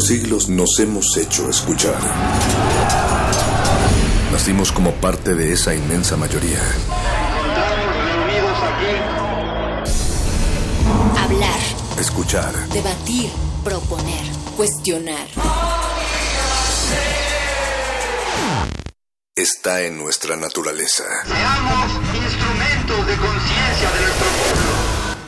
Por siglos nos hemos hecho escuchar. Nacimos como parte de esa inmensa mayoría. Hablar. Escuchar. Debatir. Proponer. Cuestionar. Está en nuestra naturaleza. Seamos instrumentos de conciencia de nuestro pueblo.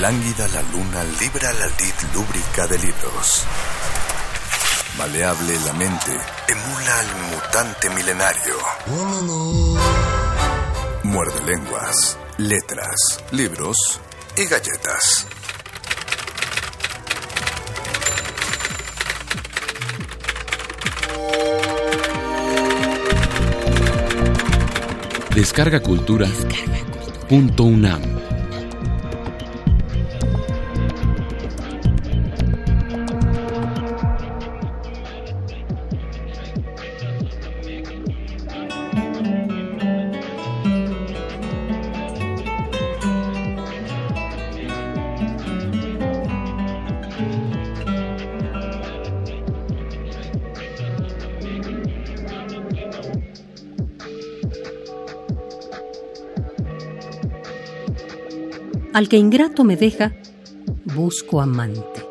Lánguida la luna libra la lid lúbrica de libros. Maleable la mente, emula al mutante milenario. Muerde lenguas, letras, libros y galletas. Descarga Cultura. Punto UNAM. Al que ingrato me deja, busco amante.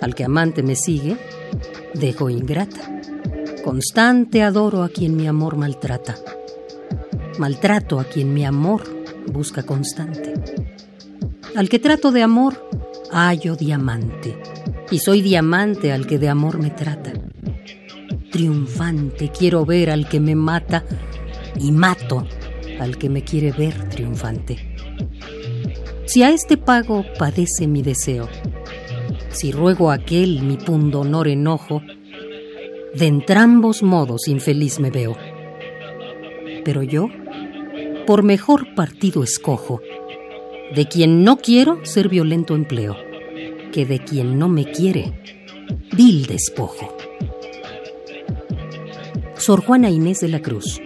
Al que amante me sigue, dejo ingrata. Constante adoro a quien mi amor maltrata. Maltrato a quien mi amor busca constante. Al que trato de amor, hallo diamante. Y soy diamante al que de amor me trata. Triunfante quiero ver al que me mata y mato al que me quiere ver triunfante. Si a este pago padece mi deseo, si ruego aquel mi pundonor enojo, de entrambos modos infeliz me veo. Pero yo, por mejor partido escojo, de quien no quiero ser violento empleo, que de quien no me quiere, vil despojo. Sor Juana Inés de la Cruz.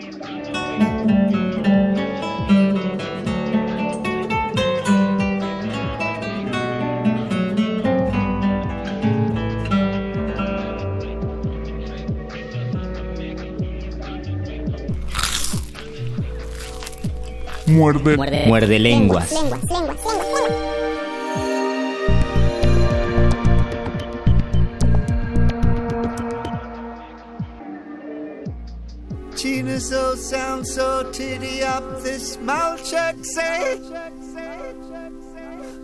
Muerde. Muerde lenguas. Gina so sound so titty up this mouth check say check say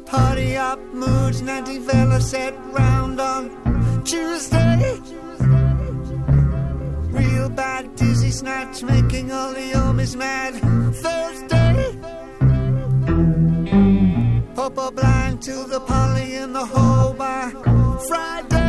Party up moods 90 fella set round on Tuesday Bad dizzy snatch making all the homies mad. Thursday. Papa blind to the poly in the hole by Friday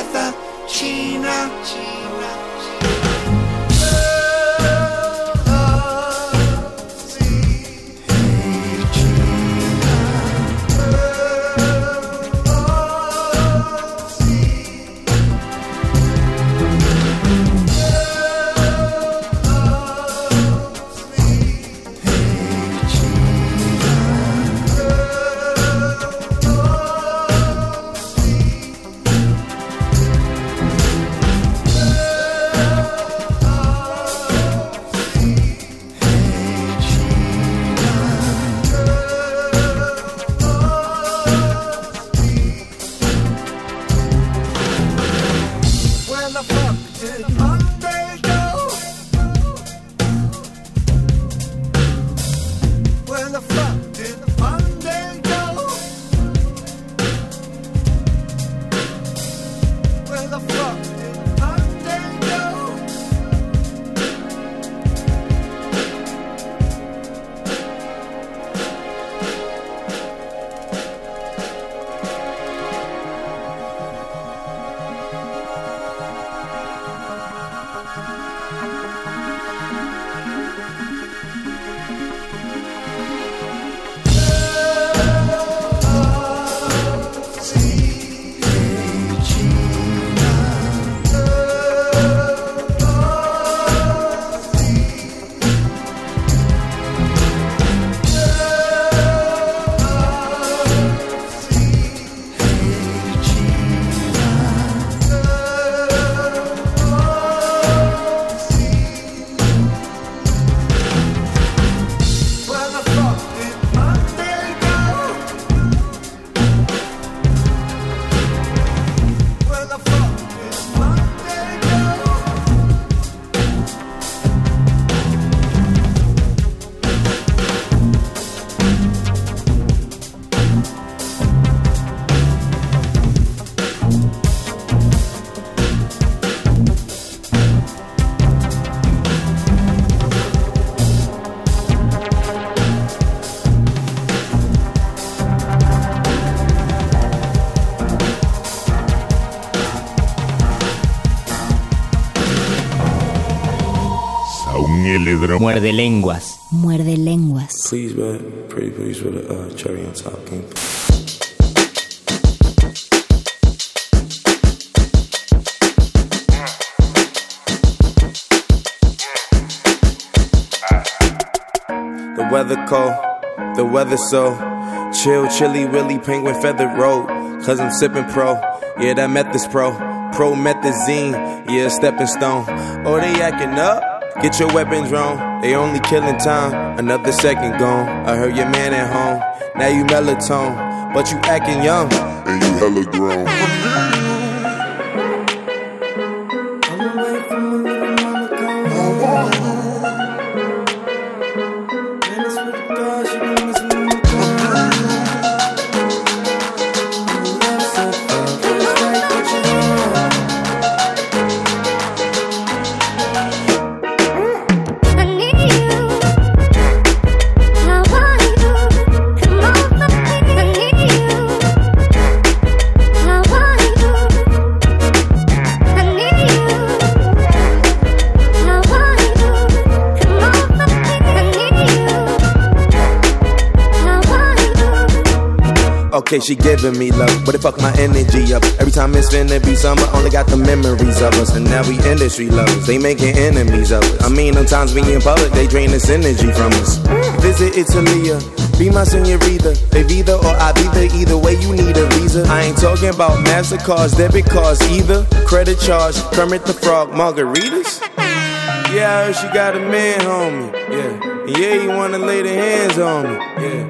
The China. China. Muerde lenguas. Muerde lenguas. Please, man. Pretty please with a uh, cherry on top. Can The weather cold, the weather so chill, chilly, willy, penguin feathered road. Cause I'm sipping pro, yeah, that method's pro. Pro methazine, yeah, stepping stone. Oh, they acting up, get your weapons wrong. They only killing time, another second gone. I heard your man at home, now you melatonin, but you acting young. and you hella grown. She giving me love, but it fuck my energy up. Every time it's finna be summer, only got the memories of us. And now we industry lovers, they making enemies of us. I mean, sometimes we in public, they drain this energy from us. Visit Italia, be my senorita. They either or I be either, either way you need a visa. I ain't talking about MasterCards, debit cards either. Credit charge, Kermit the Frog, margaritas. Yeah, I heard she got a man, homie. Yeah, yeah, he wanna lay the hands on me. Yeah,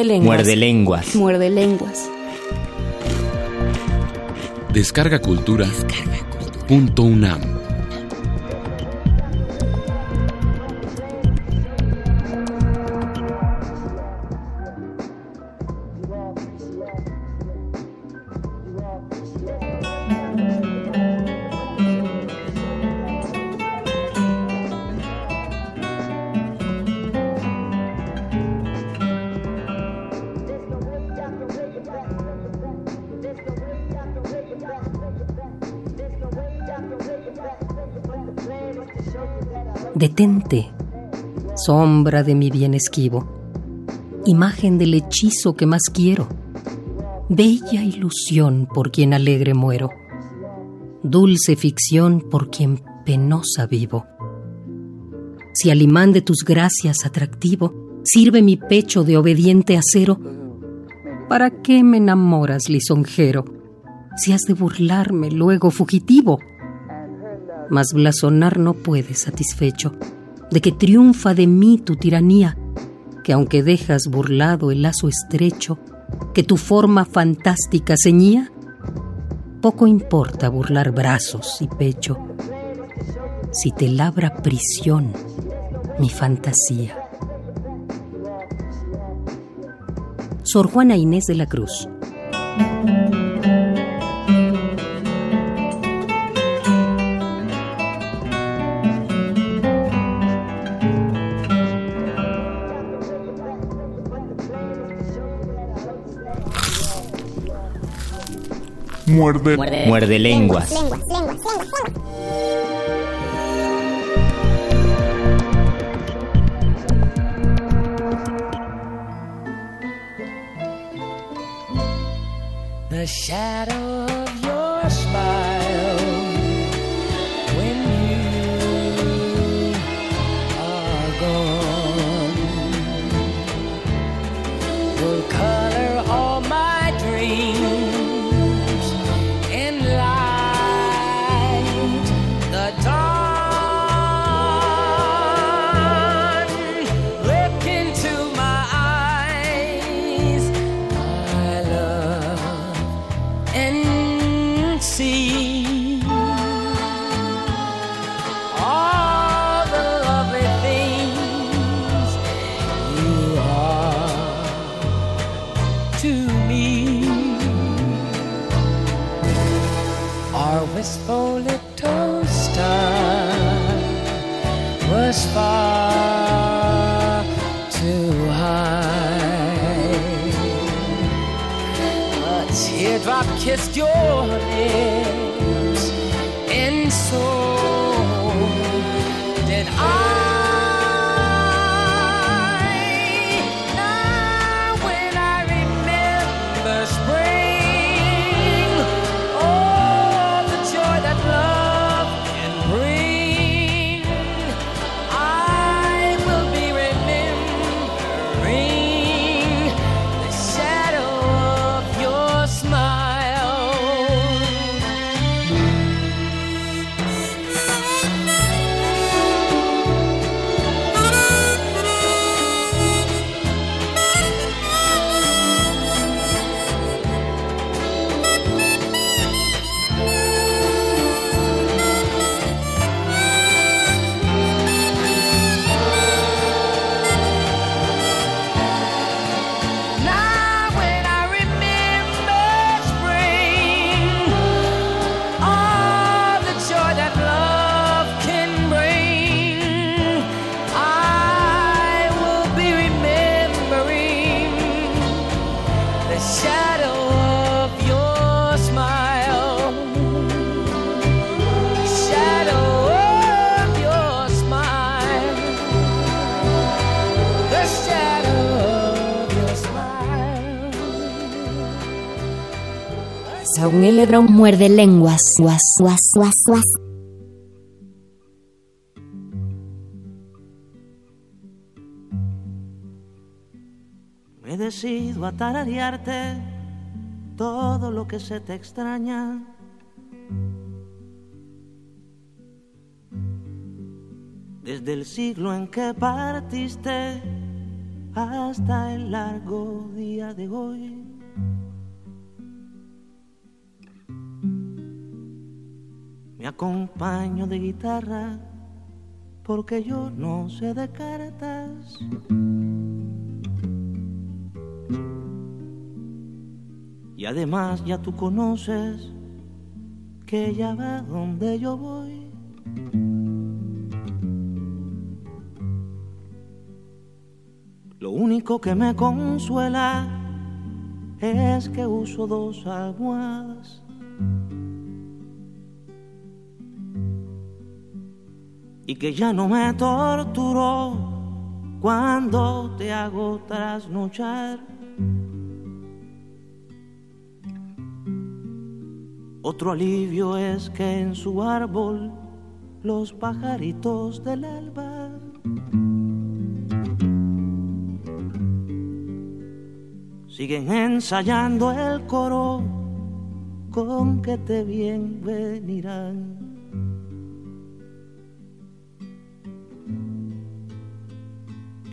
Muerde lenguas. Muerde lenguas. Muerde lenguas. Descarga Cultura. Punto UNAM. Sombra de mi bien esquivo, imagen del hechizo que más quiero, bella ilusión por quien alegre muero, dulce ficción por quien penosa vivo. Si al imán de tus gracias atractivo sirve mi pecho de obediente acero, ¿para qué me enamoras, lisonjero? Si has de burlarme luego fugitivo, mas blasonar no puedes satisfecho de que triunfa de mí tu tiranía, que aunque dejas burlado el lazo estrecho que tu forma fantástica ceñía, poco importa burlar brazos y pecho si te labra prisión mi fantasía. Sor Juana Inés de la Cruz. Muerde. Muerde lenguas. Lenguas, lenguas, lenguas, lenguas. The shadow Saúl L. muerde lenguas. Guas, guas, guas, guas. Me decido a todo lo que se te extraña. Desde el siglo en que partiste hasta el largo día de hoy. Me acompaño de guitarra porque yo no sé de cartas. Y además ya tú conoces que ella va donde yo voy. Lo único que me consuela es que uso dos almohadas. Que ya no me torturó cuando te hago trasnochar. Otro alivio es que en su árbol los pajaritos del alba siguen ensayando el coro con que te bien venirán.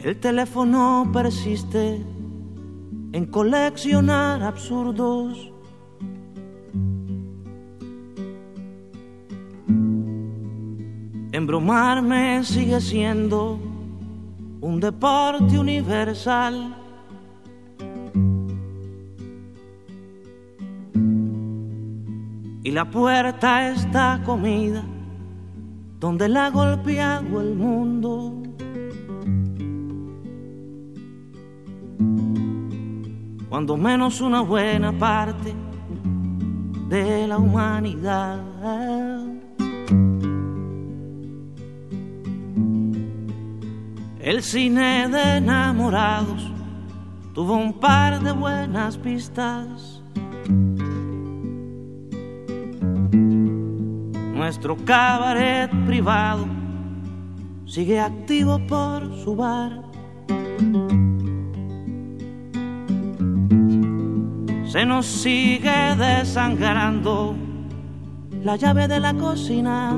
El teléfono persiste en coleccionar absurdos. Embromarme sigue siendo un deporte universal. Y la puerta está comida donde la ha golpeado el mundo. Cuando menos una buena parte de la humanidad. El cine de enamorados tuvo un par de buenas pistas. Nuestro cabaret privado sigue activo por su bar. Se nos sigue desangrando la llave de la cocina.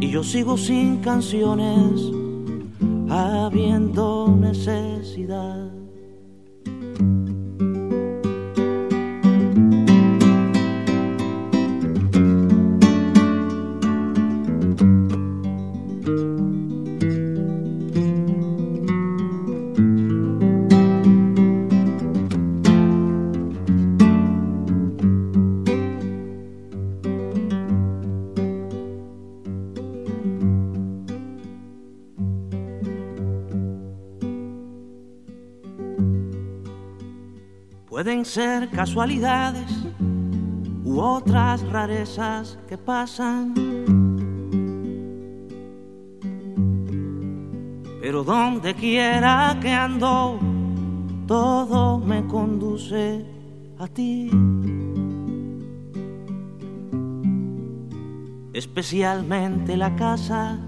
Y yo sigo sin canciones, habiendo necesidad. Ser casualidades u otras rarezas que pasan. Pero donde quiera que ando, todo me conduce a ti. Especialmente la casa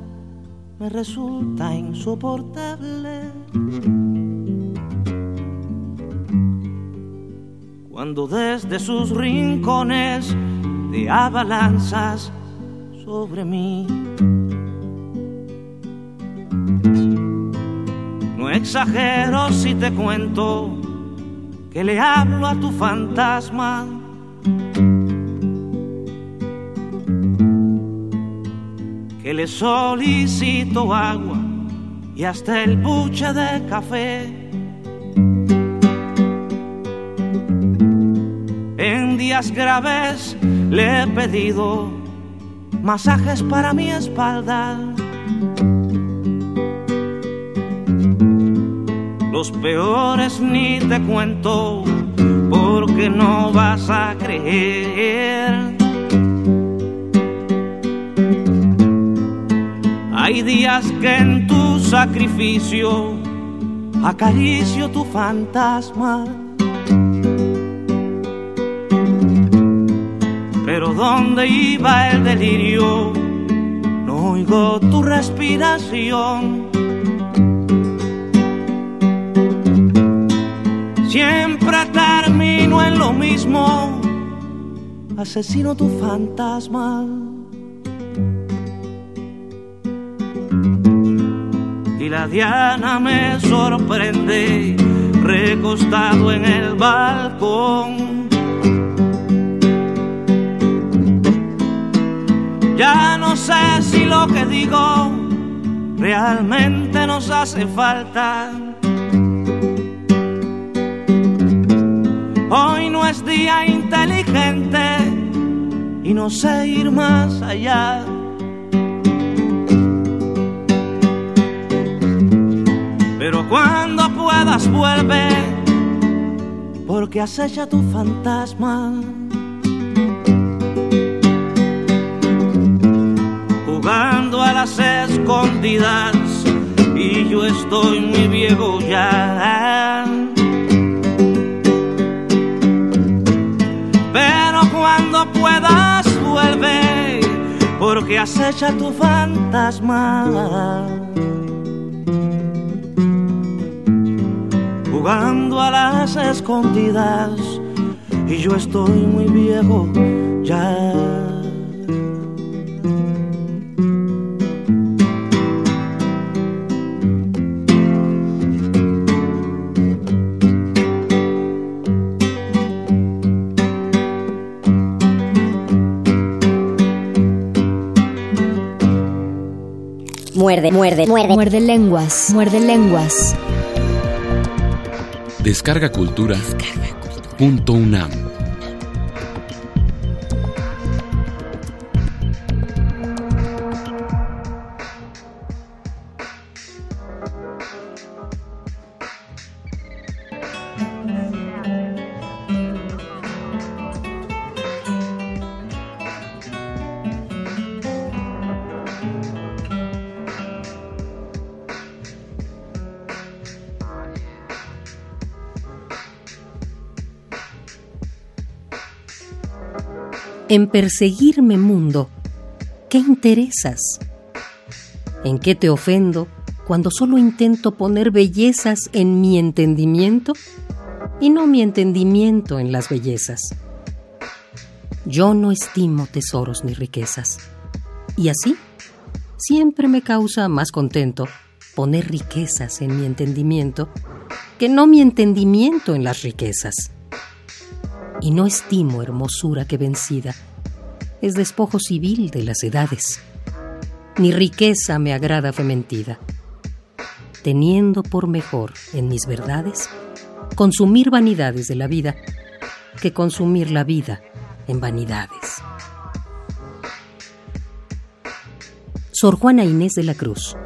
me resulta insoportable. Cuando desde sus rincones te abalanzas sobre mí. No exagero si te cuento que le hablo a tu fantasma. Que le solicito agua y hasta el buche de café. Días graves le he pedido masajes para mi espalda. Los peores ni te cuento porque no vas a creer. Hay días que en tu sacrificio acaricio tu fantasma. Pero donde iba el delirio, no oigo tu respiración. Siempre termino en lo mismo, asesino tu fantasma. la diana me sorprende recostado en el balcón. Ya no sé si lo que digo realmente nos hace falta. Hoy no es día inteligente y no sé ir más allá. Pero cuando puedas vuelve, porque acecha tu fantasma. Escondidas y yo estoy muy viejo ya. Pero cuando puedas vuelve, porque acecha tu fantasma. jugando a las escondidas y yo estoy muy viejo ya. Muerde, muerde, muerde. Muerde lenguas. Muerde lenguas. Descarga Cultura. Punto UNAM. En perseguirme mundo, ¿qué interesas? ¿En qué te ofendo cuando solo intento poner bellezas en mi entendimiento y no mi entendimiento en las bellezas? Yo no estimo tesoros ni riquezas. Y así, siempre me causa más contento poner riquezas en mi entendimiento que no mi entendimiento en las riquezas y no estimo hermosura que vencida. Es despojo civil de las edades. Ni riqueza me agrada fementida. Teniendo por mejor en mis verdades consumir vanidades de la vida que consumir la vida en vanidades. Sor Juana Inés de la Cruz.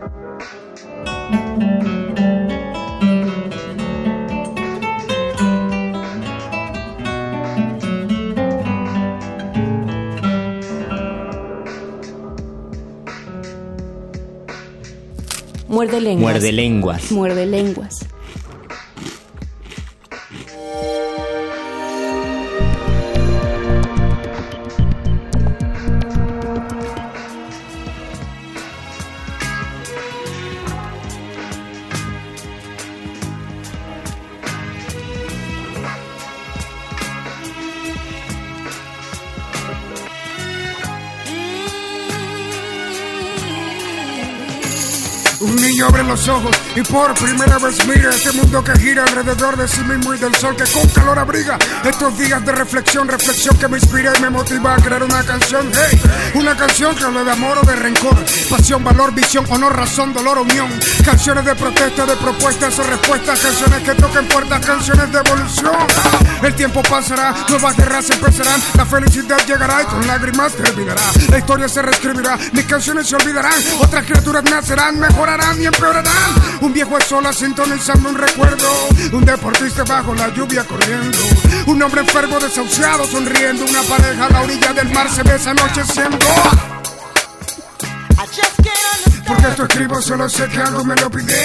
Muerde lenguas. Muerde lenguas. Muerde lenguas. Los ojos y por primera vez mira este mundo que gira alrededor de sí mismo y del sol que con calor abriga. Estos días de reflexión, reflexión que me inspira y me motiva a crear una canción. Hey, una canción que habla de amor o de rencor, pasión, valor, visión, honor, razón, dolor, unión. Canciones de protesta, de propuestas o respuestas, canciones que toquen puertas, canciones de evolución. El tiempo pasará, nuevas guerras empezarán, la felicidad llegará y con lágrimas terminará. La historia se reescribirá, mis canciones se olvidarán, otras criaturas nacerán, mejorarán y empeorarán. Un viejo sola sintonizando un recuerdo, un deportista bajo la lluvia corriendo, un hombre enfermo desahuciado sonriendo, una pareja a la orilla del mar se besa anocheciendo. Porque esto escribo, solo sé que algo me lo pide.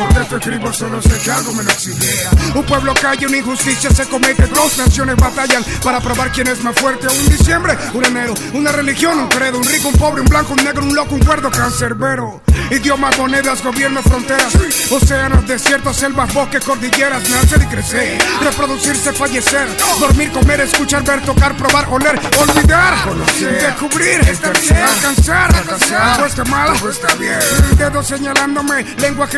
Por esto escribo, solo sé que algo me lo exigiera. Un pueblo calla, una injusticia se comete. Dos naciones batallan para probar quién es más fuerte. Un diciembre, un enero, una religión, un credo. Un rico, un pobre, un blanco, un negro, un loco, un cuerdo, cancerbero. Idiomas, monedas, gobierno, fronteras. Océanos, desiertos, selvas, bosques, cordilleras. Nacer y crecer. Reproducirse, fallecer. Dormir, comer, escuchar, ver, tocar, probar, oler, olvidar. Conocer, descubrir, estar bien, alcanzar. Todo está mal, todo está bien. Dedos señalándome, lengua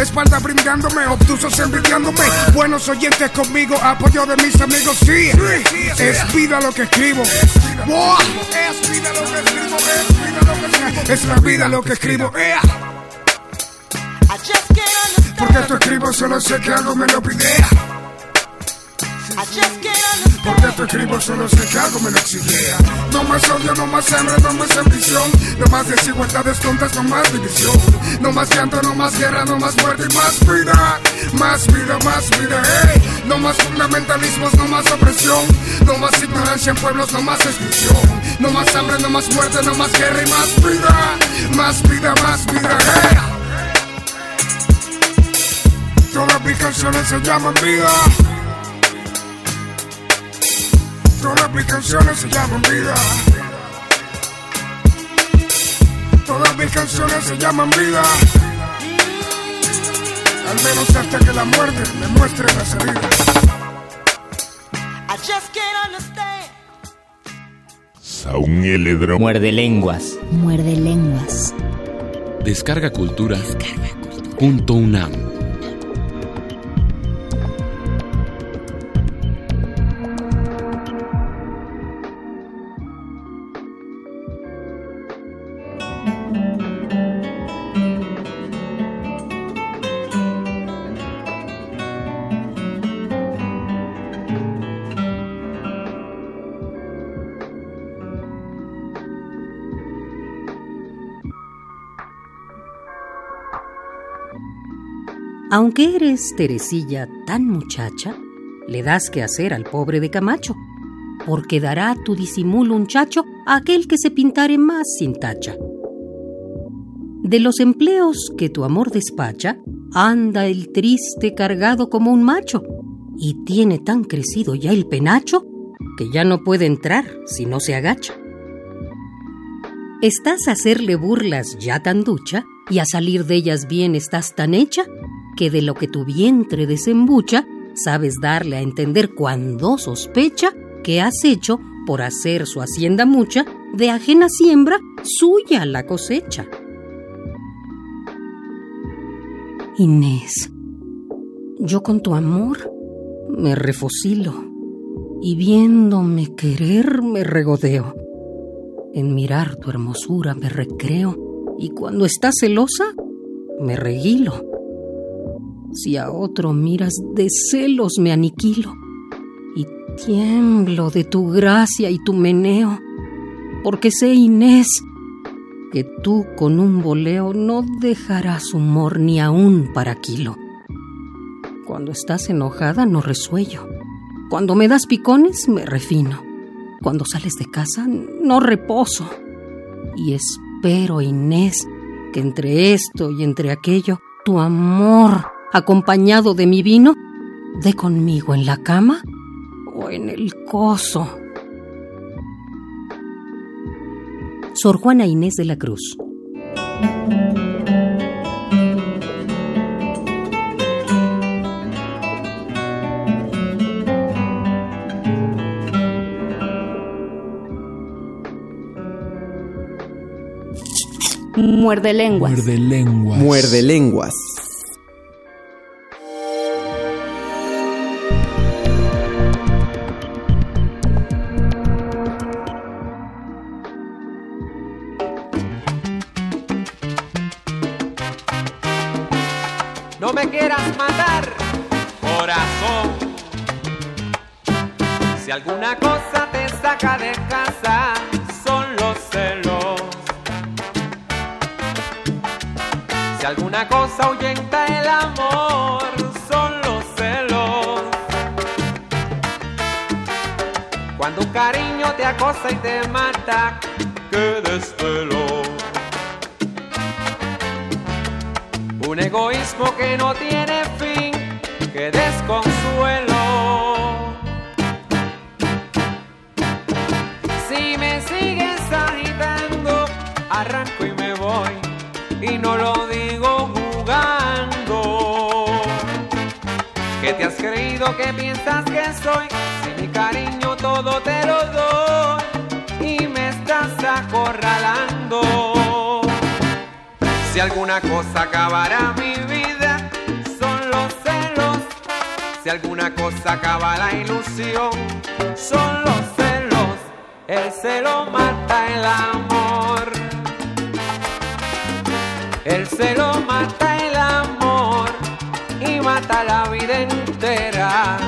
espalda brindándome, obtusos envidiándome. Buenos oyentes conmigo, apoyo de mis amigos. Sí, es vida lo que escribo. Wow. Es vida lo que escribo, es vida lo que escribo. Es la vida lo que escribo. Porque esto escribo, solo sé que algo me lo pide. Porque esto escribo, solo sé que algo me lo exigía. No más odio, no más hambre, no más ambición. No más desigualdades tontas, no más división. No más llanto, no más guerra, no más muerte y más vida. Más vida, más vida, hey. No más fundamentalismos, no más opresión. No más ignorancia en pueblos, no más exclusión. No más hambre, no más muerte, no más guerra y más vida. Más vida, más vida, hey. Todas mis canciones se llaman vida. Todas mis canciones se llaman vida. Todas mis canciones se llaman vida. Al menos hasta que la muerte me muestre la salida. Saúl Muerde lenguas. Muerde lenguas. Descarga Cultura. Punto UNAM. Aunque eres Teresilla tan muchacha, le das que hacer al pobre de Camacho, porque dará tu disimulo un chacho a aquel que se pintare más sin tacha. De los empleos que tu amor despacha, anda el triste cargado como un macho, y tiene tan crecido ya el penacho que ya no puede entrar si no se agacha. Estás a hacerle burlas ya tan ducha, y a salir de ellas bien estás tan hecha, que de lo que tu vientre desembucha, sabes darle a entender cuando sospecha que has hecho, por hacer su hacienda mucha, de ajena siembra, suya la cosecha. Inés, yo con tu amor me refocilo, y viéndome querer me regodeo. En mirar tu hermosura me recreo, y cuando estás celosa, me reguilo. Si a otro miras de celos me aniquilo y tiemblo de tu gracia y tu meneo, porque sé, Inés, que tú con un voleo no dejarás humor ni aún para kilo. Cuando estás enojada no resuello. Cuando me das picones me refino. Cuando sales de casa no reposo. Y espero, Inés, que entre esto y entre aquello, tu amor acompañado de mi vino, dé conmigo en la cama o en el coso. Sor Juana Inés de la Cruz. Muerde lenguas. Muerde lenguas. Muerde lenguas. Si alguna cosa te saca de casa, son los celos. Si alguna cosa ahuyenta el amor, son los celos. Cuando un cariño te acosa y te mata, qué desvelo. Un egoísmo que no tiene fin, que desconsuelo. Arranco y me voy, y no lo digo jugando. ¿Qué te has creído que piensas que soy? Si mi cariño todo te lo doy y me estás acorralando. Si alguna cosa acabará mi vida, son los celos. Si alguna cosa acaba la ilusión, son los celos. El celo mata el amor. El celo mata el amor y mata la vida entera.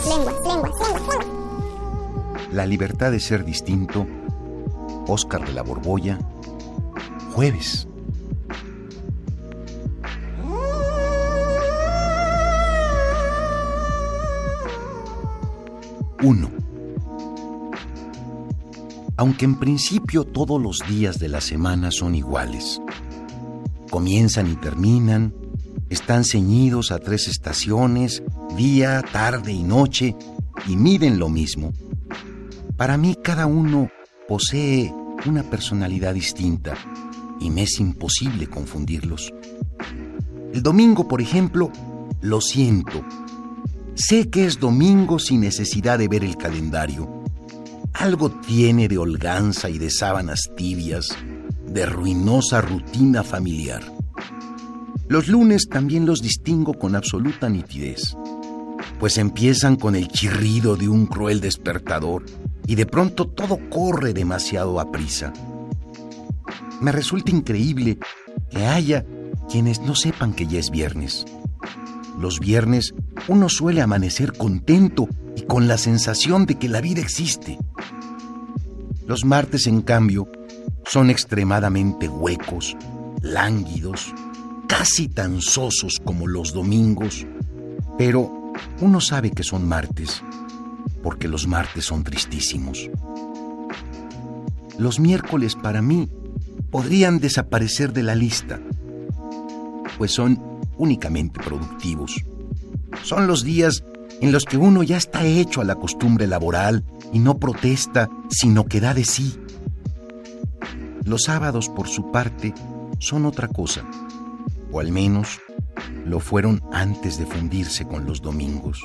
Lenguas. La libertad de ser distinto. Oscar de la Borbolla. Jueves. Uno. Aunque en principio todos los días de la semana son iguales, comienzan y terminan, están ceñidos a tres estaciones, día, tarde y noche, y miden lo mismo. Para mí cada uno posee una personalidad distinta y me es imposible confundirlos. El domingo, por ejemplo, lo siento. Sé que es domingo sin necesidad de ver el calendario. Algo tiene de holganza y de sábanas tibias, de ruinosa rutina familiar. Los lunes también los distingo con absoluta nitidez, pues empiezan con el chirrido de un cruel despertador y de pronto todo corre demasiado a prisa. Me resulta increíble que haya quienes no sepan que ya es viernes. Los viernes uno suele amanecer contento y con la sensación de que la vida existe. Los martes, en cambio, son extremadamente huecos, lánguidos, casi tan sosos como los domingos, pero uno sabe que son martes, porque los martes son tristísimos. Los miércoles para mí podrían desaparecer de la lista, pues son únicamente productivos. Son los días en los que uno ya está hecho a la costumbre laboral y no protesta, sino que da de sí. Los sábados, por su parte, son otra cosa, o al menos lo fueron antes de fundirse con los domingos,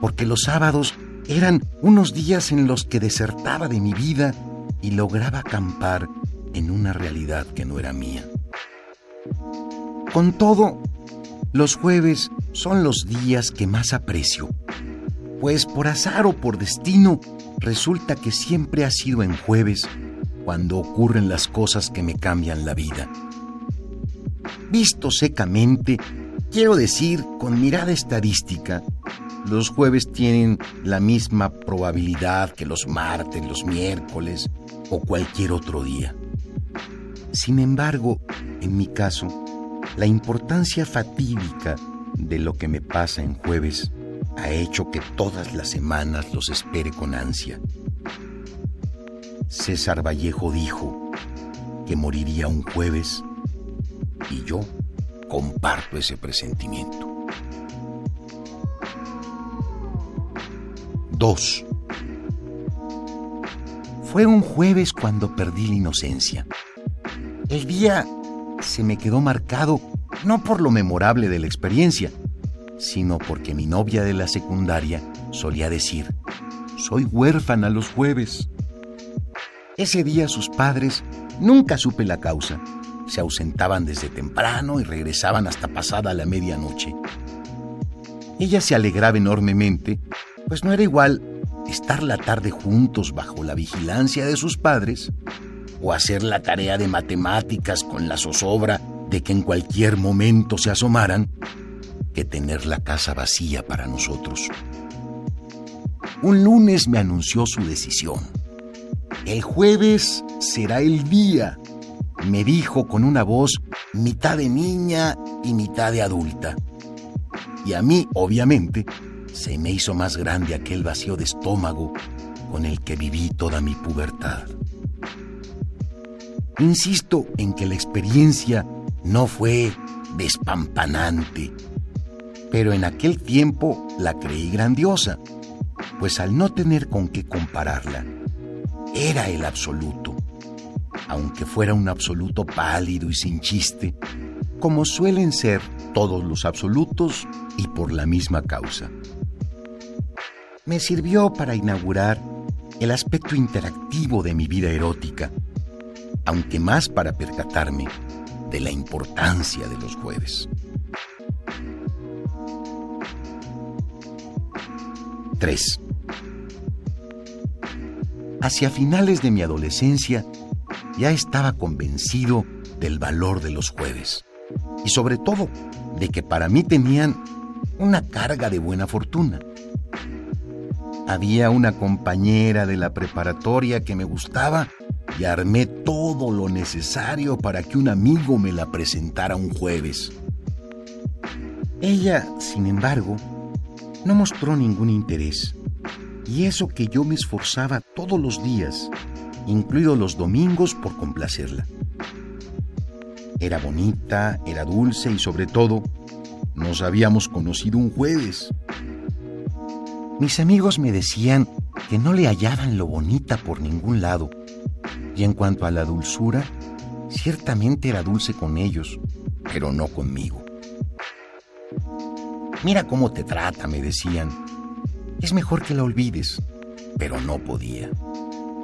porque los sábados eran unos días en los que desertaba de mi vida y lograba acampar en una realidad que no era mía. Con todo, los jueves son los días que más aprecio, pues por azar o por destino resulta que siempre ha sido en jueves cuando ocurren las cosas que me cambian la vida. Visto secamente, quiero decir con mirada estadística, los jueves tienen la misma probabilidad que los martes, los miércoles o cualquier otro día. Sin embargo, en mi caso, la importancia fatídica de lo que me pasa en jueves ha hecho que todas las semanas los espere con ansia. César Vallejo dijo que moriría un jueves y yo comparto ese presentimiento. 2. Fue un jueves cuando perdí la inocencia. El día se me quedó marcado no por lo memorable de la experiencia, sino porque mi novia de la secundaria solía decir, soy huérfana los jueves. Ese día sus padres, nunca supe la causa, se ausentaban desde temprano y regresaban hasta pasada la medianoche. Ella se alegraba enormemente, pues no era igual estar la tarde juntos bajo la vigilancia de sus padres o hacer la tarea de matemáticas con la zozobra de que en cualquier momento se asomaran que tener la casa vacía para nosotros. Un lunes me anunció su decisión. El jueves será el día, me dijo con una voz mitad de niña y mitad de adulta. Y a mí, obviamente, se me hizo más grande aquel vacío de estómago con el que viví toda mi pubertad. Insisto en que la experiencia no fue despampanante, pero en aquel tiempo la creí grandiosa, pues al no tener con qué compararla, era el absoluto, aunque fuera un absoluto pálido y sin chiste, como suelen ser todos los absolutos y por la misma causa. Me sirvió para inaugurar el aspecto interactivo de mi vida erótica, aunque más para percatarme de la importancia de los jueves. 3. Hacia finales de mi adolescencia ya estaba convencido del valor de los jueves y sobre todo de que para mí tenían una carga de buena fortuna. Había una compañera de la preparatoria que me gustaba y armé todo lo necesario para que un amigo me la presentara un jueves. Ella, sin embargo, no mostró ningún interés, y eso que yo me esforzaba todos los días, incluidos los domingos, por complacerla. Era bonita, era dulce y sobre todo, nos habíamos conocido un jueves. Mis amigos me decían que no le hallaban lo bonita por ningún lado y en cuanto a la dulzura, ciertamente era dulce con ellos, pero no conmigo. Mira cómo te trata, me decían. Es mejor que la olvides, pero no podía.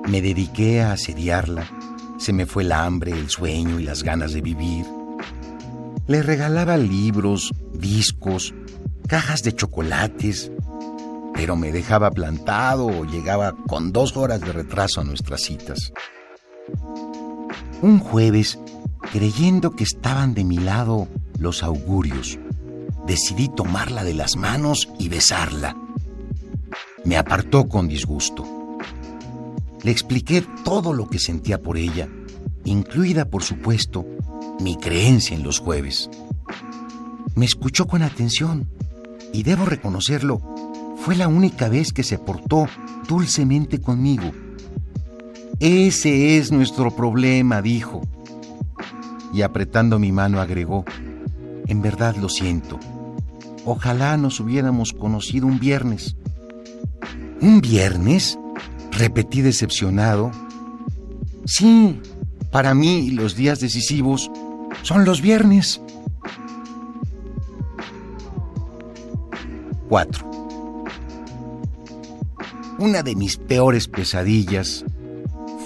Me dediqué a asediarla. Se me fue el hambre, el sueño y las ganas de vivir. Le regalaba libros, discos, cajas de chocolates, pero me dejaba plantado o llegaba con dos horas de retraso a nuestras citas. Un jueves, creyendo que estaban de mi lado los augurios, decidí tomarla de las manos y besarla. Me apartó con disgusto. Le expliqué todo lo que sentía por ella, incluida, por supuesto, mi creencia en los jueves. Me escuchó con atención y debo reconocerlo, fue la única vez que se portó dulcemente conmigo. Ese es nuestro problema, dijo. Y apretando mi mano agregó, en verdad lo siento. Ojalá nos hubiéramos conocido un viernes. ¿Un viernes? Repetí decepcionado. Sí, para mí los días decisivos son los viernes. 4. Una de mis peores pesadillas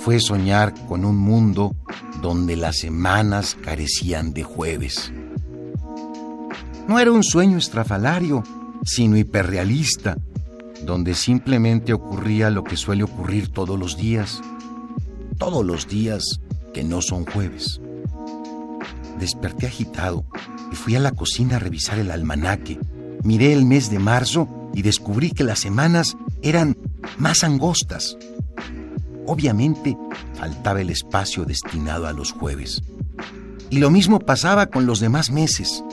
fue soñar con un mundo donde las semanas carecían de jueves. No era un sueño estrafalario, sino hiperrealista, donde simplemente ocurría lo que suele ocurrir todos los días, todos los días que no son jueves. Desperté agitado y fui a la cocina a revisar el almanaque. Miré el mes de marzo y descubrí que las semanas eran más angostas. Obviamente faltaba el espacio destinado a los jueves. Y lo mismo pasaba con los demás meses.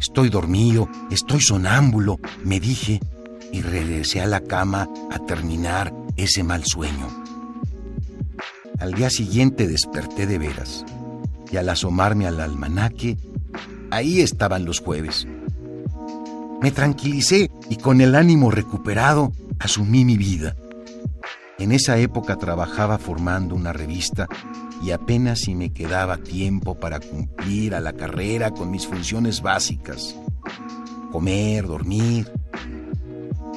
Estoy dormido, estoy sonámbulo, me dije, y regresé a la cama a terminar ese mal sueño. Al día siguiente desperté de veras, y al asomarme al almanaque, ahí estaban los jueves. Me tranquilicé y con el ánimo recuperado asumí mi vida. En esa época trabajaba formando una revista y apenas si me quedaba tiempo para cumplir a la carrera con mis funciones básicas. Comer, dormir.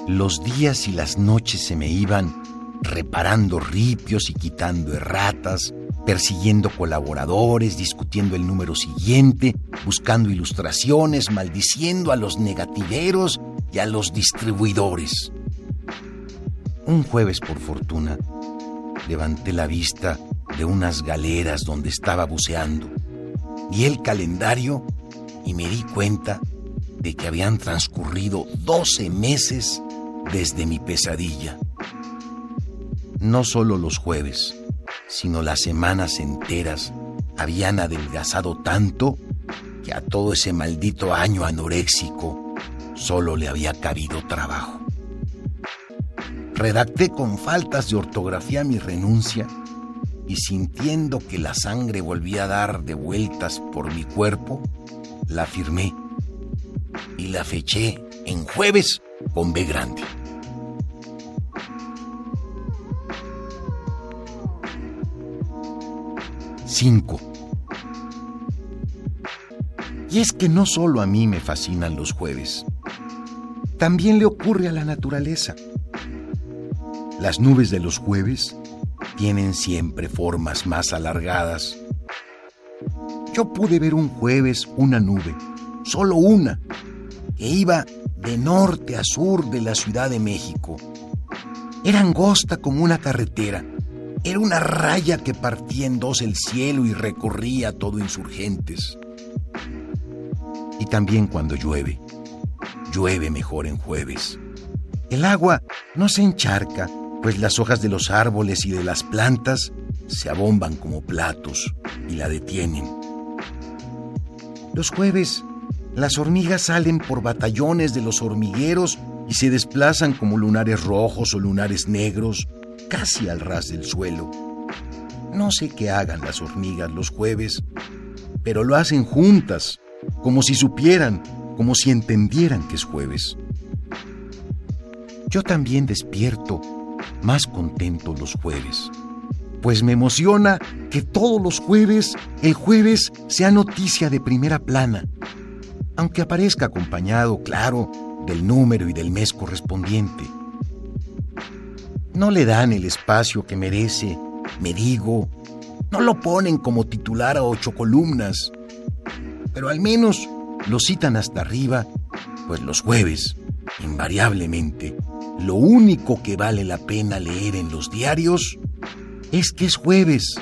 Los días y las noches se me iban reparando ripios y quitando erratas, persiguiendo colaboradores, discutiendo el número siguiente, buscando ilustraciones, maldiciendo a los negativeros y a los distribuidores. Un jueves, por fortuna, levanté la vista de unas galeras donde estaba buceando. Vi el calendario y me di cuenta de que habían transcurrido 12 meses desde mi pesadilla. No solo los jueves, sino las semanas enteras habían adelgazado tanto que a todo ese maldito año anoréxico solo le había cabido trabajo. Redacté con faltas de ortografía mi renuncia y sintiendo que la sangre volvía a dar de vueltas por mi cuerpo, la firmé y la feché en jueves con B grande. Cinco. Y es que no solo a mí me fascinan los jueves, también le ocurre a la naturaleza. Las nubes de los jueves tienen siempre formas más alargadas. Yo pude ver un jueves una nube, solo una, que iba de norte a sur de la Ciudad de México. Era angosta como una carretera. Era una raya que partía en dos el cielo y recorría todo insurgentes. Y también cuando llueve. Llueve mejor en jueves. El agua no se encharca, pues las hojas de los árboles y de las plantas se abomban como platos y la detienen. Los jueves, las hormigas salen por batallones de los hormigueros y se desplazan como lunares rojos o lunares negros, casi al ras del suelo. No sé qué hagan las hormigas los jueves, pero lo hacen juntas, como si supieran, como si entendieran que es jueves. Yo también despierto más contento los jueves, pues me emociona que todos los jueves el jueves sea noticia de primera plana, aunque aparezca acompañado, claro, del número y del mes correspondiente. No le dan el espacio que merece, me digo, no lo ponen como titular a ocho columnas. pero al menos lo citan hasta arriba, pues los jueves, invariablemente, lo único que vale la pena leer en los diarios es que es jueves.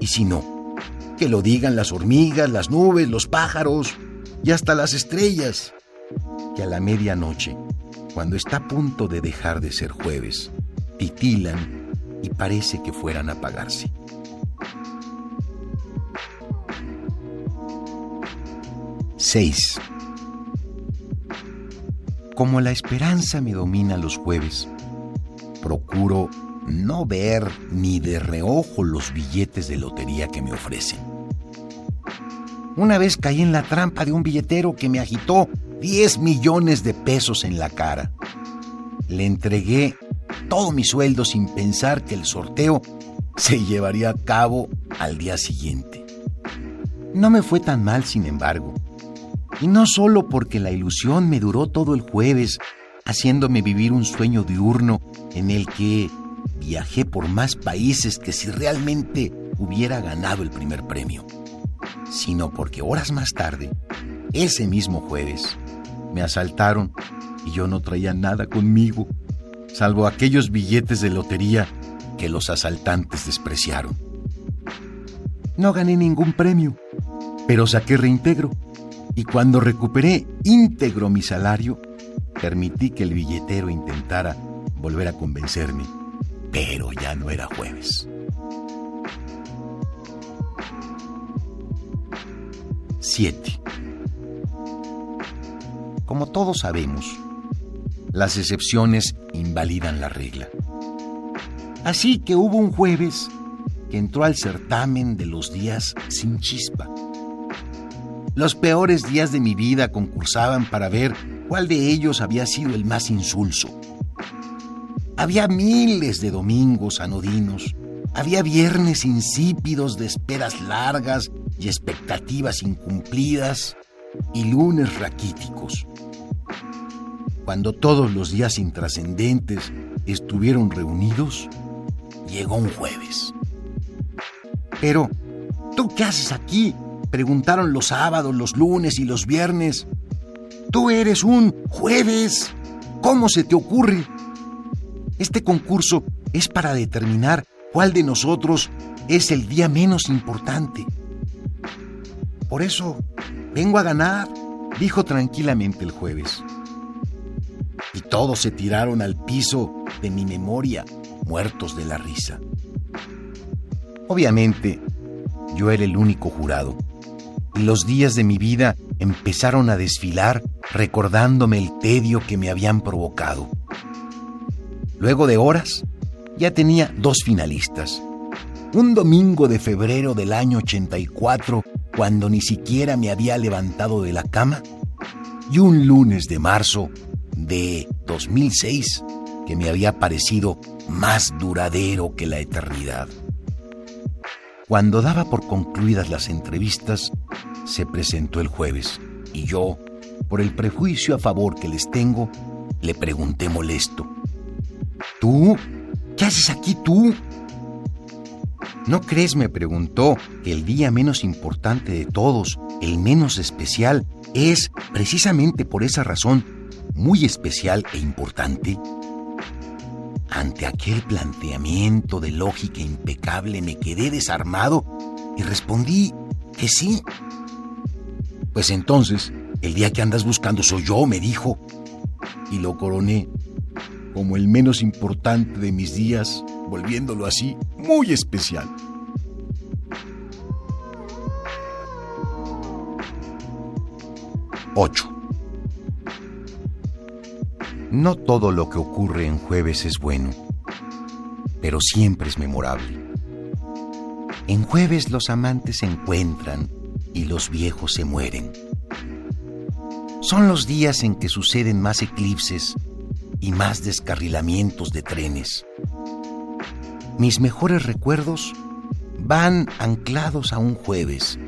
Y si no, que lo digan las hormigas, las nubes, los pájaros y hasta las estrellas, que a la medianoche, cuando está a punto de dejar de ser jueves, titilan y parece que fueran a apagarse. Seis. Como la esperanza me domina los jueves, procuro no ver ni de reojo los billetes de lotería que me ofrecen. Una vez caí en la trampa de un billetero que me agitó 10 millones de pesos en la cara. Le entregué todo mi sueldo sin pensar que el sorteo se llevaría a cabo al día siguiente. No me fue tan mal, sin embargo. Y no solo porque la ilusión me duró todo el jueves, haciéndome vivir un sueño diurno en el que viajé por más países que si realmente hubiera ganado el primer premio, sino porque horas más tarde, ese mismo jueves, me asaltaron y yo no traía nada conmigo, salvo aquellos billetes de lotería que los asaltantes despreciaron. No gané ningún premio, pero saqué reintegro y cuando recuperé íntegro mi salario, permití que el billetero intentara volver a convencerme, pero ya no era jueves. 7. Como todos sabemos, las excepciones invalidan la regla. Así que hubo un jueves que entró al certamen de los días sin chispa. Los peores días de mi vida concursaban para ver cuál de ellos había sido el más insulso. Había miles de domingos anodinos, había viernes insípidos de esperas largas y expectativas incumplidas, y lunes raquíticos. Cuando todos los días intrascendentes estuvieron reunidos, llegó un jueves. Pero, ¿tú qué haces aquí? Preguntaron los sábados, los lunes y los viernes. Tú eres un jueves. ¿Cómo se te ocurre? Este concurso es para determinar cuál de nosotros es el día menos importante. Por eso, vengo a ganar, dijo tranquilamente el jueves. Y todos se tiraron al piso de mi memoria, muertos de la risa. Obviamente, yo era el único jurado, y los días de mi vida empezaron a desfilar recordándome el tedio que me habían provocado. Luego de horas, ya tenía dos finalistas. Un domingo de febrero del año 84, cuando ni siquiera me había levantado de la cama, y un lunes de marzo de 2006, que me había parecido más duradero que la eternidad. Cuando daba por concluidas las entrevistas, se presentó el jueves y yo, por el prejuicio a favor que les tengo, le pregunté molesto. ¿Tú? ¿Qué haces aquí tú? ¿No crees, me preguntó, que el día menos importante de todos, el menos especial, es, precisamente por esa razón, muy especial e importante? Ante aquel planteamiento de lógica impecable me quedé desarmado y respondí que sí. Pues entonces, el día que andas buscando soy yo, me dijo. Y lo coroné como el menos importante de mis días, volviéndolo así muy especial. Ocho. No todo lo que ocurre en jueves es bueno, pero siempre es memorable. En jueves los amantes se encuentran y los viejos se mueren. Son los días en que suceden más eclipses y más descarrilamientos de trenes. Mis mejores recuerdos van anclados a un jueves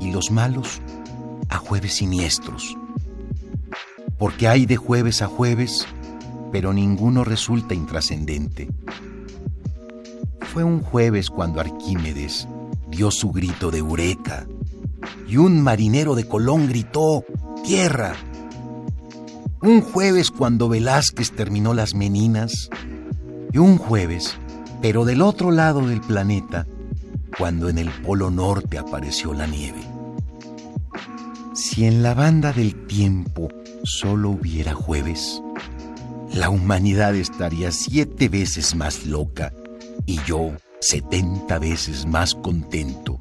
y los malos a jueves siniestros. Porque hay de jueves a jueves, pero ninguno resulta intrascendente. Fue un jueves cuando Arquímedes dio su grito de eureka y un marinero de Colón gritó, ¡Tierra! Un jueves cuando Velázquez terminó las meninas y un jueves, pero del otro lado del planeta, cuando en el Polo Norte apareció la nieve. Si en la banda del tiempo solo hubiera jueves, la humanidad estaría siete veces más loca y yo setenta veces más contento.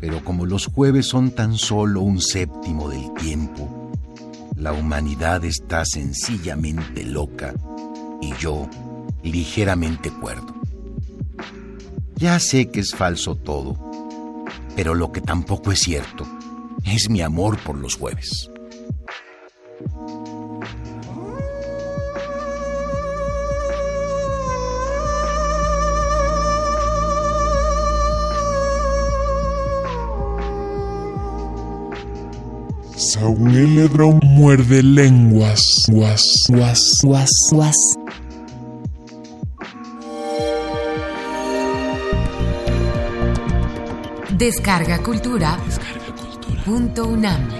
Pero como los jueves son tan solo un séptimo del tiempo, la humanidad está sencillamente loca y yo ligeramente cuerdo. Ya sé que es falso todo, pero lo que tampoco es cierto es mi amor por los jueves. Saúl Ledron muerde lenguas. Guas, guas, guas, guas. Descarga Cultura. Punto UNAM.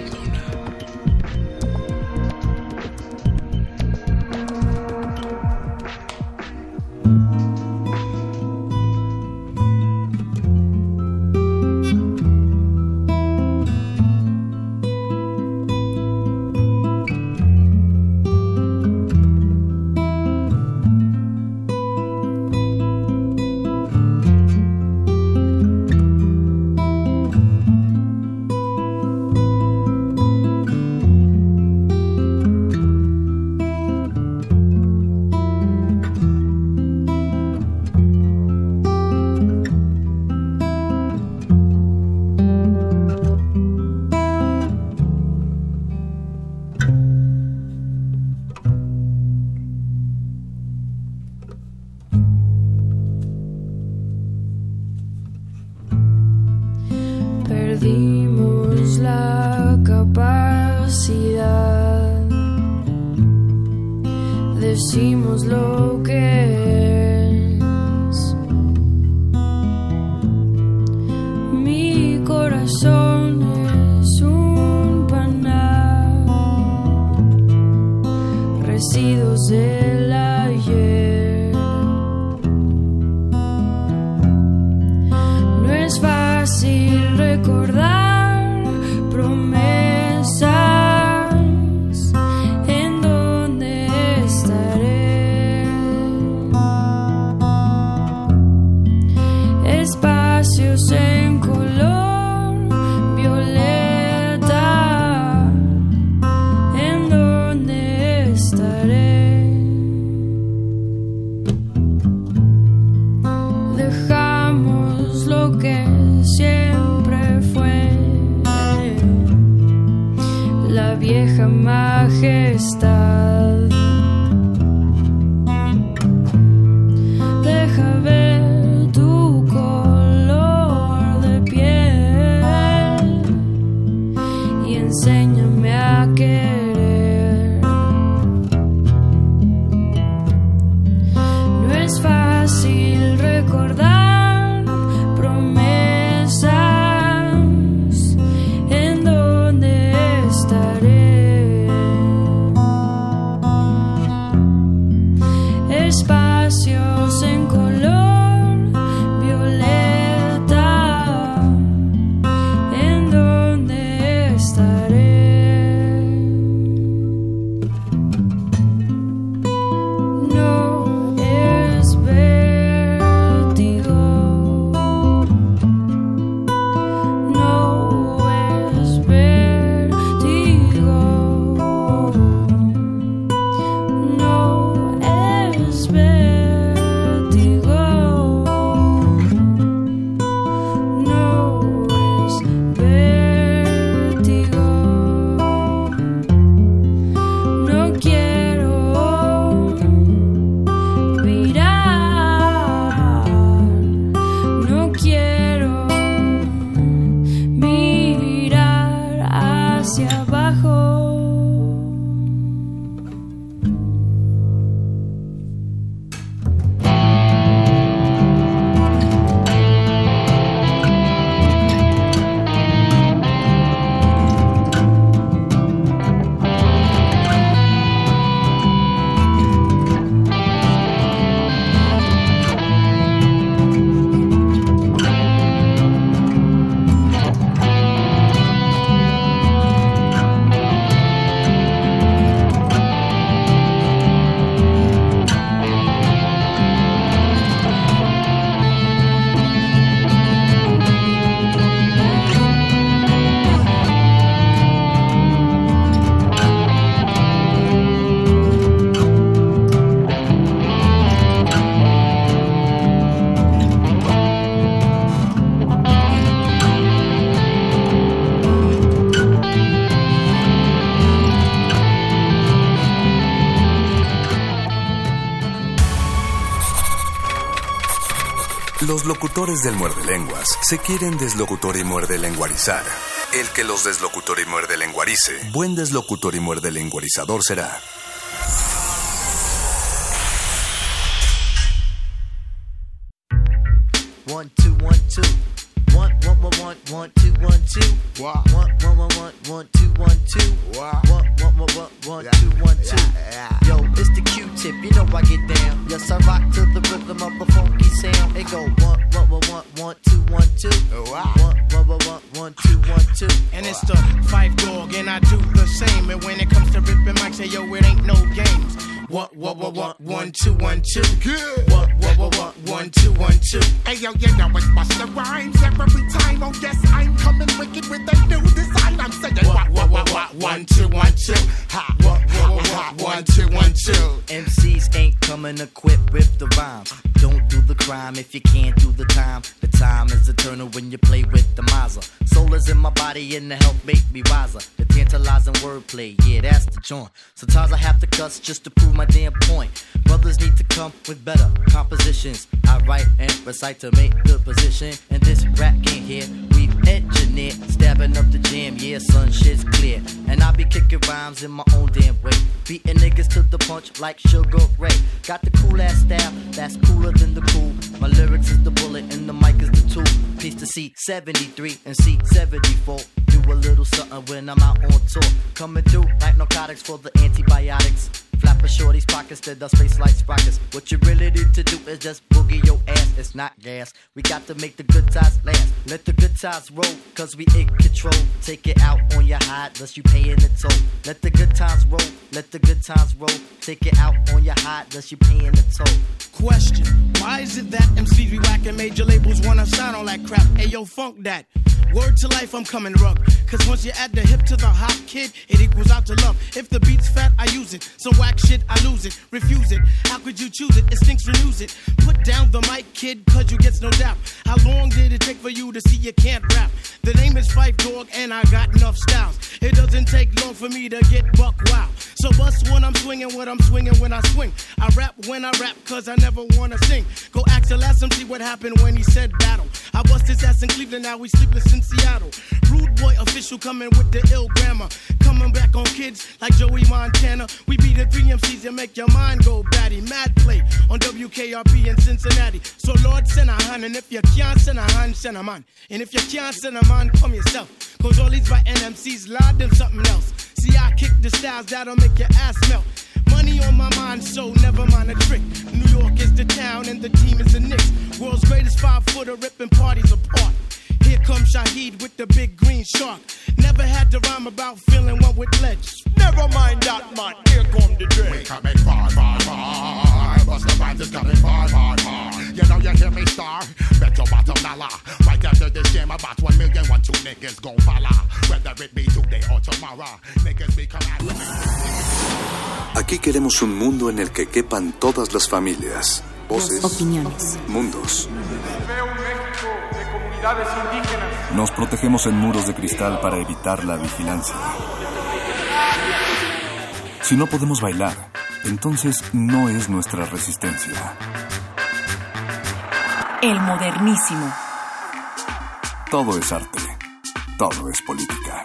Locutores del muerde lenguas se quieren deslocutor y muerde lenguarizar. El que los deslocutor y muerde lenguarice, buen deslocutor y muerde lenguarizador será. To make good position. And this rap game here, we've engineered. Stabbing up the jam, yeah, son, shit's clear. And I be kicking rhymes in my own damn way. Beating niggas to the punch like Sugar Ray. Got the cool ass style, that's cooler than the cool. My lyrics is the bullet and the mic is the tool. Piece to C73 and C74. We got to make the good times last. Let the good times roll, cause we in control. Take it out on your hide, thus you paying the toll. Let the good times roll, let the good times roll. Take it out on your hide, thus you paying the toll. Question: Why is it that MCs be whacking major labels wanna sign all that crap? Ayo, funk that. Word to life, I'm coming rough. Cause once you add the hip to the hop kid, it equals out to love. If the beat's fat, I use it. Some whack shit, I lose it. Refuse it. How could you choose it? It stinks, renews it. Put down the mic, kid, cause you gets no doubt. How long did it take for you to see you can't rap? The name is Fife Dog, and I got enough styles. It doesn't take long for me to get buck wild. So bust when I'm swinging, what I'm swinging when I swing. I rap when I rap, cause I never wanna sing. Go ask the last MC what happened when he said battle. I bust his ass in Cleveland, now we sleepless Seattle. Rude boy official coming with the ill grammar. Coming back on kids like Joey Montana. We beat the three MCs and make your mind go batty. Mad play on WKRP in Cincinnati. So Lord send a hand, and if you can't send a hand, send a man. And if you can't send a man, come yourself. Cause all these by NMCs, lad them something else. See, I kick the styles that'll make your ass melt. Money on my mind, so never mind a trick. New York is the town and the team is the Knicks. World's greatest five footer ripping parties apart. Here comes Shaheed with the big green shark. Never had to rhyme about feeling one with ledge. Never mind that man, here come the dread. We coming far, far, far. Bust the vibes is coming far, far, far. You know you hear me star. Bet your bottom dollar. Right after this game, about one million, one two niggas gon' follow. Whether it be today or tomorrow, niggas be coming. Aquí queremos un mundo en el que quepan todas las familias, voces, Opiniones. mundos. Comunidades indígenas. Nos protegemos en muros de cristal para evitar la vigilancia. Si no podemos bailar, entonces no es nuestra resistencia. El modernísimo. Todo es arte. Todo es política.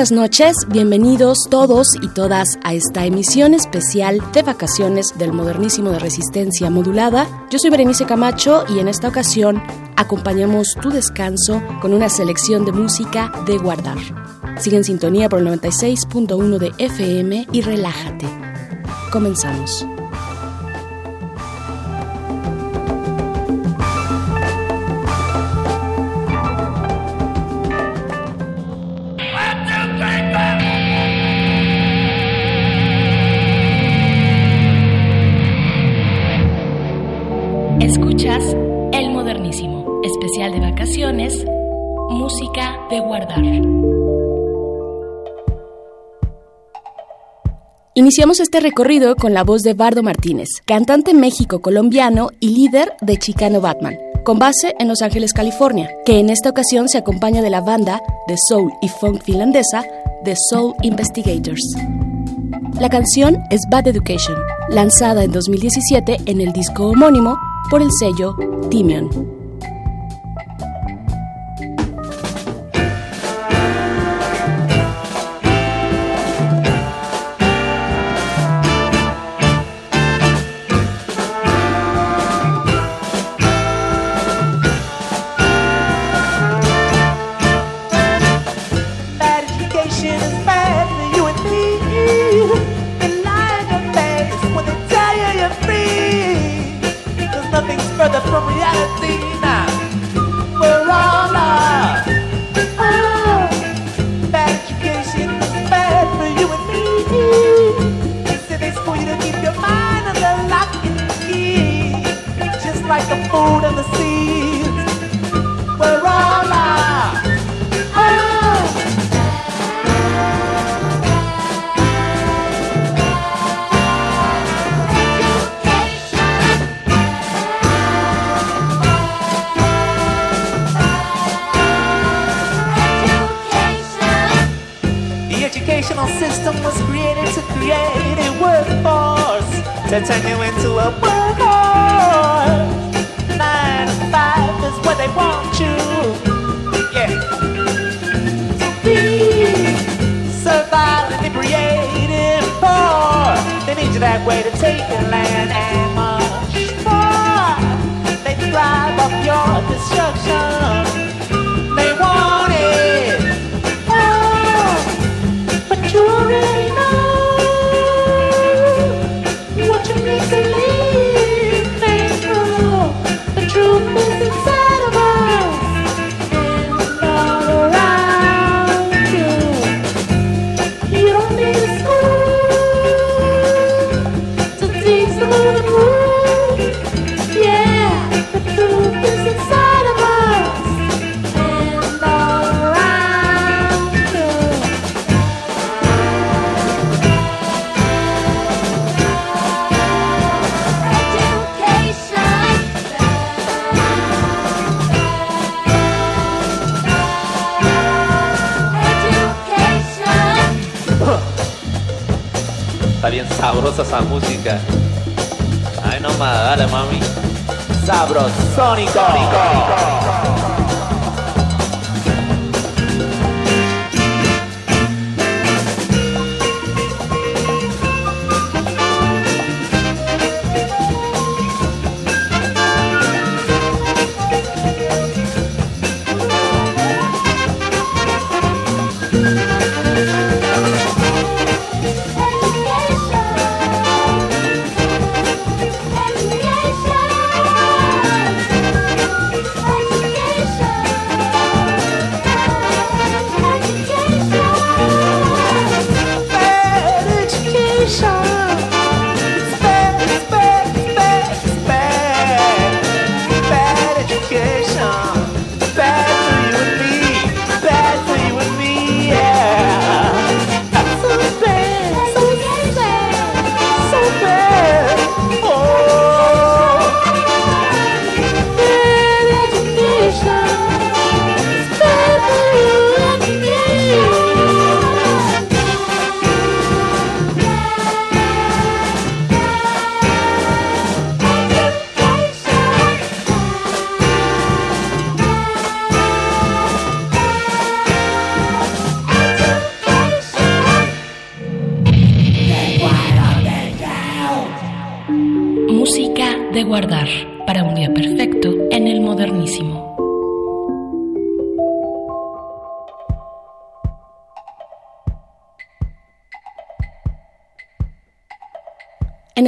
Buenas noches, bienvenidos todos y todas a esta emisión especial de vacaciones del modernísimo de resistencia modulada. Yo soy Berenice Camacho y en esta ocasión acompañamos tu descanso con una selección de música de guardar. Sigue en sintonía por el 96.1 de FM y relájate. Comenzamos. Iniciamos este recorrido con la voz de Bardo Martínez, cantante México-colombiano y líder de Chicano Batman, con base en Los Ángeles, California, que en esta ocasión se acompaña de la banda de soul y funk finlandesa The Soul Investigators. La canción es Bad Education, lanzada en 2017 en el disco homónimo por el sello Timion.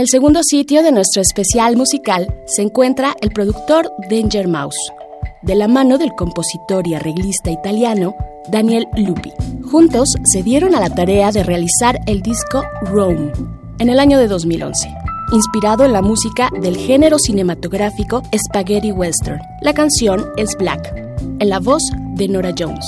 El segundo sitio de nuestro especial musical se encuentra el productor Danger Mouse, de la mano del compositor y arreglista italiano Daniel Lupi. Juntos se dieron a la tarea de realizar el disco Rome en el año de 2011, inspirado en la música del género cinematográfico Spaghetti Western. La canción es Black, en la voz de Nora Jones.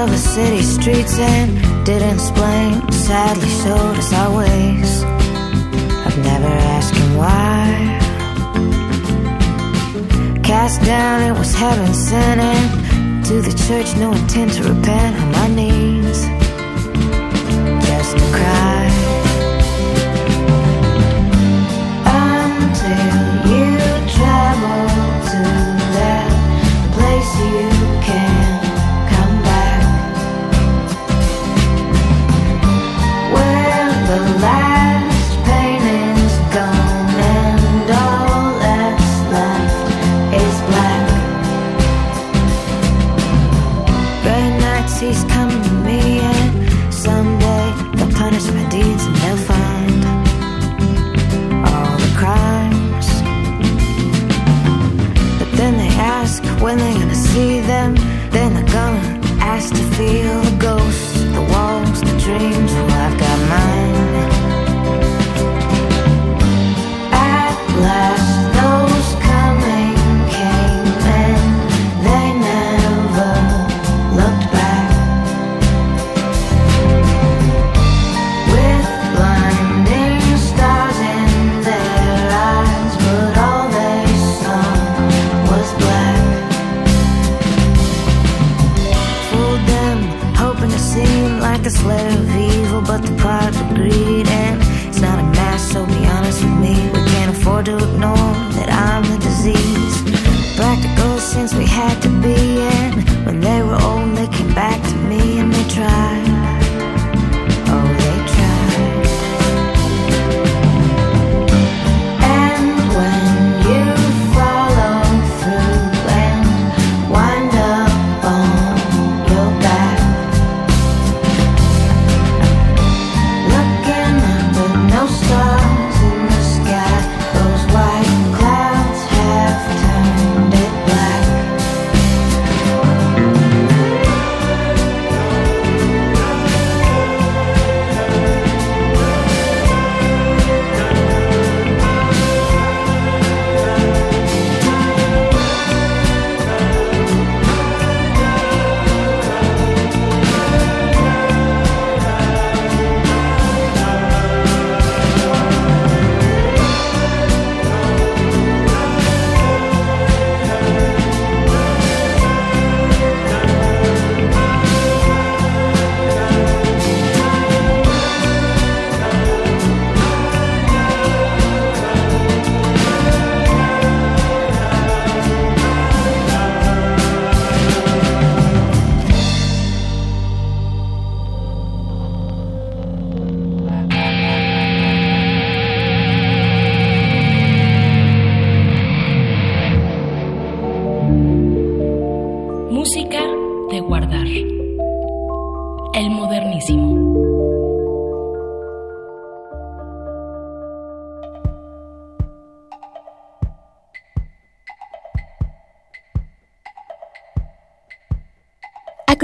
Of the city streets and didn't explain. Sadly, showed us our ways. I've never him why. Cast down, it was heaven sent. And to the church, no intent to repent on my knees.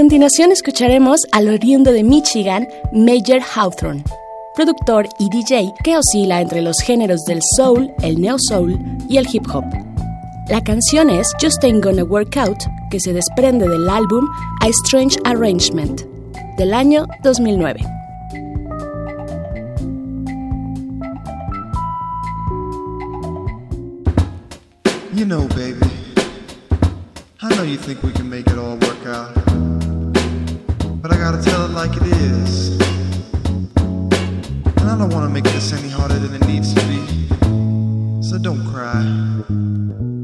Continuación escucharemos al oriundo de Michigan, Major Hawthorne, productor y DJ que oscila entre los géneros del soul, el neo soul y el hip hop. La canción es Just Ain't Gonna Work Out, que se desprende del álbum A Strange Arrangement, del año 2009. You know, baby, I know you think we can make it all work out. But I gotta tell it like it is. And I don't wanna make this any harder than it needs to be. So don't cry.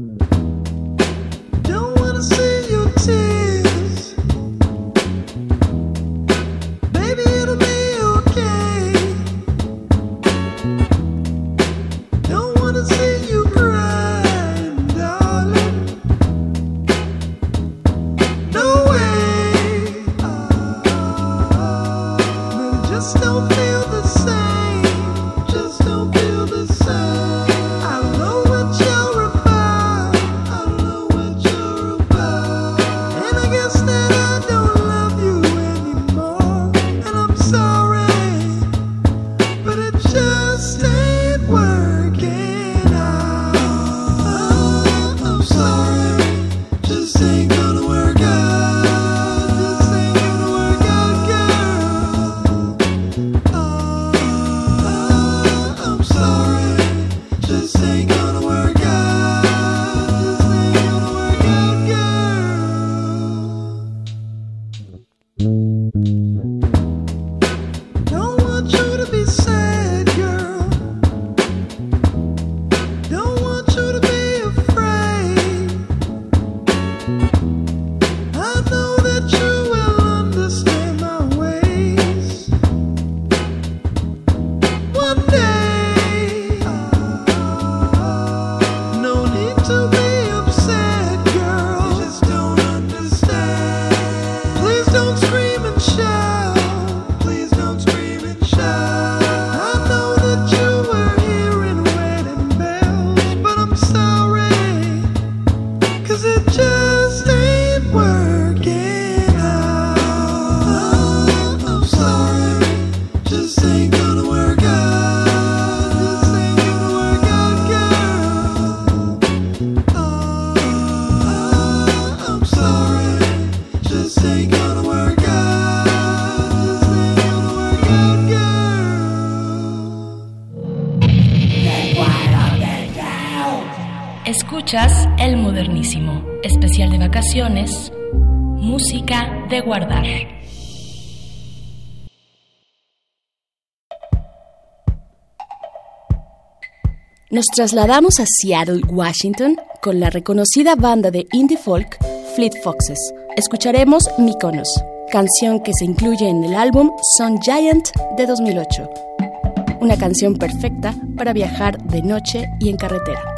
El Modernísimo, especial de vacaciones, música de guardar. Nos trasladamos a Seattle, Washington, con la reconocida banda de indie folk Fleet Foxes. Escucharemos Mykonos, canción que se incluye en el álbum Sun Giant de 2008. Una canción perfecta para viajar de noche y en carretera.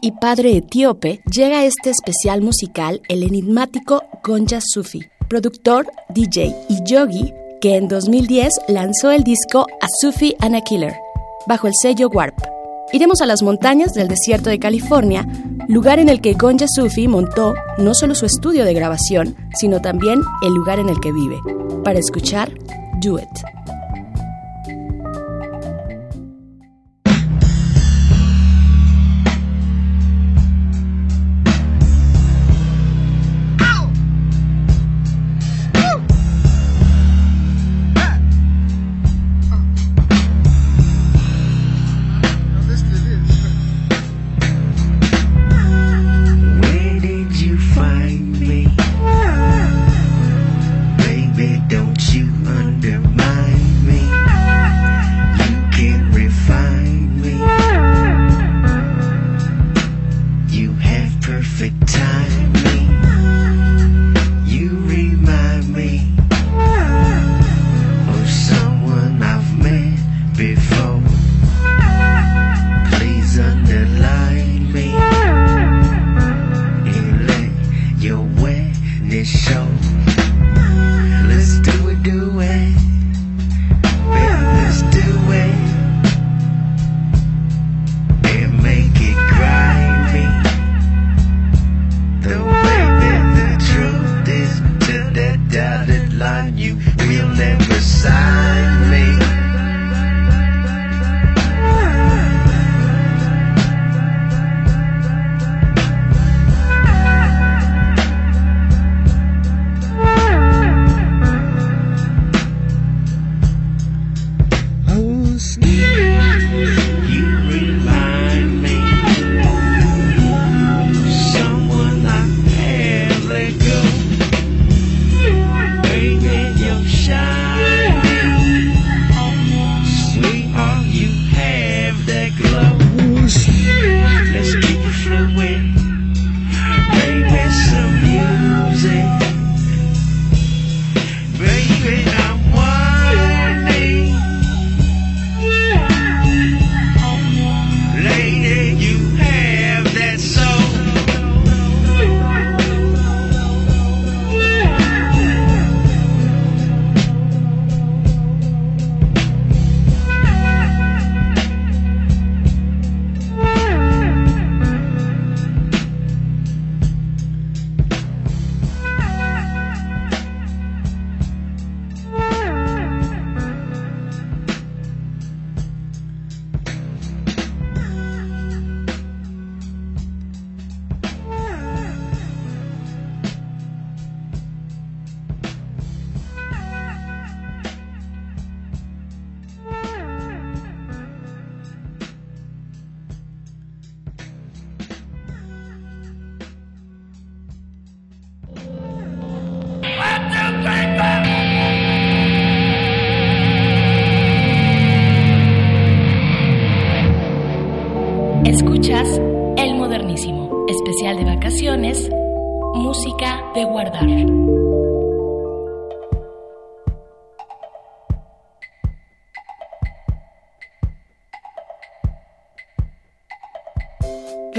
Y padre etíope, llega este especial musical el enigmático Gonja Sufi, productor, DJ y yogi que en 2010 lanzó el disco A Sufi and a Killer, bajo el sello Warp. Iremos a las montañas del desierto de California, lugar en el que Gonja Sufi montó no solo su estudio de grabación, sino también el lugar en el que vive, para escuchar Do It.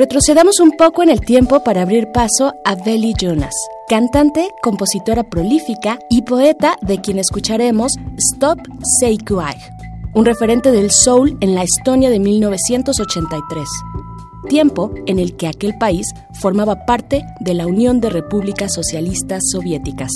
Retrocedamos un poco en el tiempo para abrir paso a Belly Jonas, cantante, compositora prolífica y poeta de quien escucharemos Stop Seikuai, un referente del soul en la Estonia de 1983, tiempo en el que aquel país formaba parte de la Unión de Repúblicas Socialistas Soviéticas.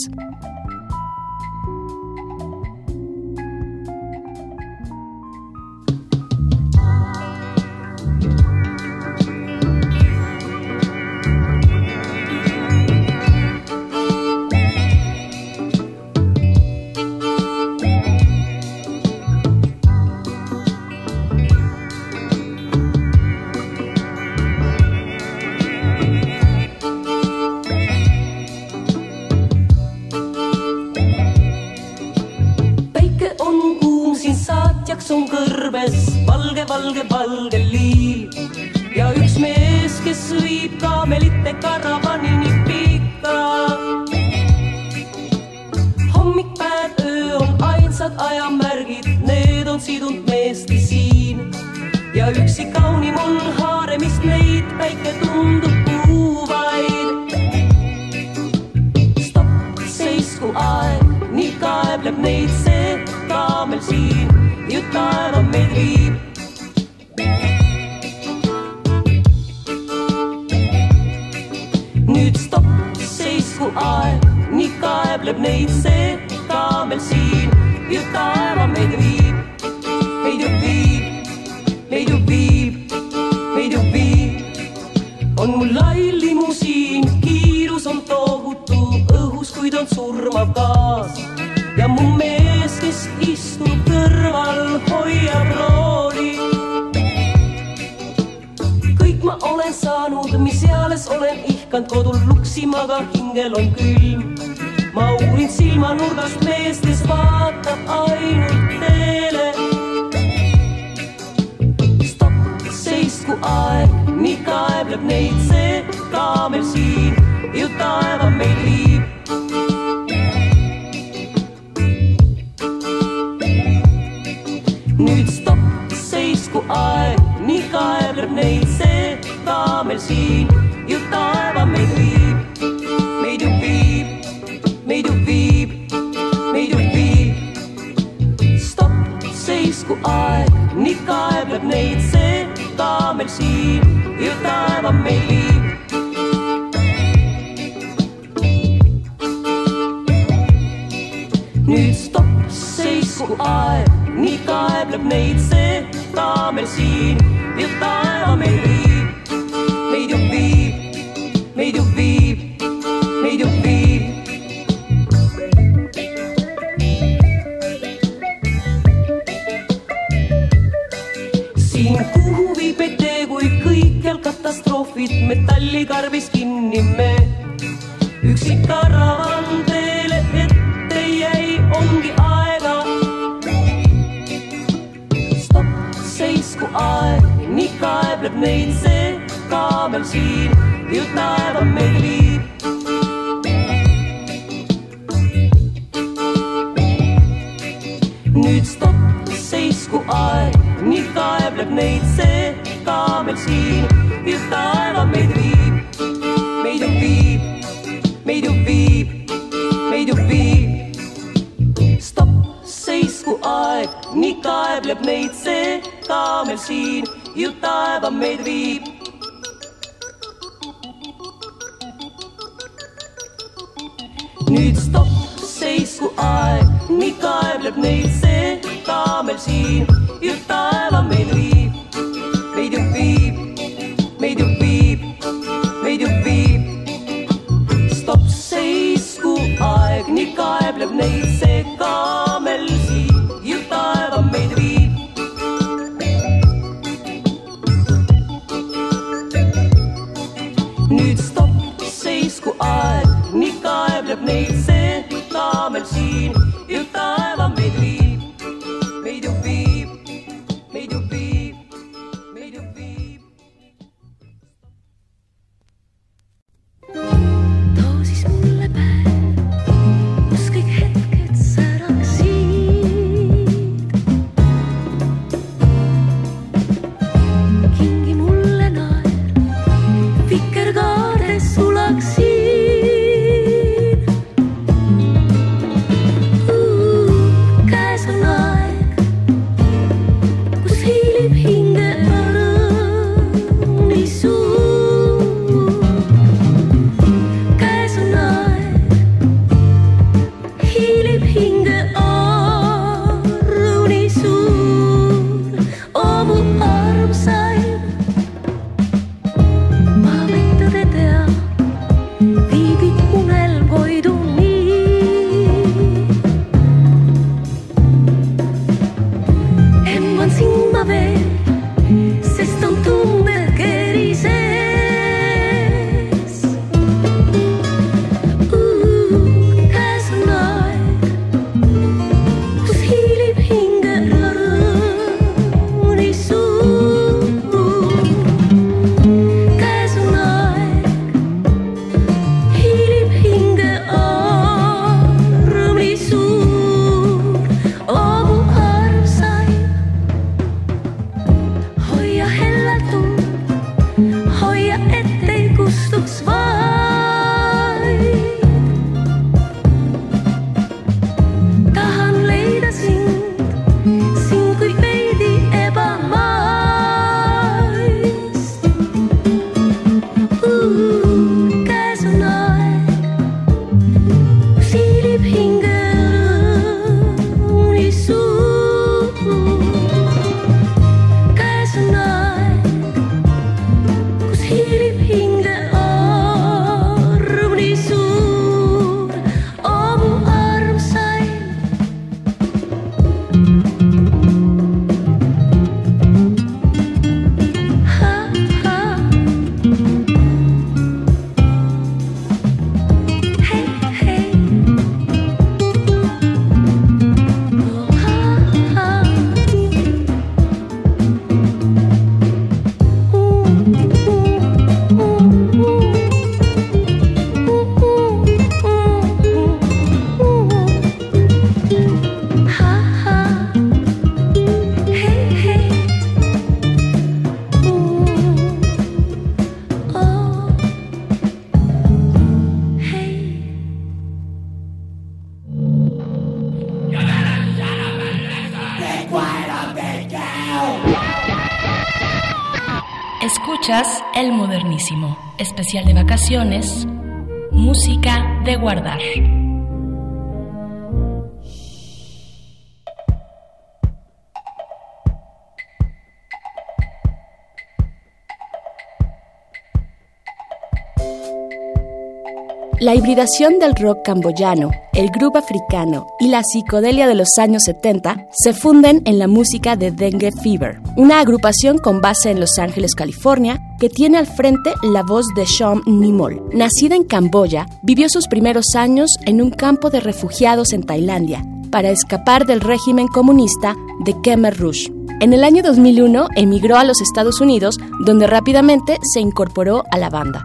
La hibridación del rock camboyano, el grupo africano y la psicodelia de los años 70 se funden en la música de Dengue Fever, una agrupación con base en Los Ángeles, California, que tiene al frente la voz de Sean Nimol. Nacida en Camboya, vivió sus primeros años en un campo de refugiados en Tailandia para escapar del régimen comunista de Khmer Rouge. En el año 2001 emigró a los Estados Unidos, donde rápidamente se incorporó a la banda.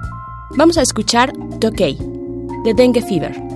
Vamos a escuchar Tokay, de Dengue Fever.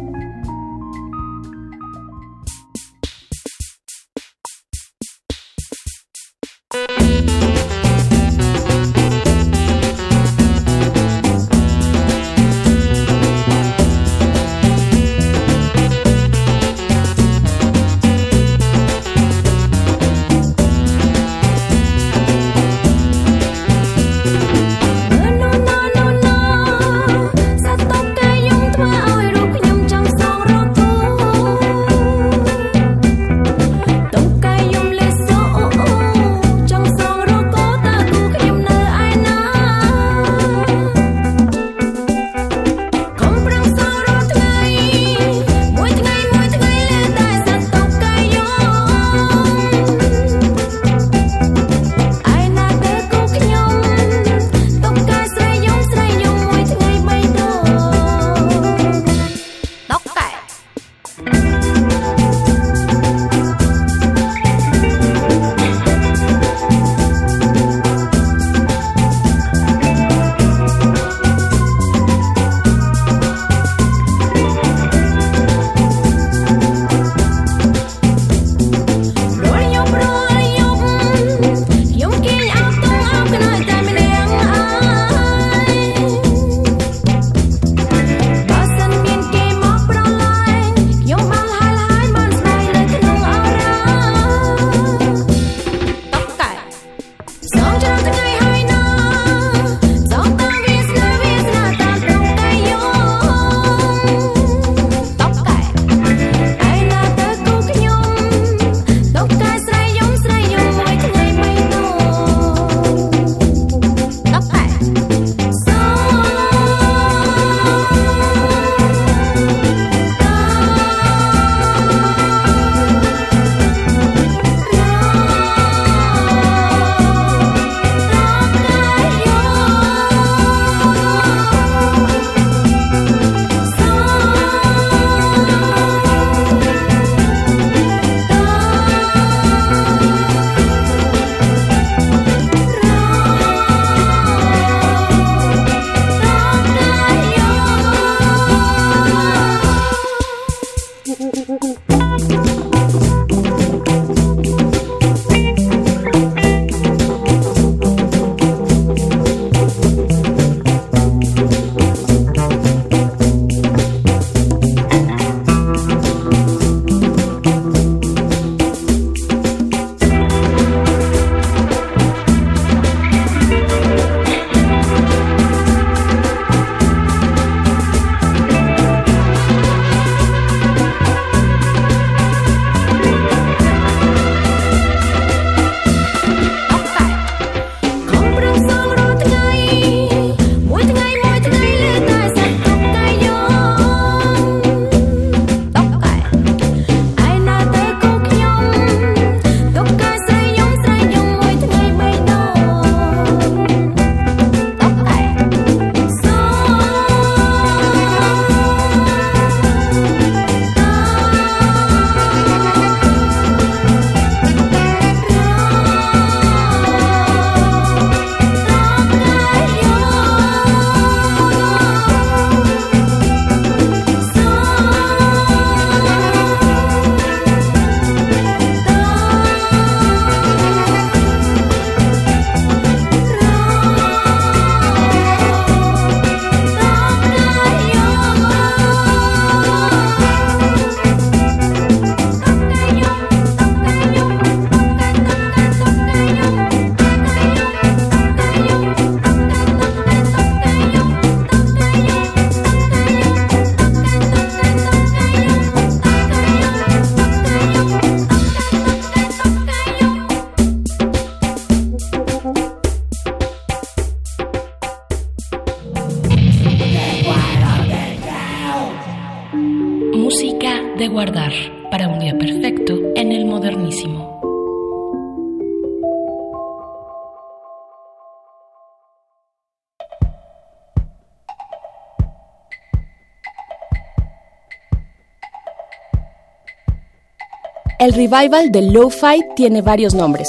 El revival del lo-fi tiene varios nombres,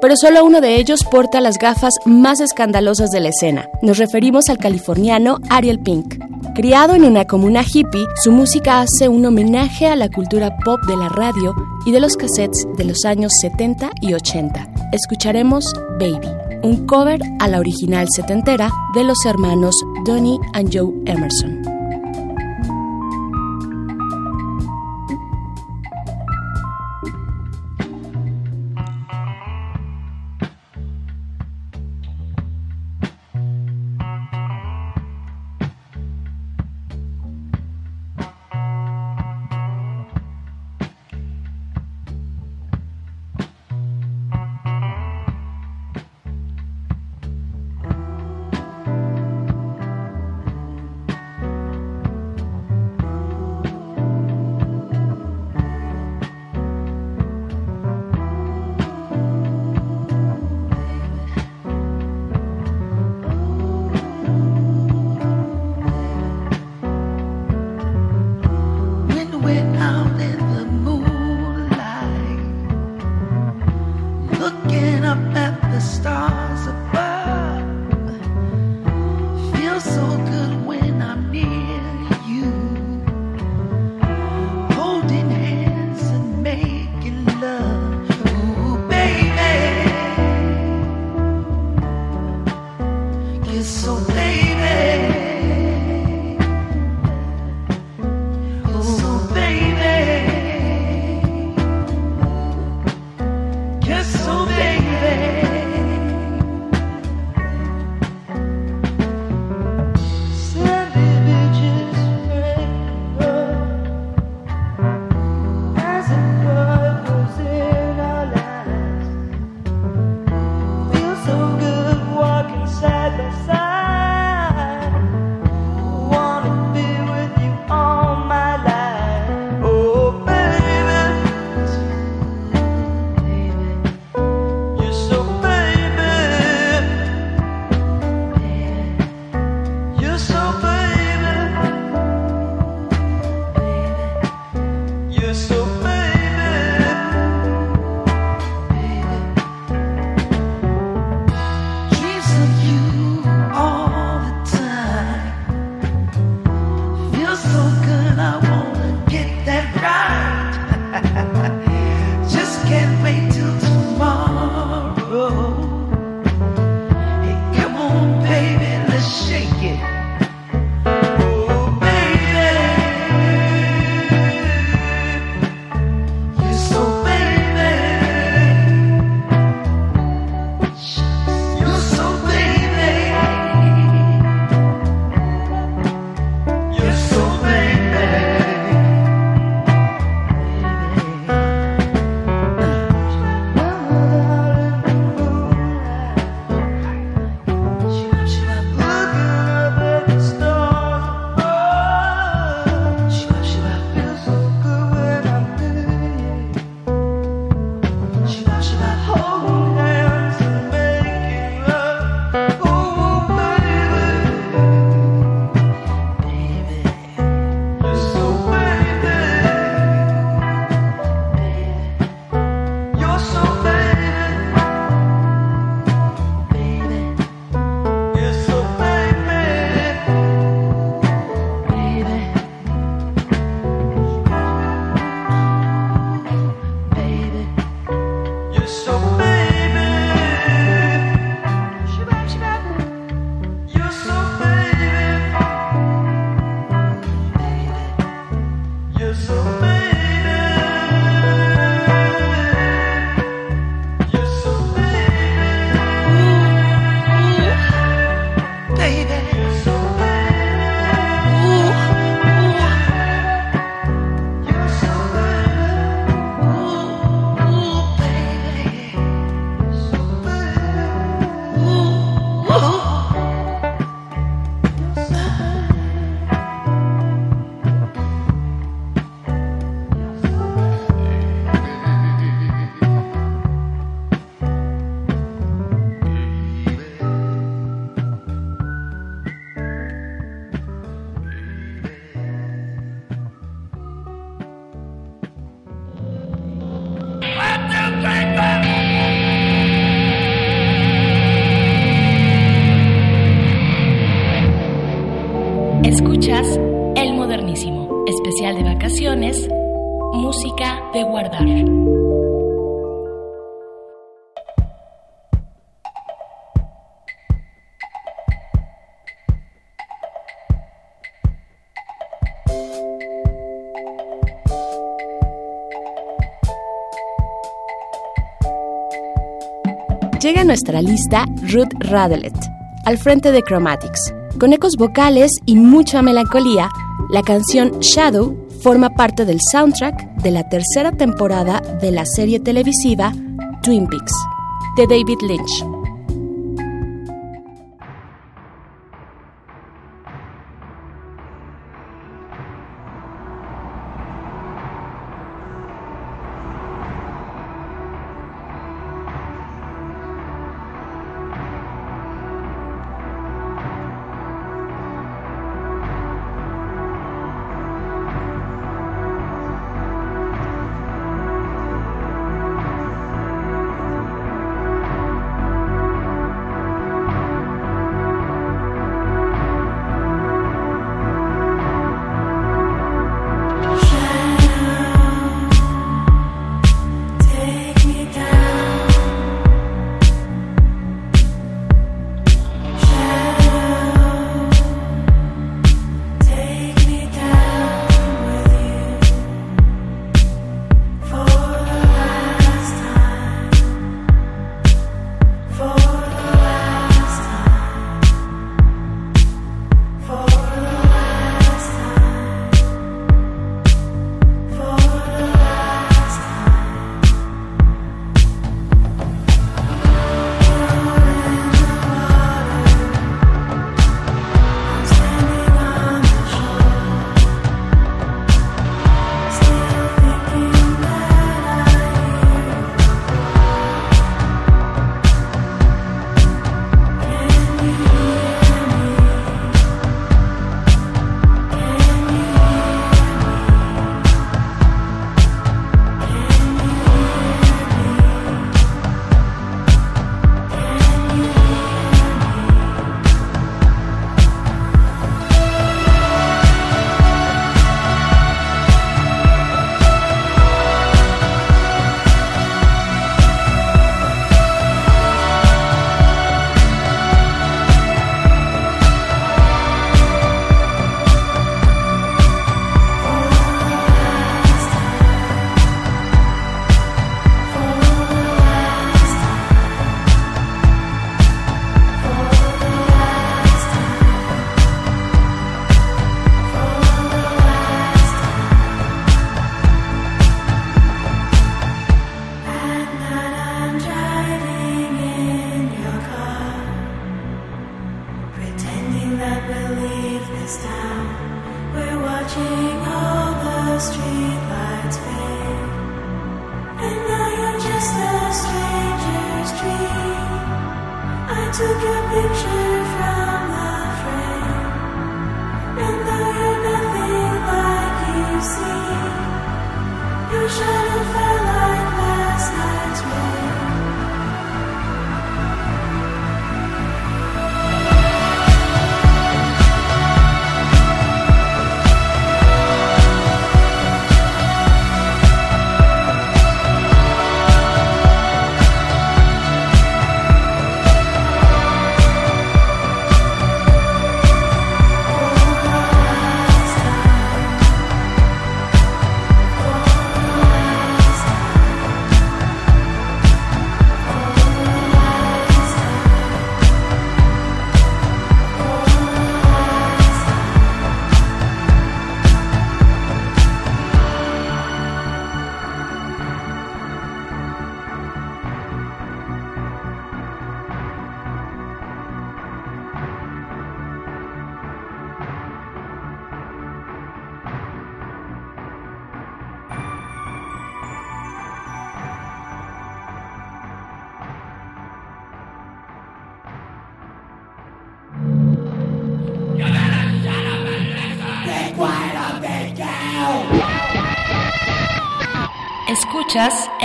pero solo uno de ellos porta las gafas más escandalosas de la escena. Nos referimos al californiano Ariel Pink. Criado en una comuna hippie, su música hace un homenaje a la cultura pop de la radio y de los cassettes de los años 70 y 80. Escucharemos Baby, un cover a la original setentera de los hermanos Donnie and Joe Emerson. De guardar. Llega a nuestra lista Ruth Radelet, al frente de Chromatics. Con ecos vocales y mucha melancolía, la canción Shadow forma parte del soundtrack de la tercera temporada de la serie televisiva Twin Peaks, de David Lynch.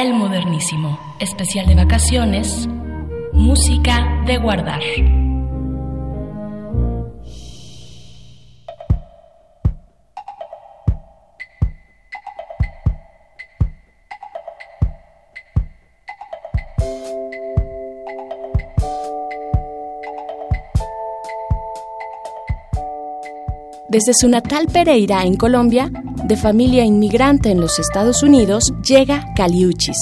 El Modernísimo, especial de vacaciones, música de guardar. Desde su natal Pereira, en Colombia, de familia inmigrante en los Estados Unidos, llega Caliuchis,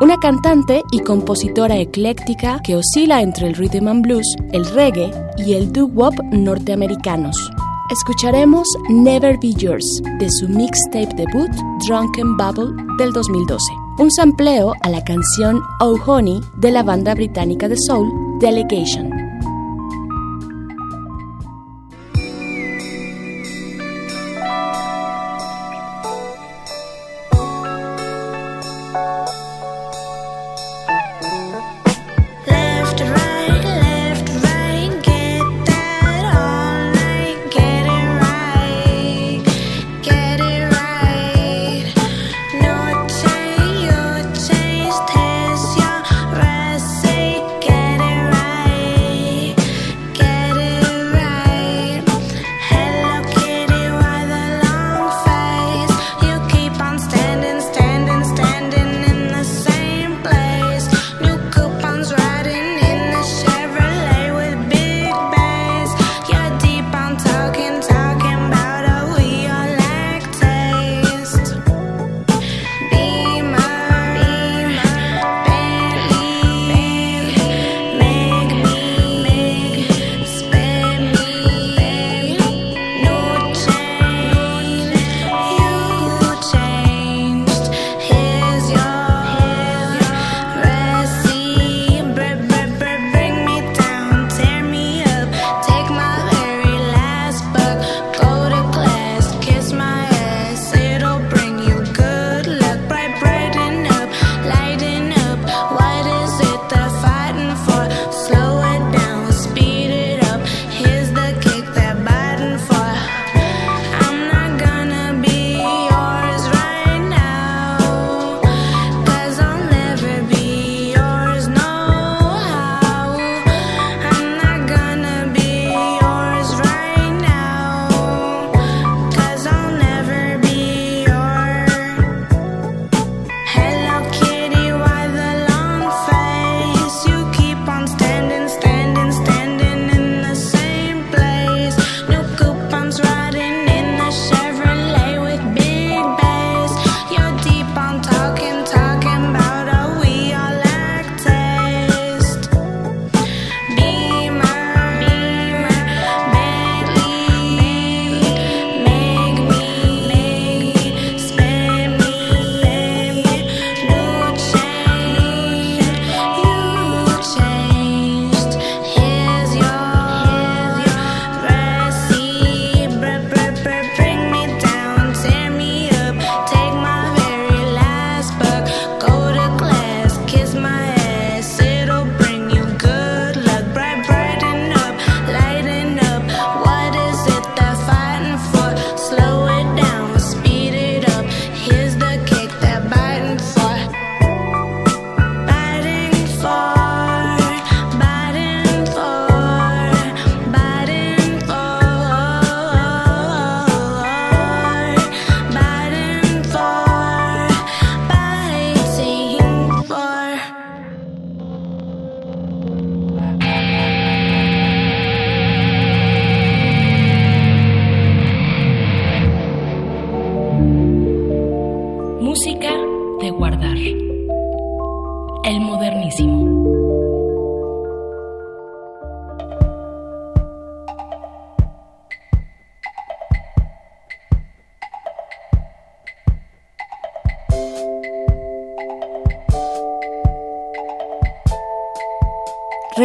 una cantante y compositora ecléctica que oscila entre el rhythm and blues, el reggae y el doo-wop norteamericanos. Escucharemos Never Be Yours de su mixtape debut Drunken Bubble del 2012, un sampleo a la canción Oh Honey de la banda británica de soul Delegation.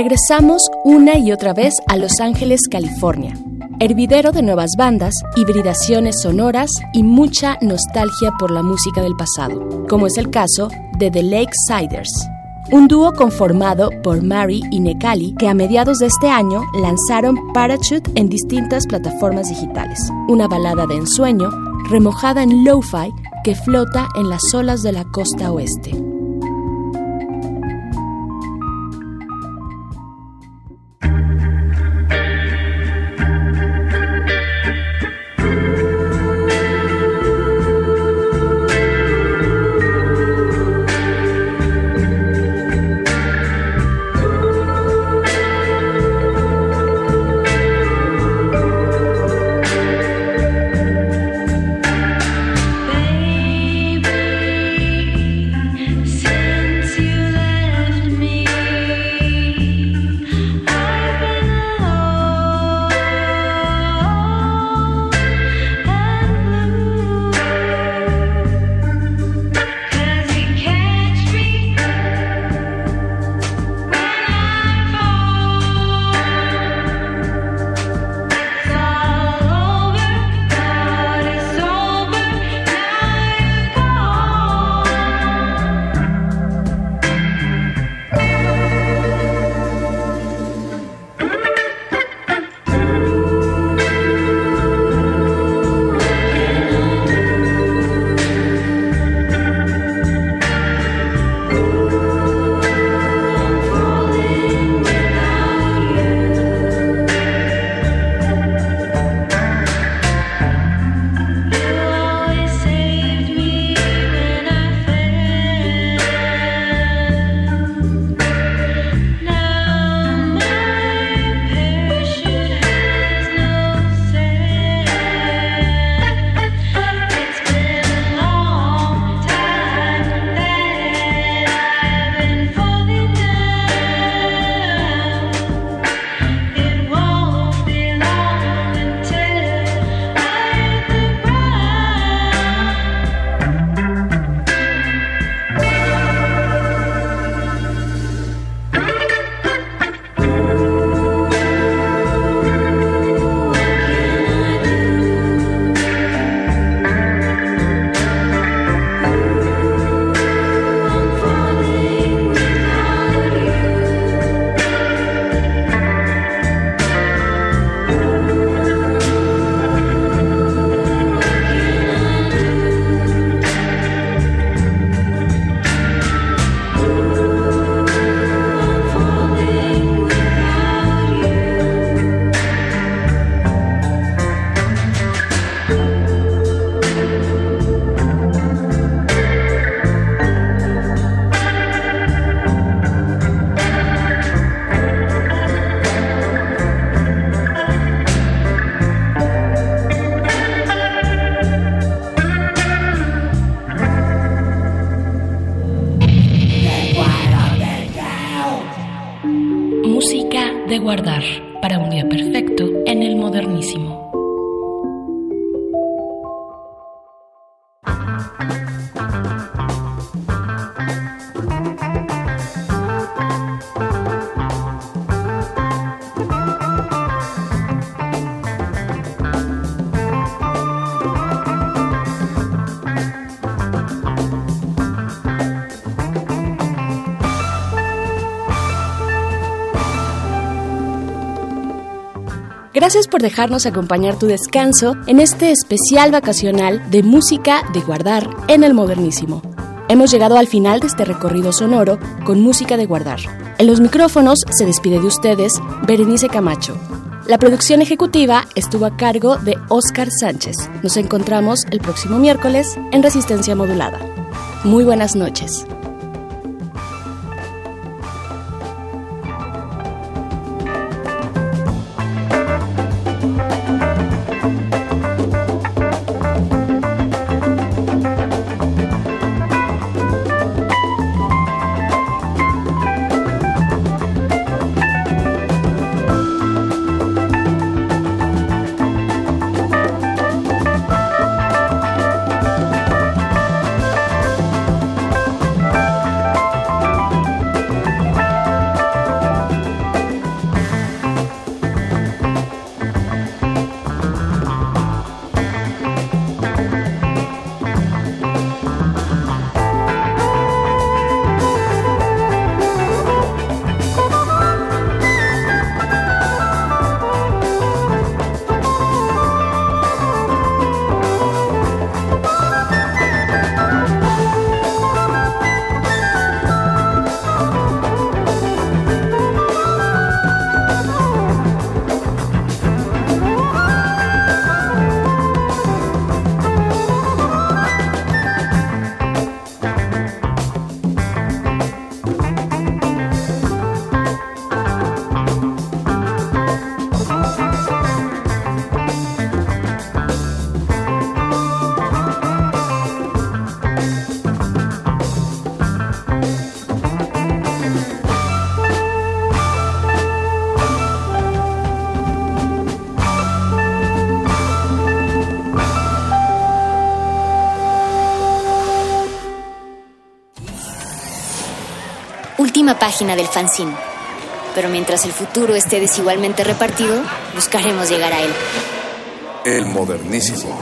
regresamos una y otra vez a Los Ángeles, California, hervidero de nuevas bandas, hibridaciones sonoras y mucha nostalgia por la música del pasado, como es el caso de The Lake Siders, un dúo conformado por Mary y Nekali que a mediados de este año lanzaron Parachute en distintas plataformas digitales, una balada de ensueño remojada en lo-fi que flota en las olas de la costa oeste. Un Gracias por dejarnos acompañar tu descanso en este especial vacacional de música de guardar en el modernísimo. Hemos llegado al final de este recorrido sonoro con música de guardar. En los micrófonos se despide de ustedes Berenice Camacho. La producción ejecutiva estuvo a cargo de Oscar Sánchez. Nos encontramos el próximo miércoles en Resistencia Modulada. Muy buenas noches. Página del fanzine. Pero mientras el futuro esté desigualmente repartido, buscaremos llegar a él. El modernísimo.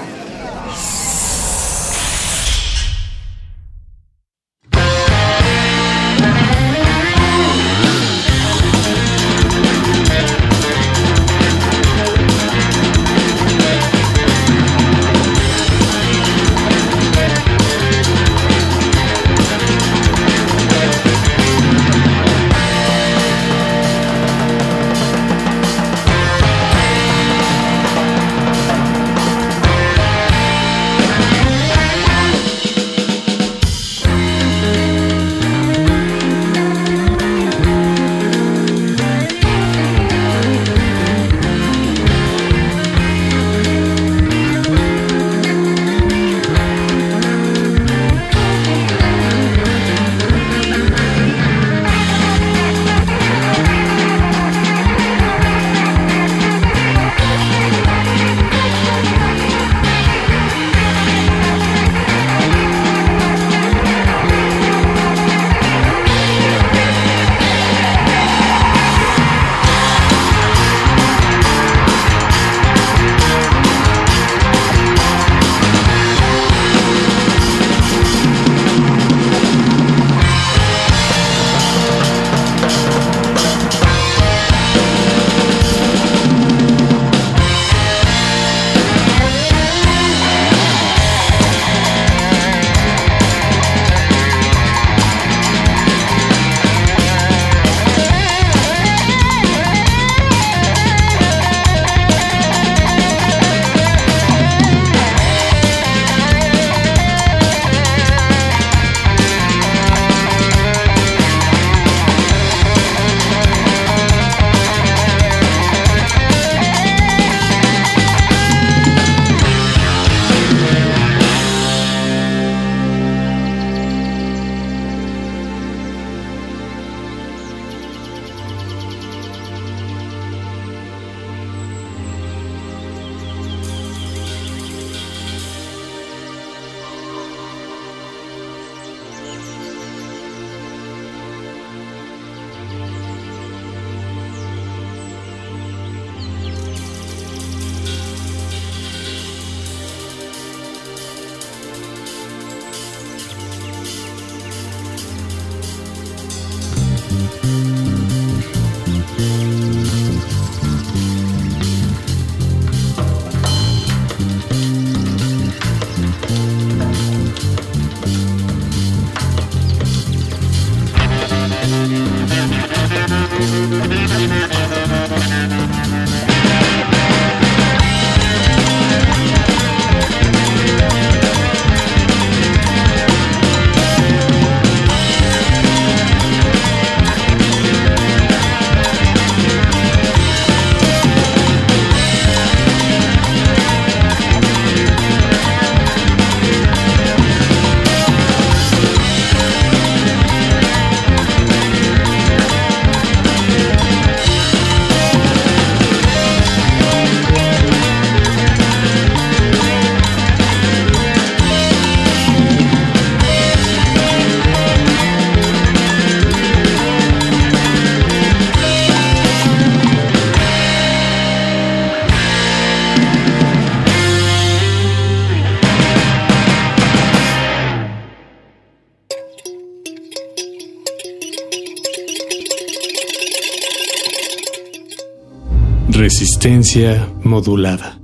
Resistencia modulada.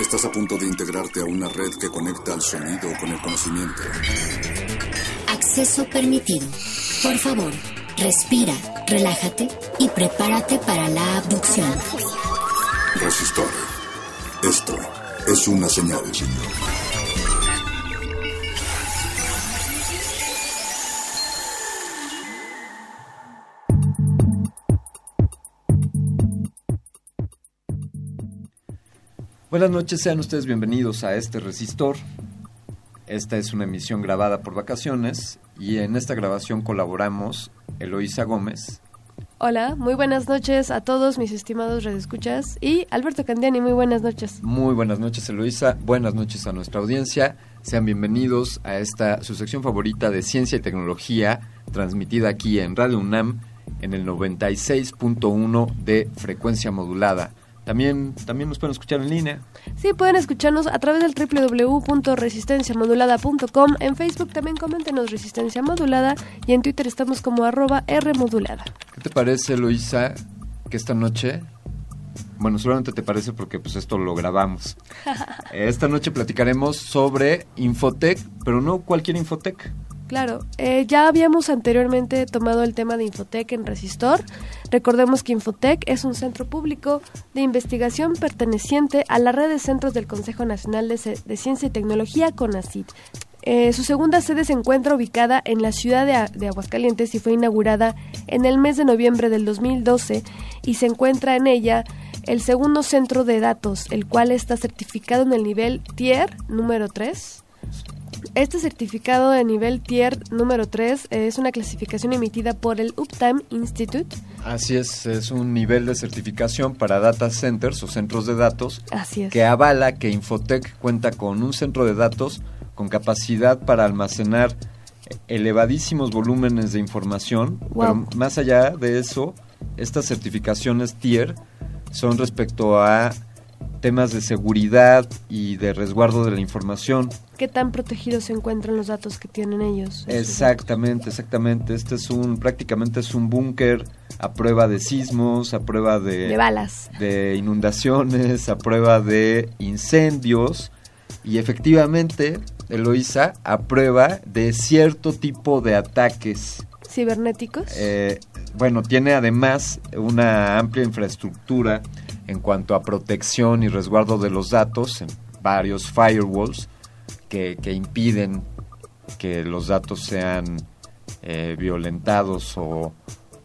Estás a punto de integrarte a una red que conecta al sonido con el conocimiento. Acceso permitido. Por favor, respira, relájate y prepárate para la abducción. Resistor. Esto es una señal. Buenas noches, sean ustedes bienvenidos a este resistor. Esta es una emisión grabada por vacaciones y en esta grabación colaboramos Eloísa Gómez, Hola, muy buenas noches a todos mis estimados redescuchas y Alberto Candiani, muy buenas noches. Muy buenas noches, Eloísa. Buenas noches a nuestra audiencia. Sean bienvenidos a esta su sección favorita de ciencia y tecnología, transmitida aquí en Radio UNAM en el 96.1 de frecuencia modulada. También, también nos pueden escuchar en línea. Sí, pueden escucharnos a través del www.resistenciamodulada.com. En Facebook también coméntenos Resistencia Modulada y en Twitter estamos como arroba Rmodulada. ¿Qué te parece, Eloísa, que esta noche... Bueno, solamente te parece porque pues esto lo grabamos. Esta noche platicaremos sobre Infotec, pero no cualquier Infotec. Claro, eh, ya habíamos anteriormente tomado el tema de Infotec en Resistor. Recordemos que Infotec es un centro público de investigación perteneciente a la red de centros del Consejo Nacional de, Ciencia y Tecnología, CONACYT. Eh, su segunda sede se encuentra ubicada en la ciudad de Aguascalientes y fue inaugurada en el mes de noviembre del 2012 y se encuentra en ella el segundo centro de datos, el cual está certificado en el nivel Tier número 3. Este certificado de nivel Tier número 3 es una clasificación emitida por el Uptime Institute. Así es, es un nivel de certificación para data centers o centros de datos Así es. que avala que Infotec cuenta con un centro de datos con capacidad para almacenar elevadísimos volúmenes de información, Wow. pero más allá de eso, estas certificaciones tier son respecto a temas de seguridad y de resguardo de la información. ¿Qué tan protegidos se encuentran los datos que tienen ellos? Exactamente, exactamente. Este es un, prácticamente es un búnker a prueba de sismos, a prueba de, De balas. de inundaciones, a prueba de incendios y efectivamente, Eloísa, a prueba de cierto tipo de ataques. ¿Cibernéticos? Eh, bueno, tiene además una amplia infraestructura en cuanto a protección y resguardo de los datos, en varios firewalls que, que impiden que los datos sean eh, violentados o,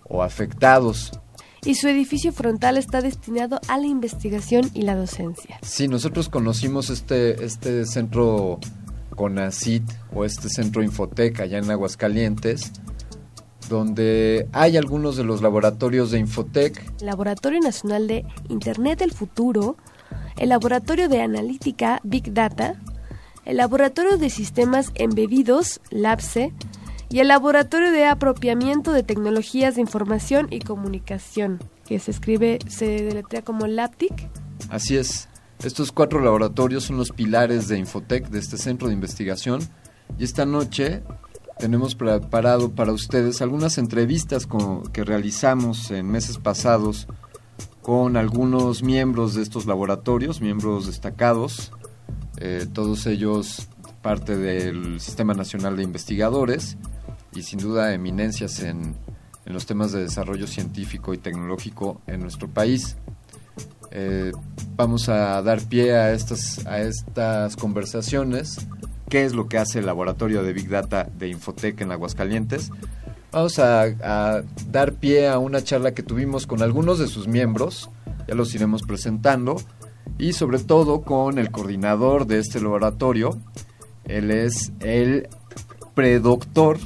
o afectados. Y su edificio frontal está destinado a la investigación y la docencia. Sí, nosotros conocimos este, este centro CONACIT o este centro Infotec allá en Aguascalientes, donde hay algunos de los laboratorios de Infotec Laboratorio Nacional de Internet del Futuro, el Laboratorio de Analítica Big Data, el Laboratorio de Sistemas Embebidos, LABSE, y el Laboratorio de Apropiamiento de Tecnologías de Información y Comunicación, que se escribe, se deletrea como LAPTIC. Así es. Estos cuatro laboratorios son los pilares de Infotec, de este centro de investigación. Y esta noche tenemos preparado para ustedes algunas entrevistas que realizamos en meses pasados con algunos miembros de estos laboratorios, miembros destacados, eh, todos ellos parte del Sistema Nacional de Investigadores y sin duda eminencias en, en los temas de desarrollo científico y tecnológico en nuestro país. Eh, vamos a dar pie a estas, a estas conversaciones. ¿Qué es lo que hace el laboratorio de Big Data de Infotec en Aguascalientes? Vamos a, a dar pie a una charla que tuvimos con algunos de sus miembros, ya los iremos presentando, y sobre todo con el coordinador de este laboratorio. Él es el predoctor,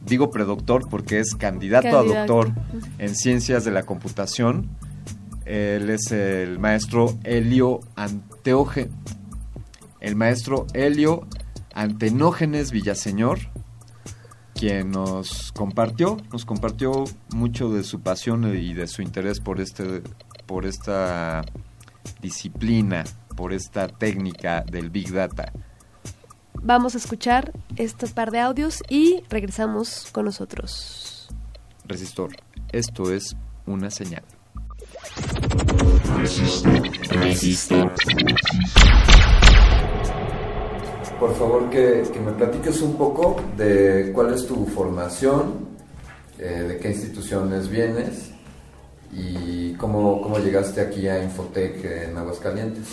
digo predoctor porque es candidato, Candidato. a doctor en ciencias de la computación. Él es el maestro Helio Anteoge, el maestro Helio Antenógenes Villaseñor, quien nos compartió, nos compartió mucho de su pasión y de su interés por este, por esta disciplina, por esta técnica del Big Data. Vamos a escuchar este par de audios y regresamos con nosotros. Resistor, esto es una señal. Por favor, que, que me platiques un poco de cuál es tu formación, eh, de qué instituciones vienes y cómo, cómo llegaste aquí a Infotec en Aguascalientes.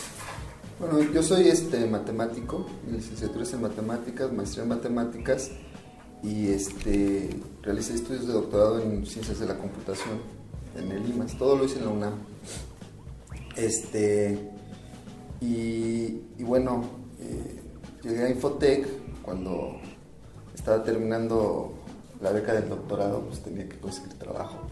Bueno, yo soy este matemático, licenciatura es en matemáticas, maestría en matemáticas y este realicé estudios de doctorado en ciencias de la computación en el IMAS, todo lo hice en la UNAM. Este y, bueno, eh, llegué a Infotec cuando estaba terminando la beca del doctorado, pues tenía que conseguir trabajo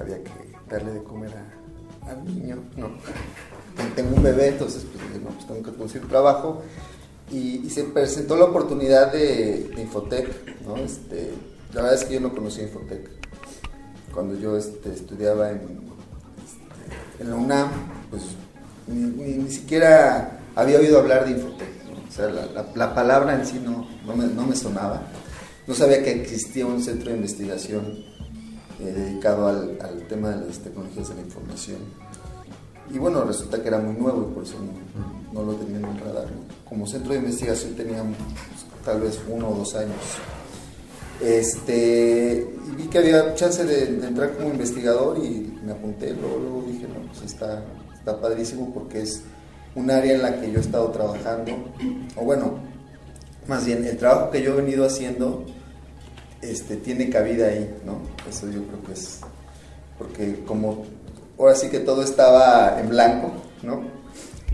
había que darle de comer a, al niño, ¿no? Tengo un bebé, entonces pues, no, pues tengo que conseguir trabajo. Y, se presentó la oportunidad de, de Infotec, ¿no? Este, la verdad es que yo no conocía Infotec. Cuando yo este, estudiaba en, este, en la UNAM, pues ni, ni- ni siquiera había oído hablar de Infotec. O sea, la, la- la palabra en sí no, no me sonaba. No sabía que existía un centro de investigación eh, dedicado al, al tema de las tecnologías de la información. Y bueno, resulta que era muy nuevo y por eso no, no lo tenía en el radar. Como centro de investigación teníamos pues, tal vez uno o dos años. Este, y vi que había chance de, de entrar como investigador y me apunté. Luego, luego dije, no, pues está, está padrísimo porque es un área en la que yo he estado trabajando. O bueno, más bien, el trabajo que yo he venido haciendo este, tiene cabida ahí, ¿no? Eso yo creo que es. Porque como ahora sí que todo estaba en blanco, ¿no?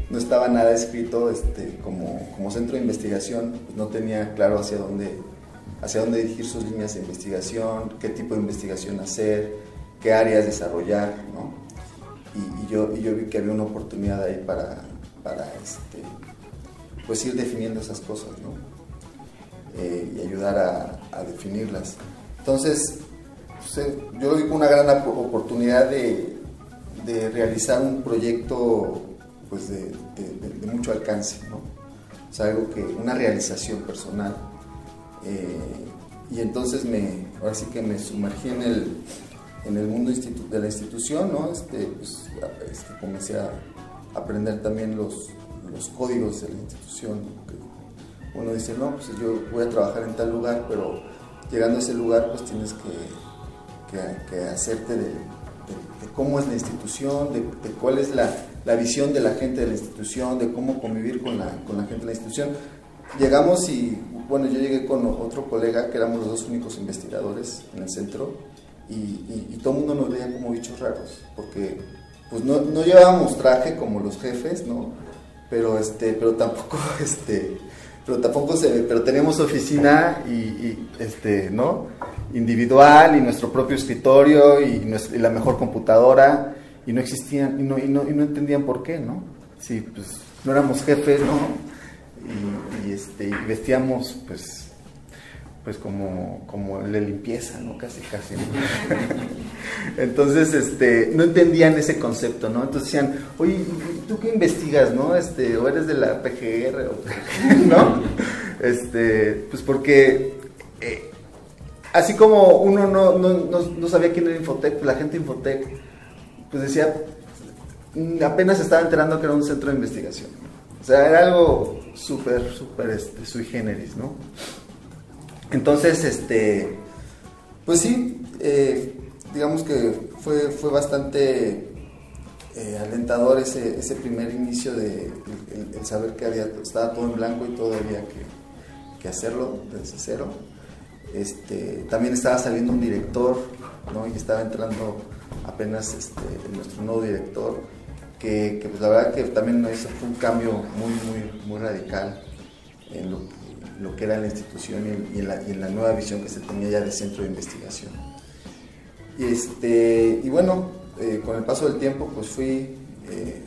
No estaba nada escrito, este, como, como centro de investigación, pues no tenía claro hacia dónde, hacia dónde dirigir sus líneas de investigación, qué tipo de investigación hacer, qué áreas desarrollar, ¿no? Y, y yo, y yo vi que había una oportunidad ahí para, para este, pues ir definiendo esas cosas, ¿no? Eh, y ayudar a, a definirlas. Entonces, pues, yo lo vi como una gran oportunidad de, de realizar un proyecto pues, de, de- de- mucho alcance, ¿no? O sea, algo que, una realización personal. Eh, y entonces me, ahora sí que me sumergí en el, en el mundo de la institución, ¿no? Este, pues, este, comencé a aprender también los, los códigos de la institución, que uno dice, no, pues yo voy a trabajar en tal lugar, pero llegando a ese lugar pues tienes que, hacerte de, cómo es la institución, de, cuál es la, visión de la gente de la institución, de cómo convivir con la, gente de la institución. Llegamos y, bueno, yo llegué con otro colega que éramos los dos únicos investigadores en el centro y todo el mundo nos veía como bichos raros, porque pues no, no llevábamos traje como los jefes, ¿no? Pero, este, pero tampoco, este, pero tampoco se pero teníamos oficina y, y, este, ¿no? individual y nuestro propio escritorio y, la mejor computadora y no existían y no, y no, y no entendían por qué, ¿no? Sí, pues no éramos jefes, ¿no? Y, y, este, vestíamos, pues, pues como, como el de limpieza, ¿no? Casi, casi. Entonces, este, no entendían ese concepto, ¿no? Entonces decían, oye, ¿y ¿tú qué investigas, no? Este, o eres de la PGR, o, ¿no? Este, pues porque eh, así como uno no, no, no, no sabía quién era Infotec, pues la gente de Infotec, pues decía, mm, apenas estaba enterando que era un centro de investigación. O sea, era algo súper, súper este, sui generis, ¿no? Entonces, este, pues sí, eh, digamos que fue, fue bastante eh, alentador ese, ese primer inicio de saber que había, estaba todo en blanco y todo había que, que hacerlo desde cero. Este, también estaba saliendo un director, ¿no? Y estaba entrando apenas este, nuestro nuevo director, que, que, pues la verdad que también fue un cambio muy, muy, muy radical en lo, lo que era la institución y en, la, nueva visión que se tenía ya de centro de investigación. Y, este, y bueno, eh, con el paso del tiempo pues fui eh,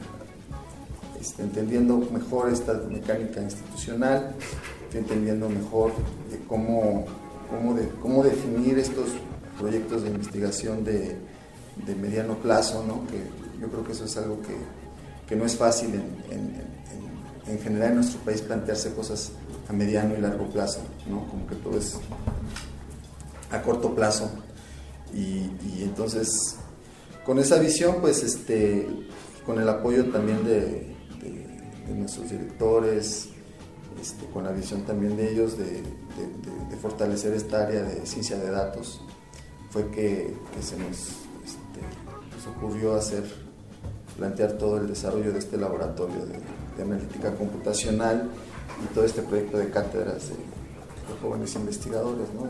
este, entendiendo mejor esta mecánica institucional, fui entendiendo mejor cómo, cómo, cómo definir estos proyectos de investigación de, de mediano plazo, ¿no? que yo creo que eso es algo que, que no es fácil en, en, en, en general en nuestro país plantearse cosas a mediano y largo plazo, ¿no? como que todo es a corto plazo. Y, entonces, con esa visión, pues, este, con el apoyo también de, nuestros directores, este, con la visión también de ellos de, fortalecer esta área de ciencia de datos, fue que, se nos este, nos ocurrió hacer, plantear todo el desarrollo de este laboratorio de analítica computacional y todo este proyecto de cátedras de, jóvenes investigadores ¿no?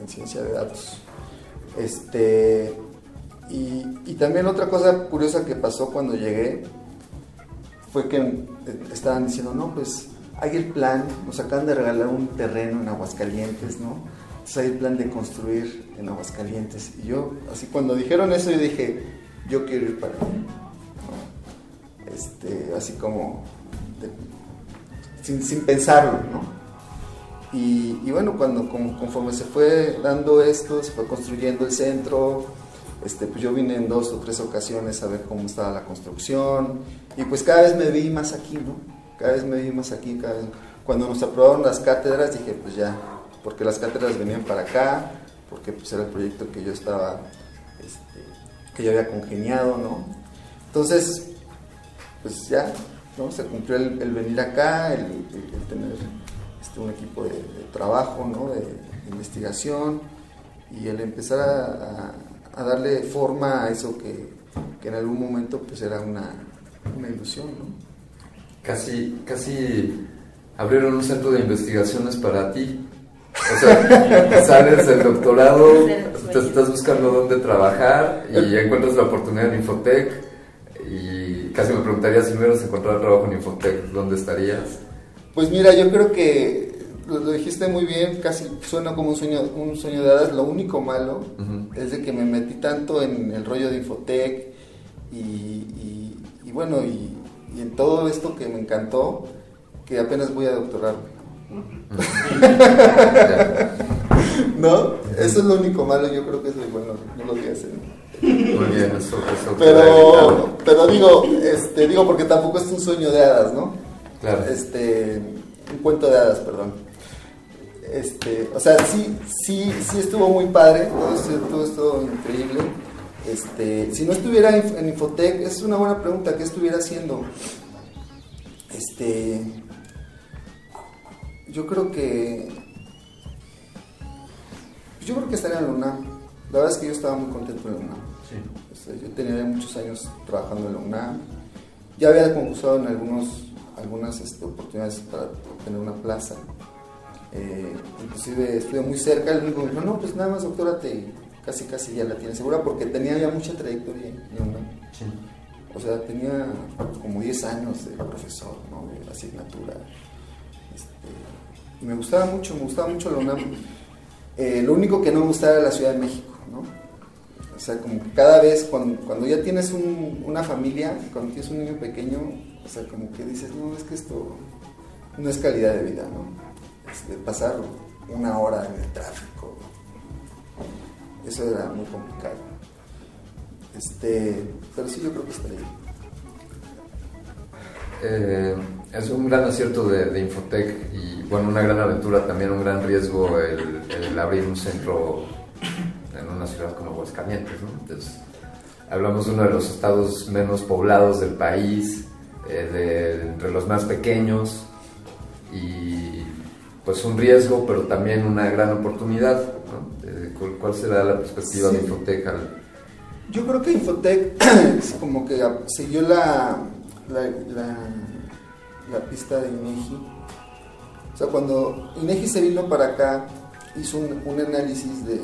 en ciencia de datos. Este, y, también otra cosa curiosa que pasó cuando llegué fue que estaban diciendo, no, pues hay el plan, nos acaban de regalar un terreno en Aguascalientes, ¿no? Entonces hay el plan de construir en Aguascalientes. Y yo, así cuando dijeron eso, yo dije, yo quiero ir para allá. Este, así como sin, sin pensarlo, ¿no? Y, bueno, cuando con- conforme se fue dando esto, se fue construyendo el centro, este, pues yo vine en dos o tres ocasiones a ver cómo estaba la construcción y pues cada vez me vi más aquí, ¿no? Cada vez me vi más aquí, cada vez- Cuando nos aprobaron las cátedras dije, pues ya, porque las cátedras venían para acá, porque pues era el proyecto que yo estaba, este, que yo había congeniado, ¿no? Entonces, pues ya, ¿no? Se cumplió el, el venir acá, el, el- el tener este, un equipo de, de trabajo, ¿no? De, de investigación y el empezar a, a- a darle forma a eso que, que en algún momento pues era una, una ilusión, ¿no? Casi, casi abrieron un centro de investigaciones para ti. O sea, sales del doctorado, te estás buscando dónde trabajar y encuentras la oportunidad en Infotec casi me preguntaría si no hubieras encontrado trabajo en Infotec, ¿dónde estarías? Pues mira, yo creo que lo, lo dijiste muy bien, casi suena como un sueño, un sueño de hadas. Lo único malo es de que me metí tanto en el rollo de Infotec y, y- y bueno, y, y en todo esto que me encantó, que apenas voy a doctorarme. ¿No? Eso es lo único malo, yo creo que es lo bueno, no lo voy a hacer. Muy bien, eso, eso Pero, pero digo, este, digo porque tampoco es un sueño de hadas, ¿no? Claro. Este, un cuento de hadas, perdón. Este, o sea, sí, sí, sí estuvo muy padre, todo esto increíble. Este, si no estuviera en, en Infotec, es una buena pregunta, ¿qué estuviera haciendo? Este, yo creo que, yo creo que estaría en la UNAM. La verdad es que yo estaba muy contento en la UNAM. Yo tenía ya muchos años trabajando en la UNAM. Ya había concursado en algunos, algunas este, oportunidades para obtener una plaza. Eh, inclusive estuve muy cerca, el único me dijo, no, pues nada más doctorate y casi casi ya la tiene segura porque tenía ya mucha trayectoria en la UNAM. O sea, tenía como 10 años de profesor, ¿no? De asignatura. Este, y me gustaba mucho, me gustaba mucho la UNAM. Eh, lo único que no me gustaba era la Ciudad de México, ¿no? O sea, como que cada vez cuando, ya tienes un- una familia, cuando tienes un niño pequeño, o sea, como que dices, no, es que esto no es calidad de vida, ¿no? Este, pasar una hora en el tráfico, eso era muy complicado. Este, pero sí, yo creo que estaría ahí. Eh, es un gran acierto de, de Infotec y bueno, una gran aventura, también un gran riesgo el abrir un centro en una ciudad como Aguascalientes. ¿no? Entonces, hablamos de uno de los estados menos poblados del país, eh, de, entre los más pequeños y pues un riesgo, pero también una gran oportunidad. ¿no? Eh, ¿cuál, será la perspectiva de Sí. Infotec al, Yo creo que Infotec como que siguió la, la, la, la pista de INEGI. O sea, cuando INEGI se vino para acá, hizo un, un análisis de.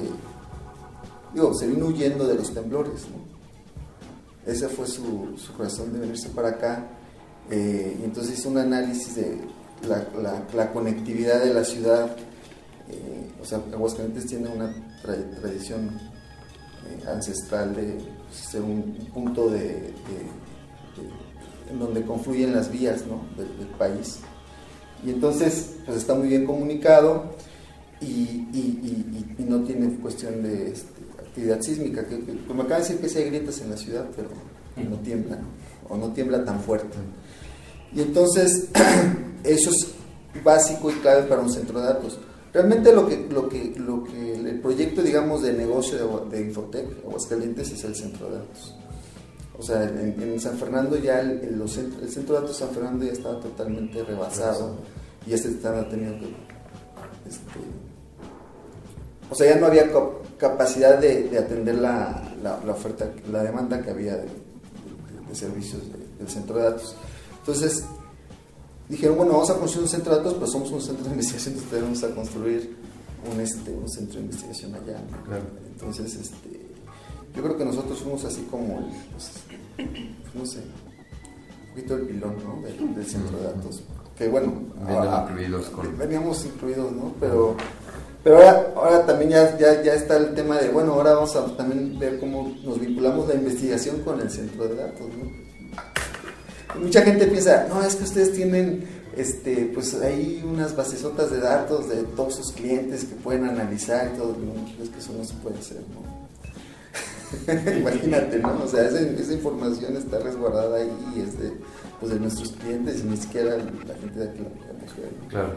Digo, se vino huyendo de los temblores, ¿no? Ese fue su, su razón de venirse para acá. eh, y entonces hizo un análisis de la, la- conectividad de la ciudad. eh, o sea, Aguascalientes tiene una tra- tradición eh, ancestral de ser un, un punto de, en donde confluyen las vías ¿no? del, país. Y entonces, pues está muy bien comunicado y- y no tiene cuestión de este, actividad sísmica. Que, que- pues me acaba de decir que sí hay grietas en la ciudad, pero no tiembla, ¿no? o no tiembla tan fuerte. Y entonces, eso es básico y clave para un centro de datos. Realmente lo que, lo que, lo que el proyecto, digamos, de negocio de, de Infotec Aguascalientes es el centro de datos. O sea, en, San Fernando ya el, el- el centro de datos de San Fernando ya estaba totalmente rebasado y este estaba tenido que... este, o sea, ya no había capacidad de, de atender la, la- la oferta, la demanda que había de, de- de servicios de- del centro de datos. Entonces, dijeron, bueno, vamos a construir un centro de datos, pero somos un centro de investigación, entonces vamos a construir un, este, un centro de investigación allá. ¿no? Claro. Entonces, este, yo creo que nosotros fuimos así como, el, pues, no sé, un poquito el pilón ¿no? del, del centro de datos. Que bueno, incluidos con- veníamos incluidos, ¿no? Pero, pero ahora, ahora también ya, ya, ya está el tema de, bueno, ahora vamos a también ver cómo nos vinculamos la investigación con el centro de datos, ¿no? Mucha gente piensa, no, es que ustedes tienen este, pues ahí unas basesotas de datos de todos sus clientes que pueden analizar y todo. No, es que eso no se puede hacer, ¿no? Imagínate, ¿no? O sea, esa, esa información está resguardada ahí y es de, pues, de nuestros clientes y ni siquiera la gente de aquí la ver. ¿no? Claro.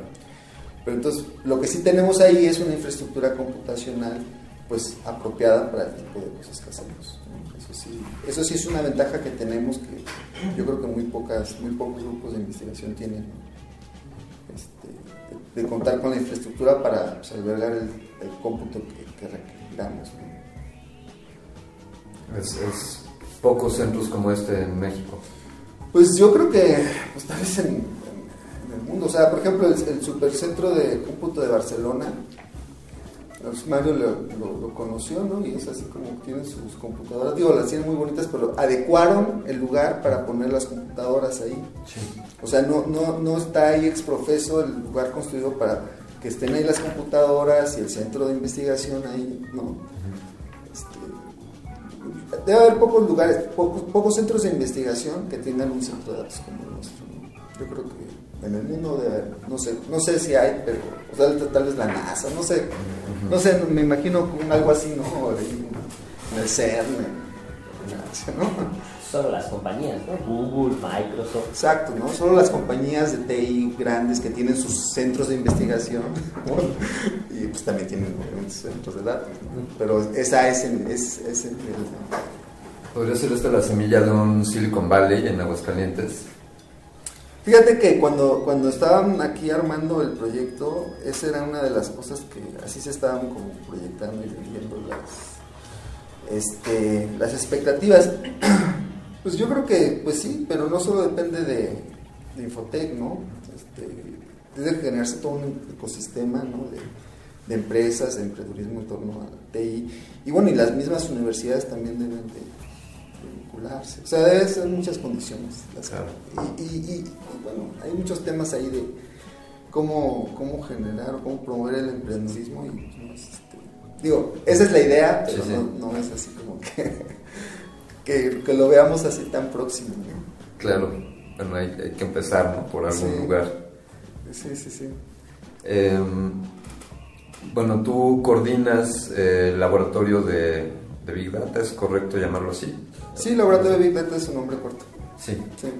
Pero entonces, lo que sí tenemos ahí es una infraestructura computacional pues apropiada para el tipo de cosas que hacemos. ¿no? Eso sí, eso sí es una ventaja que tenemos que yo creo que muy pocas, muy pocos grupos de investigación tienen este, de, de contar con la infraestructura para pues, albergar el, el cómputo que, que requiramos. ¿no? Es, es pocos centros como este en México. Pues yo creo que pues, tal vez en, en- en el mundo, o sea, por ejemplo, el, el supercentro de cómputo de Barcelona, pues, Mario lo, lo- lo conoció, ¿no? Y es así como tienen sus computadoras, digo, las tienen muy bonitas, pero adecuaron el lugar para poner las computadoras ahí. O sea, no, no, no está ahí exprofeso el lugar construido para que estén ahí las computadoras y el centro de investigación ahí, ¿no? Este, debe haber pocos lugares, pocos, pocos centros de investigación que tengan un centro de datos como el nuestro. ¿no? Yo creo que en el mundo haber, no sé, no sé si hay, pero o sea, tal vez la NASA, no sé, no sé, me imagino como algo así, ¿no? En el CERN, en- ¿no? Solo las compañías, ¿no? Google, Microsoft. Exacto, ¿no? Solo las compañías de TI grandes que tienen sus centros de investigación y pues también tienen centros de datos, ¿no? Pero esa es, el- es, es el- ¿Podría ser esta la semilla de un Silicon Valley en Aguascalientes? Fíjate que cuando, cuando estaban aquí armando el proyecto, esa era una de las cosas que así se estaban como proyectando y viendo las, este, las expectativas. Pues yo creo que, pues sí, pero no solo depende de, de Infotec, ¿no? Este, debe generarse todo un ecosistema, ¿no? De, de empresas, de emprendedurismo en torno a TI. Y bueno, y las mismas universidades también deben de, O sea, debe ser muchas condiciones. las y, y- y- y, bueno, hay muchos temas ahí de cómo, cómo generar o cómo promover el emprendedurismo. Y, pues, este, digo, esa es la idea, pero Sí, sí. No, no es así como que, que, que lo veamos así tan próximo. ¿no? Claro, bueno, hay, hay que empezar ¿no? por algún Sí. lugar. Sí, sí, sí. Eh, bueno, tú coordinas eh, el laboratorio de, de Big Data, ¿es correcto llamarlo así? Sí, Laboratorio Big Data es su nombre corto. Sí.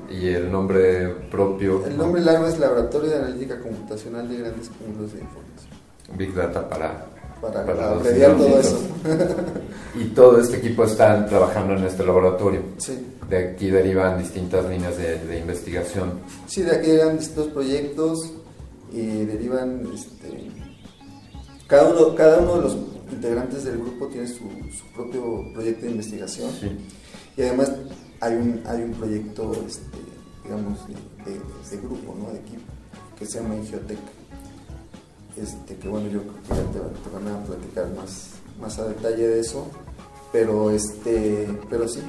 ¿Y el nombre propio? El nombre largo es Laboratorio de Analítica Computacional de Grandes Cúmulos de Información. Big Data para... Para, los abreviar todo eso. y todo este equipo está trabajando en este laboratorio. Sí. De aquí derivan distintas líneas de, de investigación. Sí, de aquí derivan distintos proyectos y derivan, este, cada uno, cada uno de los integrantes del grupo tiene su, su propio proyecto de investigación y además hay un, hay un proyecto, este, digamos, de, grupo, ¿no? de equipo, que se llama Ingeotec, este, que bueno, yo creo que ya te, van a platicar más, más a detalle de eso, pero, este, pero sí,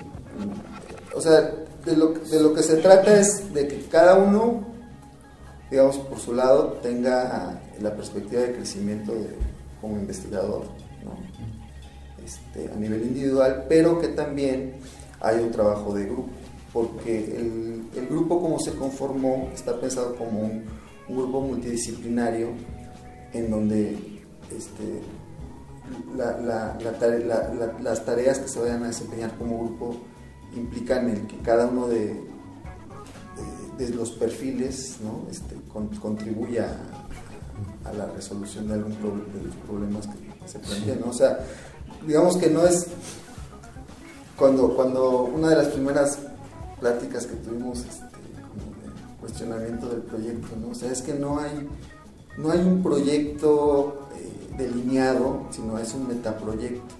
o sea, de lo, de lo que se trata es de que cada uno, digamos, por su lado, tenga la perspectiva de crecimiento como investigador, ¿no? Este, a nivel individual, pero que también hay un trabajo de grupo, porque el, grupo como se conformó está pensado como un, grupo multidisciplinario en donde este, las tareas que se vayan a desempeñar como grupo implican el que cada uno de, los perfiles ¿no? este, con- contribuya a la resolución de algún los problemas que se plantean. O sea, digamos que no es cuando, cuando una de las primeras pláticas que tuvimos este, como de cuestionamiento del proyecto, ¿no? O sea, es que no hay, no hay un proyecto eh, delineado, sino es un metaproyecto.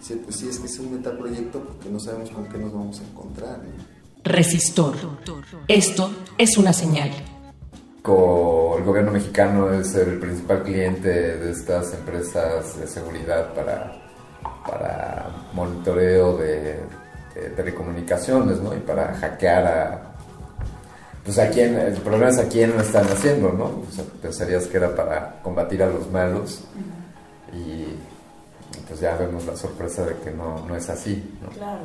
Sí, pues sí, es que es un metaproyecto porque no sabemos con qué nos vamos a encontrar. ¿no? Resistor. Esto es una señal. El gobierno mexicano es el principal cliente de estas empresas de seguridad para, para monitoreo de, de telecomunicaciones, ¿no? Y para hackear a... Pues a quién, el problema es a quién lo están haciendo, ¿no? O sea, pensarías que era para combatir a los malos y pues ya vemos la sorpresa de que no, no es así, ¿no? Claro,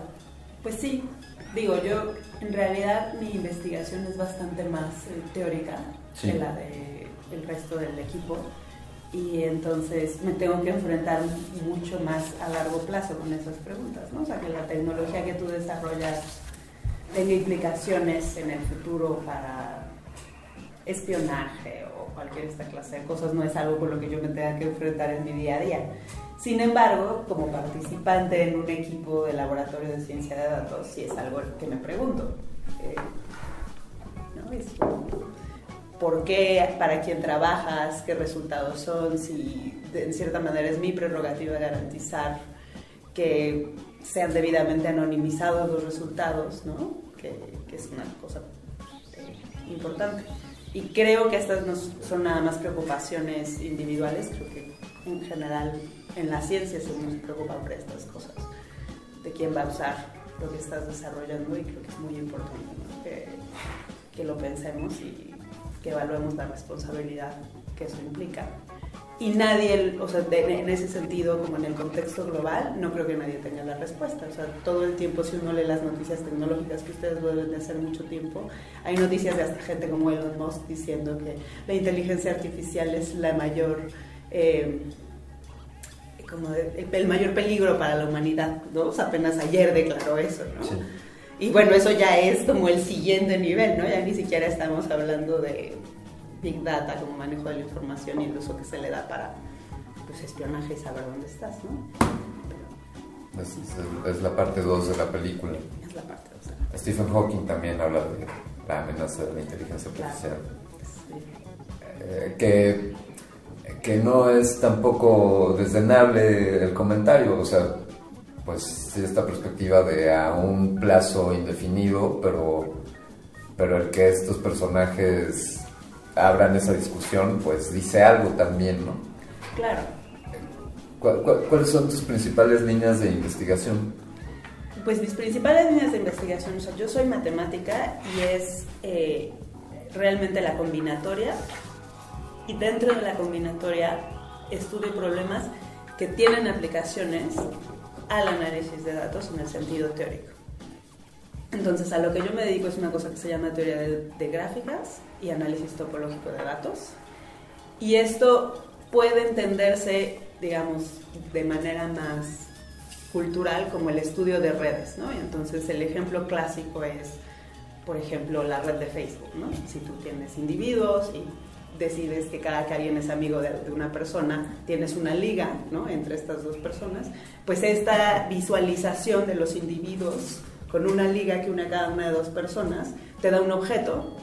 pues sí, digo yo, en realidad mi investigación es bastante más eh, teórica Sí. que la del resto del equipo y entonces me tengo que enfrentar mucho más a largo plazo con esas preguntas, ¿no? O sea, que la tecnología que tú desarrollas tenga implicaciones en el futuro para espionaje o cualquier esta clase de cosas no es algo con lo que yo me tenga que enfrentar en mi día a día. Sin embargo, como participante en un equipo de laboratorio de ciencia de datos, sí es algo que me pregunto. Eh, ¿no? Es ¿Por qué? ¿Para quién trabajas? ¿Qué resultados son? Si en cierta manera es mi prerrogativa garantizar que sean debidamente anonimizados los resultados, ¿no? que, que es una cosa eh, importante. Y creo que estas no son nada más preocupaciones individuales, creo que en general en la ciencia se nos preocupa por estas cosas, de quién va a usar lo que estás desarrollando y creo que es muy importante ¿no? que, que lo pensemos y que evaluemos la responsabilidad que eso implica. Y nadie, o sea, en ese sentido, como en el contexto global, no creo que nadie tenga la respuesta. O sea, todo el tiempo, si uno lee las noticias tecnológicas que ustedes deben de hacer mucho tiempo, hay noticias de hasta gente como Elon Musk diciendo que la inteligencia artificial es la mayor, eh, como de- el mayor peligro para la humanidad, ¿no? O sea, apenas ayer declaró eso, ¿no? Y bueno, eso ya es como el siguiente nivel, ¿no? Ya ni siquiera estamos hablando de Big Data como manejo de la información y el uso que se le da para pues, espionaje y saber dónde estás, ¿no? Es, es- es la parte 2 de la película. Es la parte dos. Stephen Hawking también habla de la amenaza de la inteligencia Claro. artificial. Eh, que, que no es tampoco desdenable el comentario, o sea, pues sí esta perspectiva de a un plazo indefinido, pero, pero el que estos personajes abran esa discusión, pues dice algo también, ¿no? Claro. ¿Cuál- cuál- ¿Cuáles son tus principales líneas de investigación? Pues mis principales líneas de investigación, yo soy matemática y es eh, realmente la combinatoria y dentro de la combinatoria estudio problemas que tienen aplicaciones al análisis de datos en el sentido teórico. Entonces, a lo que yo me dedico es una cosa que se llama teoría de, gráficas y análisis topológico de datos. Y esto puede entenderse, digamos, de manera más cultural como el estudio de redes, ¿no? Entonces el ejemplo clásico es, por ejemplo, la red de Facebook, ¿no? Si tú tienes individuos y decides que cada que alguien es amigo de, de una persona, tienes una liga, ¿no? Entre estas dos personas, pues esta visualización de los individuos con una liga que une cada una de dos personas te da un objeto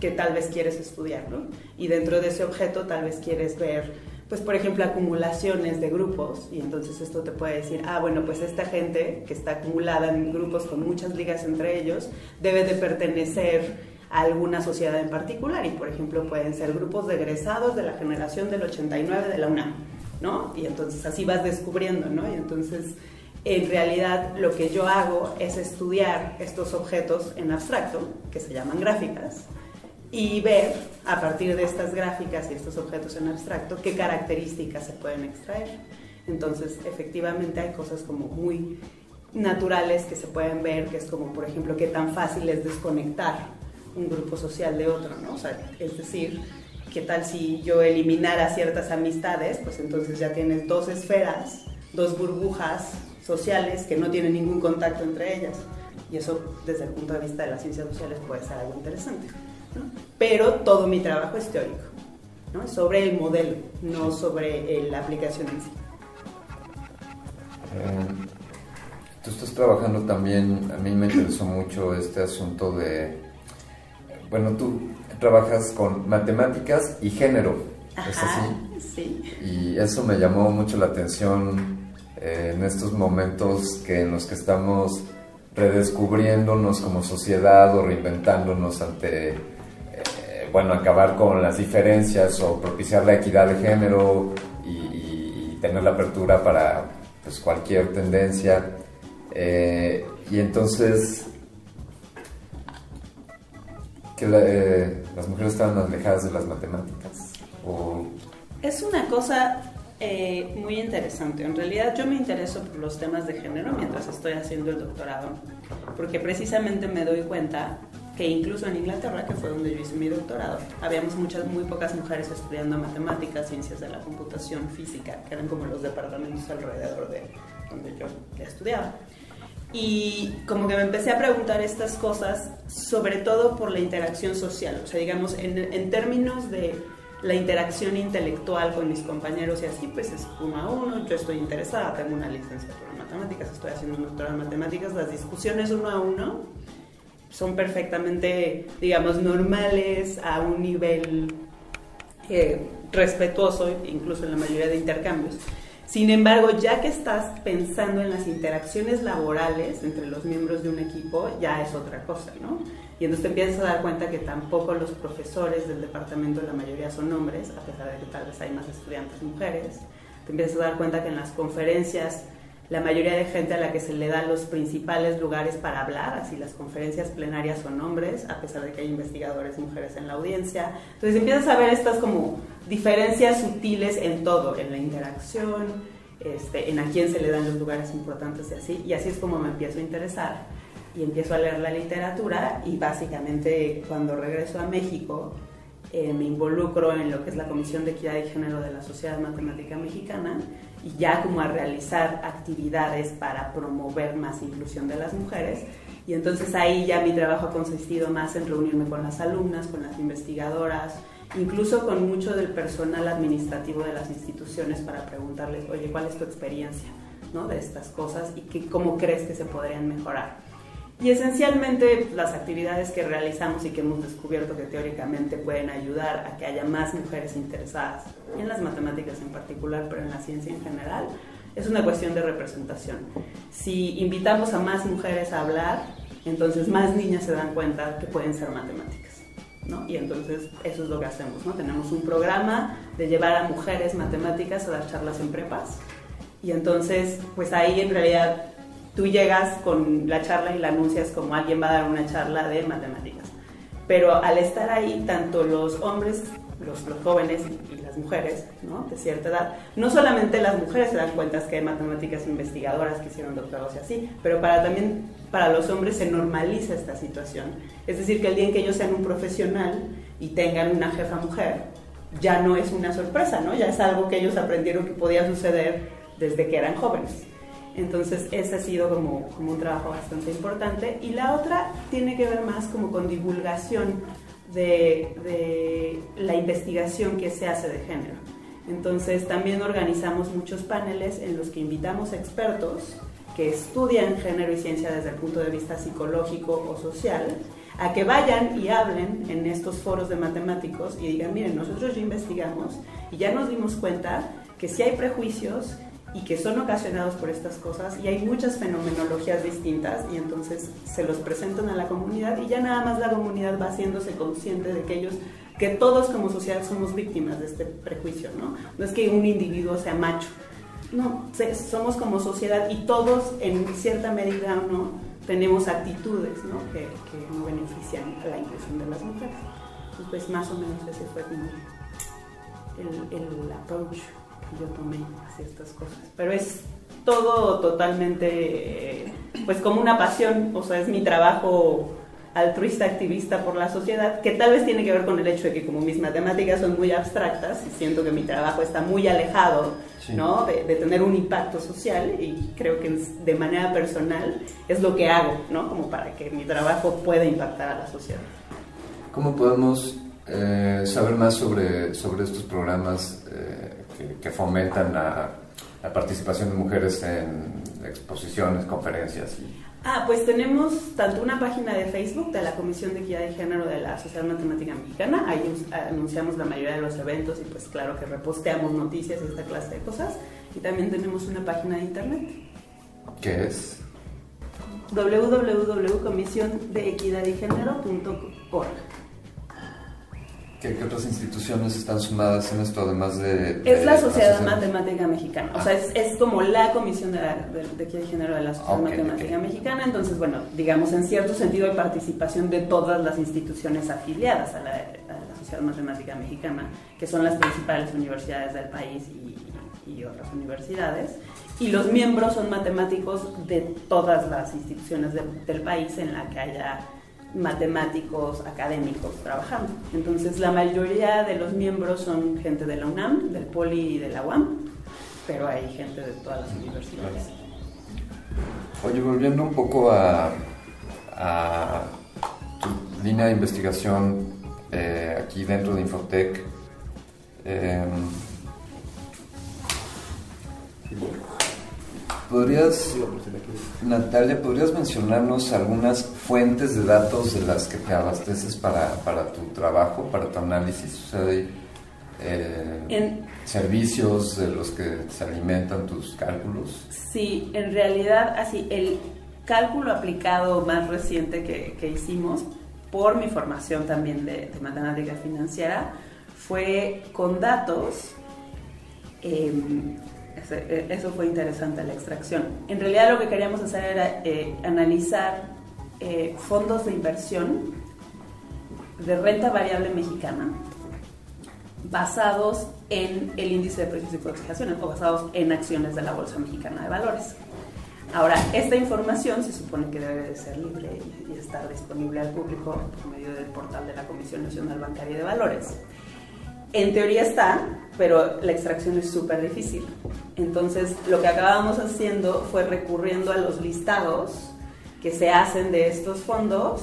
que tal vez quieres estudiar, ¿no? Y dentro de ese objeto tal vez quieres ver, pues por ejemplo, acumulaciones de grupos, y entonces esto te puede decir, ah, bueno, pues esta gente que está acumulada en grupos con muchas ligas entre ellos, debe de pertenecer alguna sociedad en particular, y por ejemplo pueden ser grupos de egresados de la generación del 89 de la UNAM, ¿no? Y entonces así vas descubriendo, ¿no? Y entonces en realidad lo que yo hago es estudiar estos objetos en abstracto, que se llaman gráficas, y ver a partir de estas gráficas y estos objetos en abstracto qué características se pueden extraer. Entonces, efectivamente hay cosas como muy naturales que se pueden ver, que es como, por ejemplo, qué tan fácil es desconectar un grupo social de otro, ¿no? O sea, es decir, qué tal si yo eliminara ciertas amistades, pues entonces ya tienes dos esferas, dos burbujas sociales que no tienen ningún contacto entre ellas. Y eso, desde el punto de vista de las ciencias sociales, puede ser algo interesante. ¿no? Pero todo mi trabajo es teórico. ¿no? sobre el modelo, no sobre eh, la aplicación en sí. Eh, tú estás trabajando también, a mí me interesó mucho este asunto de, bueno, tú trabajas con matemáticas y género, ¿es así? Sí. Y eso me llamó mucho la atención eh, en estos momentos que en los que estamos redescubriéndonos como sociedad o reinventándonos ante, eh, bueno, acabar con las diferencias o propiciar la equidad de género y, y- y tener la apertura para pues, cualquier tendencia. Eh, y entonces, que eh, las mujeres estaban alejadas de las matemáticas. O, Es una cosa eh, muy interesante. En realidad yo me intereso por los temas de género mientras estoy haciendo el doctorado, porque precisamente me doy cuenta que incluso en Inglaterra, que fue donde yo hice mi doctorado, habíamos muchas, muy pocas mujeres estudiando matemáticas, ciencias de la computación, física, que eran como los departamentos alrededor de donde yo estudiaba. Y como que me empecé a preguntar estas cosas, sobre todo por la interacción social, o sea, digamos, en, en términos de la interacción intelectual con mis compañeros y así, pues es uno a uno, yo estoy interesada, tengo una licenciatura en matemáticas, estoy haciendo un doctorado en matemáticas, las discusiones uno a uno son perfectamente, digamos, normales a un nivel eh, respetuoso, incluso en la mayoría de intercambios. Sin embargo, ya que estás pensando en las interacciones laborales entre los miembros de un equipo, ya es otra cosa, ¿no? Y entonces te empiezas a dar cuenta que tampoco los profesores del departamento, la mayoría son hombres, a pesar de que tal vez hay más estudiantes mujeres. Te empiezas a dar cuenta que en las conferencias la mayoría de gente a la que se le dan los principales lugares para hablar, así las conferencias plenarias son hombres, a pesar de que hay investigadores mujeres en la audiencia. Entonces empiezas a ver estas como diferencias sutiles en todo, en la interacción, este, en a quién se le dan los lugares importantes y así, y así es como me empiezo a interesar y empiezo a leer la literatura y básicamente cuando regreso a México eh, me involucro en lo que es la Comisión de Equidad y Género de la Sociedad Matemática Mexicana y ya como a realizar actividades para promover más inclusión de las mujeres. Y entonces ahí ya mi trabajo ha consistido más en reunirme con las alumnas, con las investigadoras, incluso con mucho del personal administrativo de las instituciones para preguntarles, oye, ¿cuál es tu experiencia ¿no? de estas cosas y qué, cómo crees que se podrían mejorar? Y esencialmente las actividades que realizamos y que hemos descubierto que teóricamente pueden ayudar a que haya más mujeres interesadas en las matemáticas en particular, pero en la ciencia en general, es una cuestión de representación. Si invitamos a más mujeres a hablar, entonces más niñas se dan cuenta que pueden ser matemáticas. ¿no? Y entonces eso es lo que hacemos. ¿no? Tenemos un programa de llevar a mujeres matemáticas a dar charlas en prepas. Y entonces, pues ahí en realidad tú llegas con la charla y la anuncias como alguien va a dar una charla de matemáticas. Pero al estar ahí, tanto los hombres, los, jóvenes y las mujeres ¿no? de cierta edad, no solamente las mujeres se dan cuenta que hay matemáticas investigadoras que hicieron doctorados y así, pero para también para los hombres se normaliza esta situación. Es decir, que el día en que ellos sean un profesional y tengan una jefa mujer, ya no es una sorpresa, ¿no? Ya es algo que ellos aprendieron que podía suceder desde que eran jóvenes. Entonces, ese ha sido como, un trabajo bastante importante. Y la otra tiene que ver más como con divulgación de, la investigación que se hace de género. Entonces, también organizamos muchos paneles en los que invitamos expertos que estudian género y ciencia desde el punto de vista psicológico o social, a que vayan y hablen en estos foros de matemáticos y digan, miren, nosotros ya investigamos y ya nos dimos cuenta que sí hay prejuicios y que son ocasionados por estas cosas y hay muchas fenomenologías distintas y entonces se los presentan a la comunidad y ya nada más la comunidad va haciéndose consciente de que ellos, que todos como sociedad somos víctimas de este prejuicio, ¿no? No es que un individuo sea macho, no, somos como sociedad y todos en cierta medida no tenemos actitudes, ¿no? Que, que no benefician a la inclusión de las mujeres. Entonces, pues más o menos ese fue como el, el approach yo tomé hacia estas cosas. Pero es todo totalmente, eh, pues como una pasión, o sea, es mi trabajo altruista, activista por la sociedad, que tal vez tiene que ver con el hecho de que como mis matemáticas son muy abstractas, y siento que mi trabajo está muy alejado Sí. ¿no? de, de tener un impacto social y creo que de manera personal es lo que hago, ¿no? como para que mi trabajo pueda impactar a la sociedad. ¿Cómo podemos eh, saber más sobre, sobre estos programas eh, que, que fomentan la, la participación de mujeres en exposiciones, conferencias y Ah, pues tenemos tanto una página de Facebook de la Comisión de Equidad de Género de la Sociedad Matemática Mexicana, ahí anunciamos la mayoría de los eventos y pues claro que reposteamos noticias y esta clase de cosas. Y también tenemos una página de internet, ¿Qué es? www.comisiondeequidadygénero.org. ¿Qué, qué otras instituciones están sumadas en esto, además de... Es de la Sociedad? Matemática Mexicana, o Ah. sea, es, es como la Comisión de, de, de Género de la Sociedad Ok, Matemática Mexicana, entonces, bueno, digamos, en cierto sentido hay participación de todas las instituciones afiliadas a la, a la Sociedad Matemática Mexicana, que son las principales universidades del país y, y otras universidades, y los miembros son matemáticos de todas las instituciones de- del país en la que haya matemáticos académicos trabajando. Entonces la mayoría de los miembros son gente de la UNAM, del POLI y de la UAM, pero hay gente de todas las universidades. Oye, volviendo un poco a, tu línea de investigación eh, aquí dentro de Infotec, eh, ¿podrías, Natalia, podrías mencionarnos algunas fuentes de datos de las que te abasteces para, para tu trabajo, para tu análisis? O sea, hay, eh, En- servicios de los que se alimentan tus cálculos. Sí, en realidad, así, el cálculo aplicado más reciente que, que hicimos, por mi formación también de, de matemática financiera, fue con datos. em, ese- eso fue interesante, la extracción. En realidad lo que queríamos hacer era eh, analizar eh, fondos de inversión de renta variable mexicana basados en el índice de precios y cotizaciones o basados en acciones de la Bolsa Mexicana de Valores. Ahora, esta información se supone que debe de ser libre y estar disponible al público por medio del portal de la Comisión Nacional Bancaria de Valores. En teoría está, pero la extracción es súper difícil. Entonces, lo que acabamos haciendo fue recurriendo a los listados que se hacen de estos fondos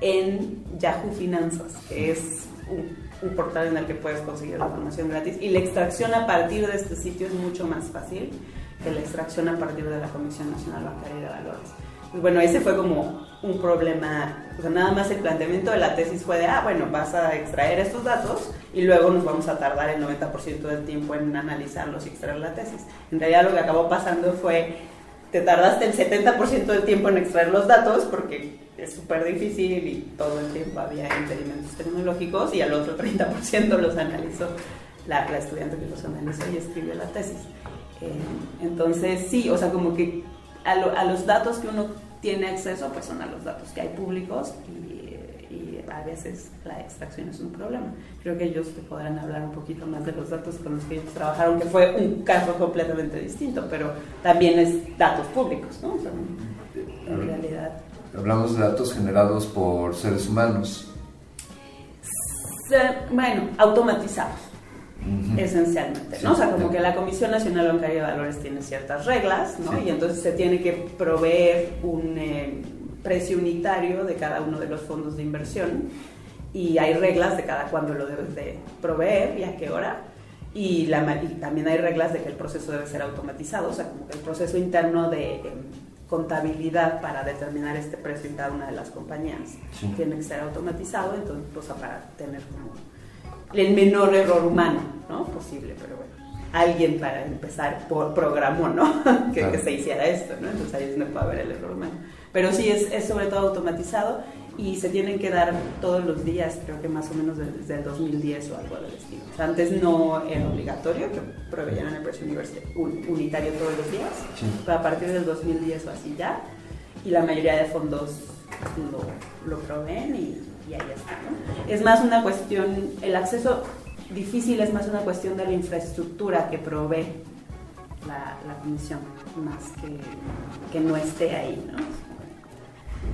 en Yahoo Finanzas, que es un, un portal en el que puedes conseguir la información gratis. Y la extracción a partir de este sitio es mucho más fácil que la extracción a partir de la Comisión Nacional Bancaria de Valores. Pues bueno, ese fue como un problema, o sea, nada más el planteamiento de la tesis fue de, ah, bueno, vas a extraer estos datos y luego nos vamos a tardar el 90% del tiempo en analizarlos y extraer la tesis. En realidad lo que acabó pasando fue, te tardaste el 70% del tiempo en extraer los datos porque es súper difícil y todo el tiempo había impedimentos tecnológicos y al otro 30% los analizó la, estudiante que los analizó y escribió la tesis. Eh, entonces, sí, o sea, como que a los datos que uno tiene acceso, pues son a los datos que hay públicos y, y a veces la extracción es un problema. Creo que ellos te podrán hablar un poquito más de los datos con los que ellos trabajaron, que fue un caso completamente distinto, pero también es datos públicos, ¿no? O sea, en realidad. Hablamos de datos generados por seres humanos. Bueno, automatizados, esencialmente, ¿no? O sea, como que la Comisión Nacional Bancaria de Valores tiene ciertas reglas, ¿no? Sí. Y entonces se tiene que proveer un eh, precio unitario de cada uno de los fondos de inversión y hay reglas de cada cuándo lo debes de proveer y a qué hora. Y, la, ma- y también hay reglas de que el proceso debe ser automatizado, o sea, como que el proceso interno de eh, contabilidad para determinar este precio en cada una de las compañías Sí. tiene que ser automatizado, entonces, pues, para tener como el menor error humano, ¿no? Posible, pero bueno. Alguien para empezar por programó, ¿no? que, Claro. que se hiciera esto, ¿no? Entonces ahí es donde puede haber el error humano. Pero sí, es, es sobre todo automatizado y se tienen que dar todos los días, creo que más o menos desde el 2010 o algo del estilo. O sea, antes no era obligatorio que proveyeran el precio un- unitario todos los días, Sí. pero a partir del 2010 o así ya, y la mayoría de fondos lo, lo proveen y, y ahí está. ¿no? Es más una cuestión, el acceso difícil es más una cuestión de la infraestructura que provee la, la comisión, más que, que no esté ahí. ¿no?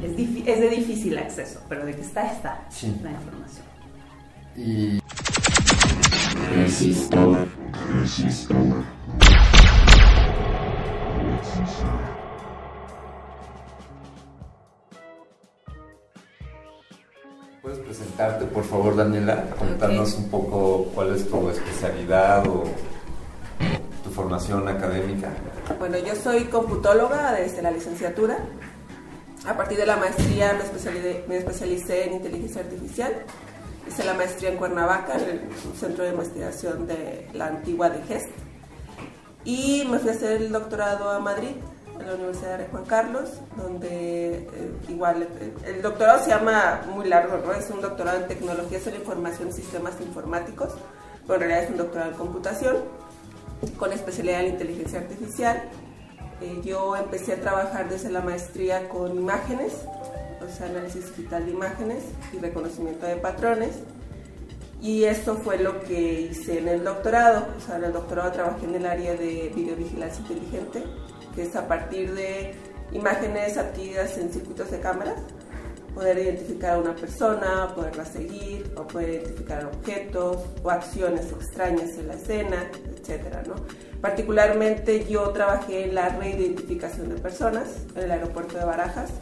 Es, de difícil acceso, pero de que está, está Sí. la información. Y Resistor. Resistor. ¿Puedes presentarte, por favor, Daniela? Contarnos un poco cuál es tu especialidad o tu formación académica. Bueno, yo soy computóloga desde la licenciatura. A partir de la maestría me especialicé, me especialicé en inteligencia artificial. Hice la maestría en Cuernavaca, en el Centro de Investigación de la antigua de GEST. Y me fui a hacer el doctorado a Madrid, en la Universidad de Juan Carlos, donde eh, igual eh, el doctorado se llama muy largo, ¿no? Es un doctorado en tecnologías de la información y sistemas informáticos, pero en realidad es un doctorado en computación, con especialidad en inteligencia artificial. Eh, yo empecé a trabajar desde la maestría con imágenes, o sea, análisis digital de imágenes y reconocimiento de patrones. Y esto fue lo que hice en el doctorado. O sea, en el doctorado trabajé en el área de videovigilancia inteligente, que es a partir de imágenes adquiridas en circuitos de cámaras, poder identificar a una persona, poderla seguir, o poder identificar objetos o acciones extrañas en la escena, etcétera, ¿no? Particularmente yo trabajé en la reidentificación de personas en el aeropuerto de Barajas,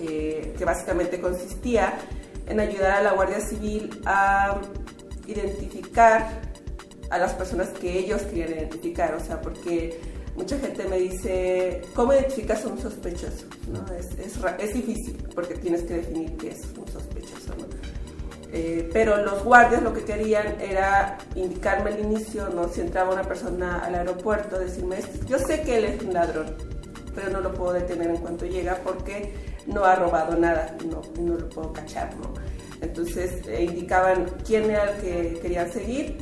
eh, que básicamente consistía en ayudar a la Guardia Civil a identificar a las personas que ellos querían identificar, o sea, porque mucha gente me dice, ¿cómo identificas a un sospechoso? ¿No? Es, es, es difícil porque tienes que definir qué es un sospechoso. ¿no? Eh, pero los guardias lo que querían era indicarme al inicio, ¿no? si entraba una persona al aeropuerto, decirme, "Este- yo sé que él es un ladrón, pero no lo puedo detener en cuanto llega porque no ha robado nada no, no lo puedo cachar. ¿no? Entonces eh, indicaban quién era el que querían seguir.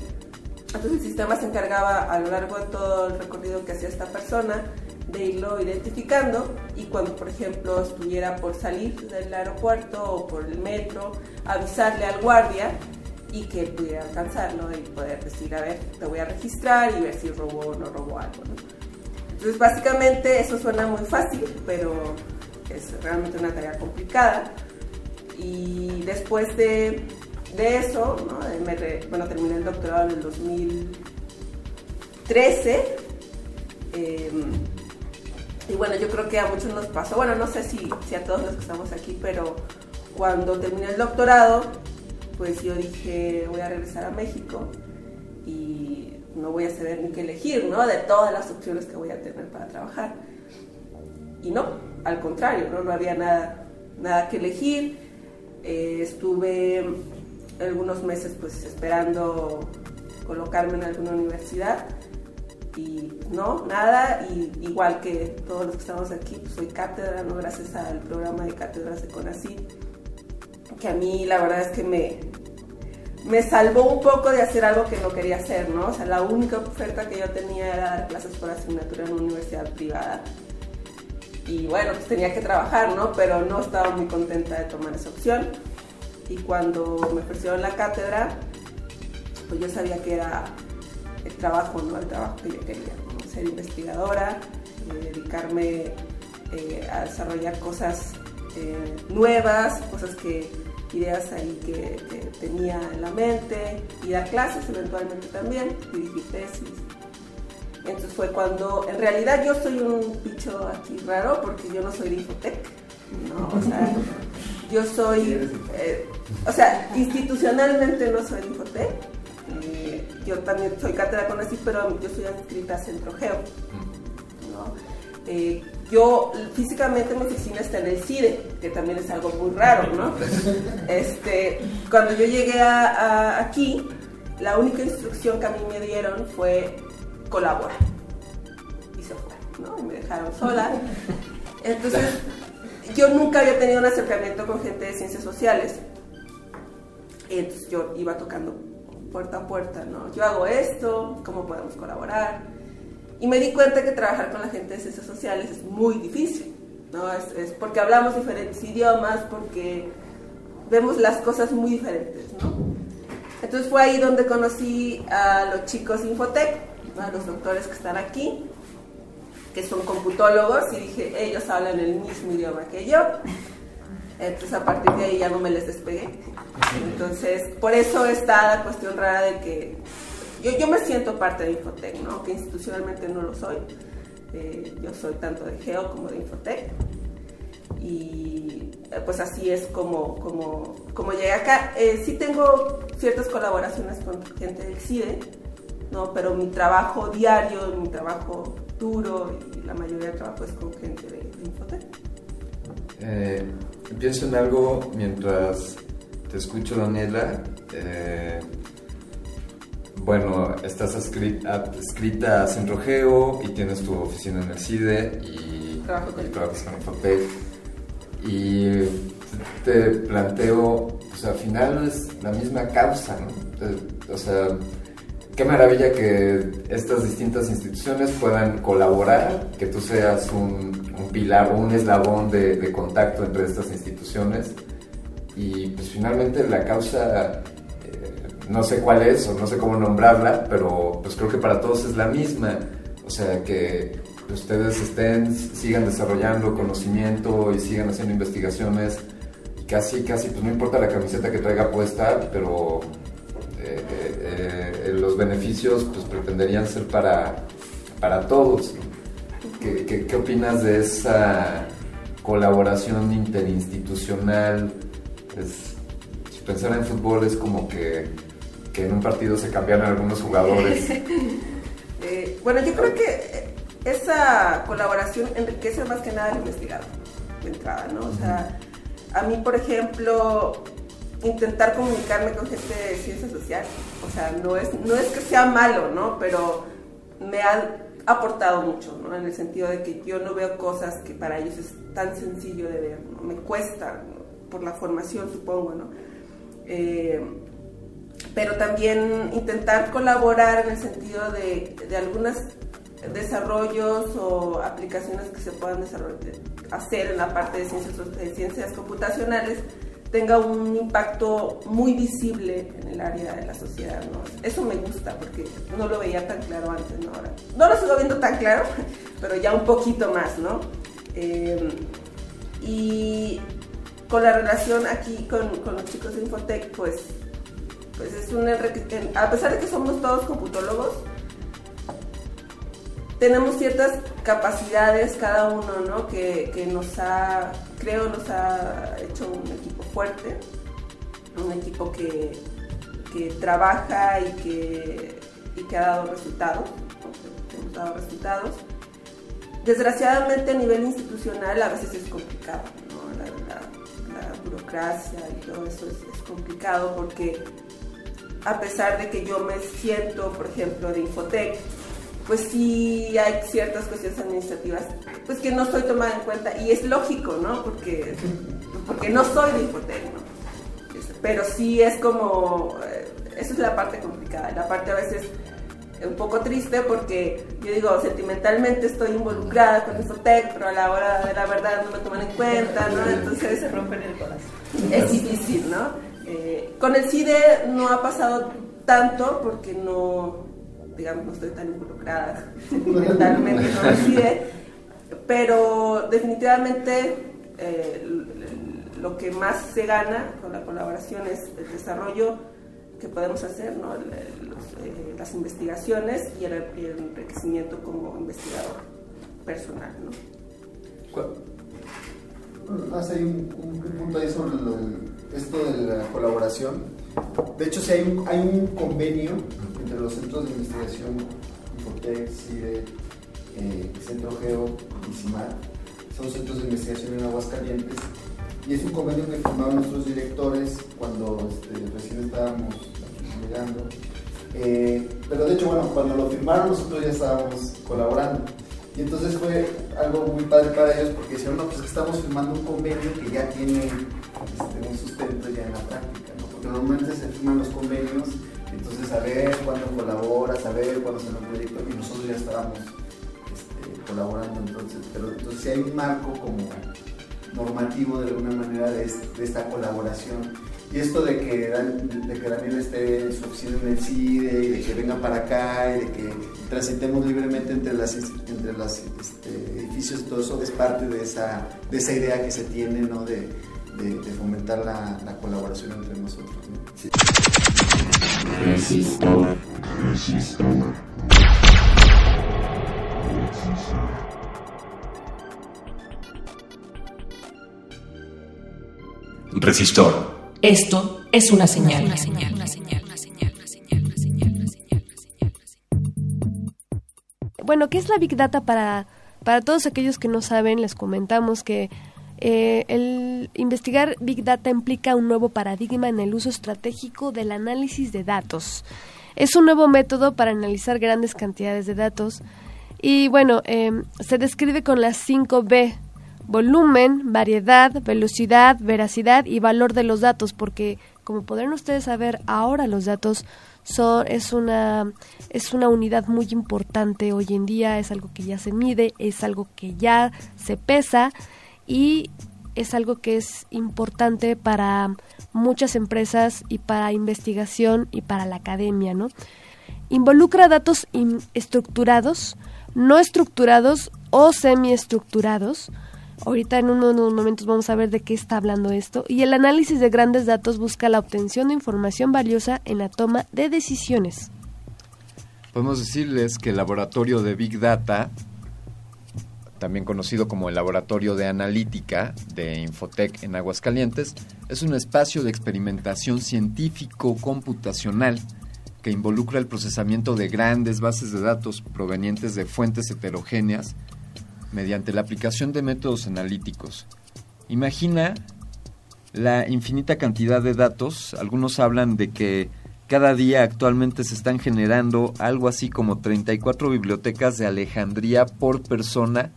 Entonces el sistema se encargaba a lo largo de todo el recorrido que hacía esta persona de irlo identificando y cuando por ejemplo estuviera por salir del aeropuerto o por el metro, avisarle al guardia y que él pudiera alcanzarlo y poder decir, a ver, te voy a registrar y ver si robó o no robó algo. Entonces básicamente eso suena muy fácil, pero es realmente una tarea complicada. Y después de, de eso, ¿no? Eh, bueno, terminé el doctorado en el 2013. eh, y bueno, yo creo que a muchos nos pasó, bueno, no sé si, si a todos los que estamos aquí, pero cuando terminé el doctorado, pues yo dije, voy a regresar a México y no voy a saber ni qué elegir, ¿no? De todas las opciones que voy a tener para trabajar. Y no, al contrario, no, no había nada, nada que elegir. Eh, estuve algunos meses pues esperando colocarme en alguna universidad y no, nada, y igual que todos los que estamos aquí, pues soy cátedra. Gracias al programa de cátedras de CONACYT, que a mí la verdad es que me, me salvó un poco de hacer algo que no quería hacer, ¿no? O sea, la única oferta que yo tenía era dar clases por asignatura en una universidad privada. Y bueno, pues tenía que trabajar, ¿no? Pero no estaba muy contenta de tomar esa opción. Y cuando me ofrecieron la cátedra, pues yo sabía que era el trabajo, ¿no? El trabajo que yo quería. Ser investigadora, eh, dedicarme eh, a desarrollar cosas eh, nuevas, cosas que, ideas ahí que, tenía en la mente, y dar clases eventualmente también, dirigir tesis. Entonces fue cuando, en realidad yo soy un bicho aquí raro porque yo no soy de ¿no? O sea, yo soy, eh, o sea, institucionalmente no soy Infotec, yo también soy cátedra con así, pero yo soy adscrita a Centro Geo, ¿no? Eh, yo físicamente mi oficina está en el CIDE, que también es algo muy raro, ¿no? Este, cuando yo llegué aquí, la única instrucción que a mí me dieron fue colaborar. Y se fue, ¿no? Y me dejaron sola. Entonces, yo nunca había tenido un acercamiento con gente de ciencias sociales. Entonces yo iba tocando puerta a puerta, ¿no? Yo hago esto, ¿cómo podemos colaborar? Y me di cuenta que trabajar con la gente de ciencias sociales es muy difícil, ¿no? Es, es porque hablamos diferentes idiomas, porque vemos las cosas muy diferentes, ¿no? Entonces fue ahí donde conocí a los chicos Infotec, a los doctores que están aquí, que son computólogos, y dije, ellos hablan el mismo idioma que yo. Entonces a partir de ahí ya no me les despegué. Entonces, por eso está la cuestión rara de que yo, yo me siento parte de Infotec, ¿no? Aunque institucionalmente no lo soy. Eh, yo soy tanto de Geo como de Infotec. Y eh, pues así es como, como, como llegué acá. Eh, sí tengo ciertas colaboraciones con gente del CIDE, ¿no? pero mi trabajo diario, mi trabajo y la mayoría trabajo es con gente de, de Infotec. Eh, pienso en algo mientras te escucho, Daniela. Eh, bueno, estás adscrita a Centro Geo y tienes tu oficina en el CIDE y, Trabajo con y trabajas con Infotec. Y te planteo, pues al final es la misma causa, ¿no? O sea, qué maravilla que estas distintas instituciones puedan colaborar, que tú seas un, un pilar un eslabón de, contacto entre estas instituciones. Y pues finalmente la causa, eh, no sé cuál es o no sé cómo nombrarla, pero pues creo que para todos es la misma. O sea, que ustedes estén, sigan desarrollando conocimiento y sigan haciendo investigaciones. Casi, casi, pues no importa la camiseta que traiga puesta, pero eh, eh, eh, los beneficios pues pretenderían ser para, para todos. ¿Qué, qué, qué opinas de esa colaboración interinstitucional? Es, pensar en fútbol es como que, que en un partido se cambiaran algunos jugadores. Eh, bueno, yo creo que esa colaboración enriquece más que nada al investigador, de entrada, ¿no? O sea, a mí, por ejemplo, intentar comunicarme con gente de ciencias sociales, o sea, no es, no es que sea malo, ¿no? Pero me ha aportado mucho, ¿no? En el sentido de que yo no veo cosas que para ellos es tan sencillo de ver, ¿no? Me cuesta, por la formación, supongo, ¿no? Eh, pero también intentar colaborar en el sentido de, de algunos desarrollos o aplicaciones que se puedan hacer en la parte de ciencias, de ciencias computacionales tenga un impacto muy visible en el área de la sociedad. Eso me gusta porque no lo veía tan claro antes, ¿no? Ahora, no lo sigo viendo tan claro, pero ya un poquito más, ¿no? Eh, y con la relación aquí con, los chicos de Infotec, pues pues es un a pesar de que somos todos computólogos, tenemos ciertas capacidades cada uno, ¿no? Que, que nos ha, creo, nos ha hecho un equipo fuerte, un equipo que, que trabaja y que, y que ha dado resultados, dado resultados. Desgraciadamente a nivel institucional a veces es complicado, ¿no? La, burocracia y todo eso es, complicado porque a pesar de que yo me siento, por ejemplo, de Infotec, pues sí hay ciertas cuestiones administrativas pues que no estoy tomada en cuenta y es lógico, ¿no? Porque, porque no soy de Infotec, ¿no? Es- Pero sí es como, eh, esa es la parte complicada, la parte a veces un poco triste porque yo digo, sentimentalmente estoy involucrada con Infotec, pero a la hora de la verdad no me toman en cuenta, ¿no? Entonces se rompen el corazón. es difícil, ¿no? Eh, con el CIDE no ha pasado tanto porque no, digamos, no estoy tan involucrada sentimentalmente con el CIDE, pero definitivamente eh, lo que más se gana con la colaboración es el desarrollo que podemos hacer, ¿no? Los, eh, las investigaciones y el, y el enriquecimiento como investigador personal, ¿no? Más hay un, un punto ahí sobre lo esto de la colaboración. De hecho, hay un, convenio entre los centros de investigación, Infotec, CIDE, eh, Centro Geo y CIMAR. Son centros de investigación en Aguascalientes. Y es un convenio que firmaron nuestros directores cuando este, recién estábamos llegando. Eh, pero de hecho, bueno, cuando lo firmaron nosotros ya estábamos colaborando. Y entonces fue algo muy padre para ellos porque dijeron, no, pues es que estamos firmando un convenio que ya tiene este, un sustento ya en la práctica. Normalmente se firman los convenios, entonces a ver cuándo colaboras, a ver cuándo sale un proyecto, y nosotros ya estábamos este, colaborando entonces, pero entonces hay un marco como normativo de alguna manera de, de esta colaboración. Y esto de que, de que Daniel esté en su oficina en el CIDE y de que venga para acá y de que transitemos libremente entre las entre los edificios y todo eso es parte de esa, de esa idea que se tiene ¿no? de, de- de fomentar la, la colaboración entre nosotros. ¿no? Resistor, resistor. Resistor. Esto es una señal. Bueno, ¿qué es la Big Data para, para todos aquellos que no saben? Les comentamos que eh, el investigar Big Data implica un nuevo paradigma en el uso estratégico del análisis de datos. Es un nuevo método para analizar grandes cantidades de datos. Y bueno, eh, se describe con las 5 B, volumen, variedad, velocidad, veracidad y valor de los datos, porque como podrán ustedes saber, ahora los datos son, es, una, es una unidad muy importante hoy en día, es algo que ya se mide, es algo que ya se pesa y es algo que es importante para muchas empresas y para investigación y para la academia, ¿no? Involucra datos estructurados, no estructurados o semiestructurados. Ahorita en unos momentos vamos a ver de qué está hablando esto. Y el análisis de grandes datos busca la obtención de información valiosa en la toma de decisiones. Podemos decirles que el laboratorio de Big Data, también conocido como el Laboratorio de Analítica de Infotec en Aguascalientes, es un espacio de experimentación científico-computacional que involucra el procesamiento de grandes bases de datos provenientes de fuentes heterogéneas mediante la aplicación de métodos analíticos. Imagina la infinita cantidad de datos. Algunos hablan de que cada día actualmente se están generando algo así como 34 bibliotecas de Alejandría por persona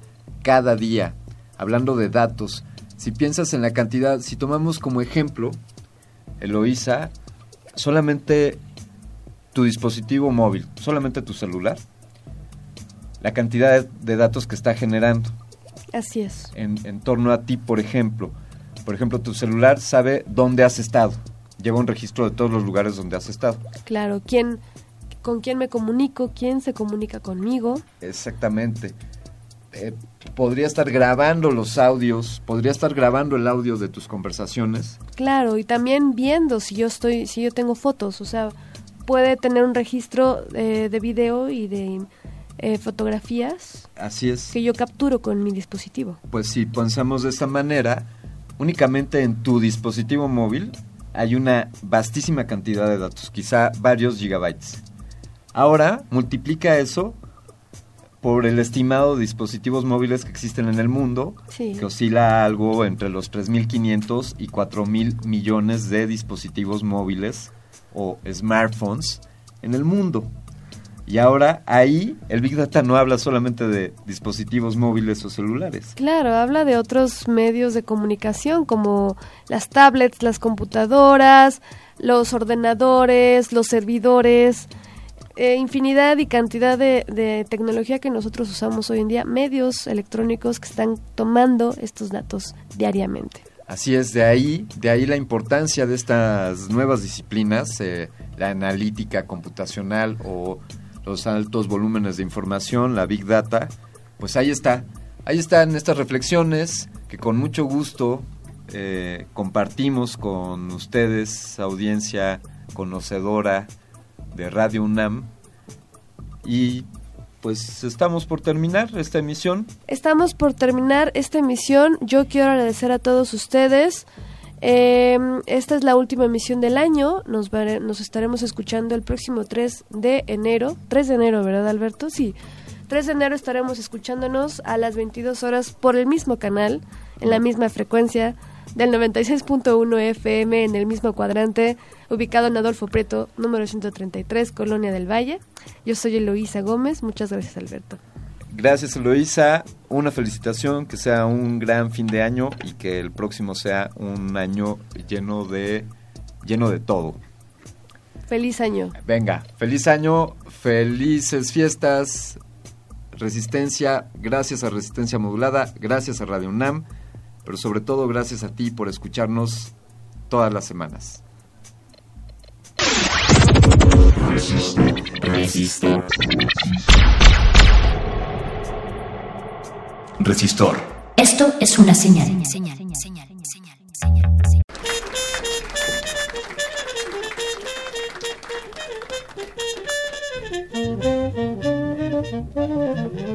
cada día. Hablando de datos, si piensas en la cantidad, si tomamos como ejemplo, Eloísa, solamente tu dispositivo móvil, solamente tu celular, la cantidad de, de datos que está generando Así es. en, en torno a ti, por ejemplo. Por ejemplo, tu celular sabe dónde has estado. Lleva un registro de todos los lugares donde has estado. Claro, quién, con quién me comunico, quién se comunica conmigo. Exactamente. Eh, podría estar grabando los audios, podría estar grabando el audio de tus conversaciones. Claro, y también viendo si yo estoy, si yo tengo fotos, o sea, puede tener un registro eh, de video y de eh, fotografías Así es. que yo capturo con mi dispositivo. Pues si pensamos de esta manera, únicamente en tu dispositivo móvil hay una vastísima cantidad de datos, quizá varios gigabytes. Ahora multiplica eso por el estimado de dispositivos móviles que existen en el mundo, Sí. que oscila algo entre los 3.500 y 4.000 millones de dispositivos móviles o smartphones en el mundo. Y ahora ahí el Big Data no habla solamente de dispositivos móviles o celulares. Claro, habla de otros medios de comunicación como las tablets, las computadoras, los ordenadores, los servidores, eh, infinidad y cantidad de, de tecnología que nosotros usamos hoy en día, medios electrónicos que están tomando estos datos diariamente. Así es, de ahí, de ahí la importancia de estas nuevas disciplinas, eh, la analítica computacional o los altos volúmenes de información, la Big Data, pues ahí está. Ahí están estas reflexiones que con mucho gusto eh, compartimos con ustedes, audiencia conocedora de Radio UNAM. Y pues estamos por terminar esta emisión. Estamos por terminar esta emisión. Yo quiero agradecer a todos ustedes. Eh, esta es la última emisión del año. Nos, vare- nos estaremos escuchando el próximo 3 de enero. 3 de enero, ¿verdad, Alberto? Sí. 3 de enero estaremos escuchándonos a las 22 horas por el mismo canal, en la misma frecuencia del 96.1 FM, en el mismo cuadrante, ubicado en Adolfo Prieto, número 133, Colonia del Valle. Yo soy Eloísa Gómez. Muchas gracias, Alberto. Gracias Eloisa, una felicitación, que sea un gran fin de año y que el próximo sea un año lleno de lleno de todo. Feliz año. Venga, feliz año, felices fiestas, resistencia, gracias a Resistencia Modulada, gracias a Radio UNAM, pero sobre todo gracias a ti por escucharnos todas las semanas. Resistor. Esto es una señal. los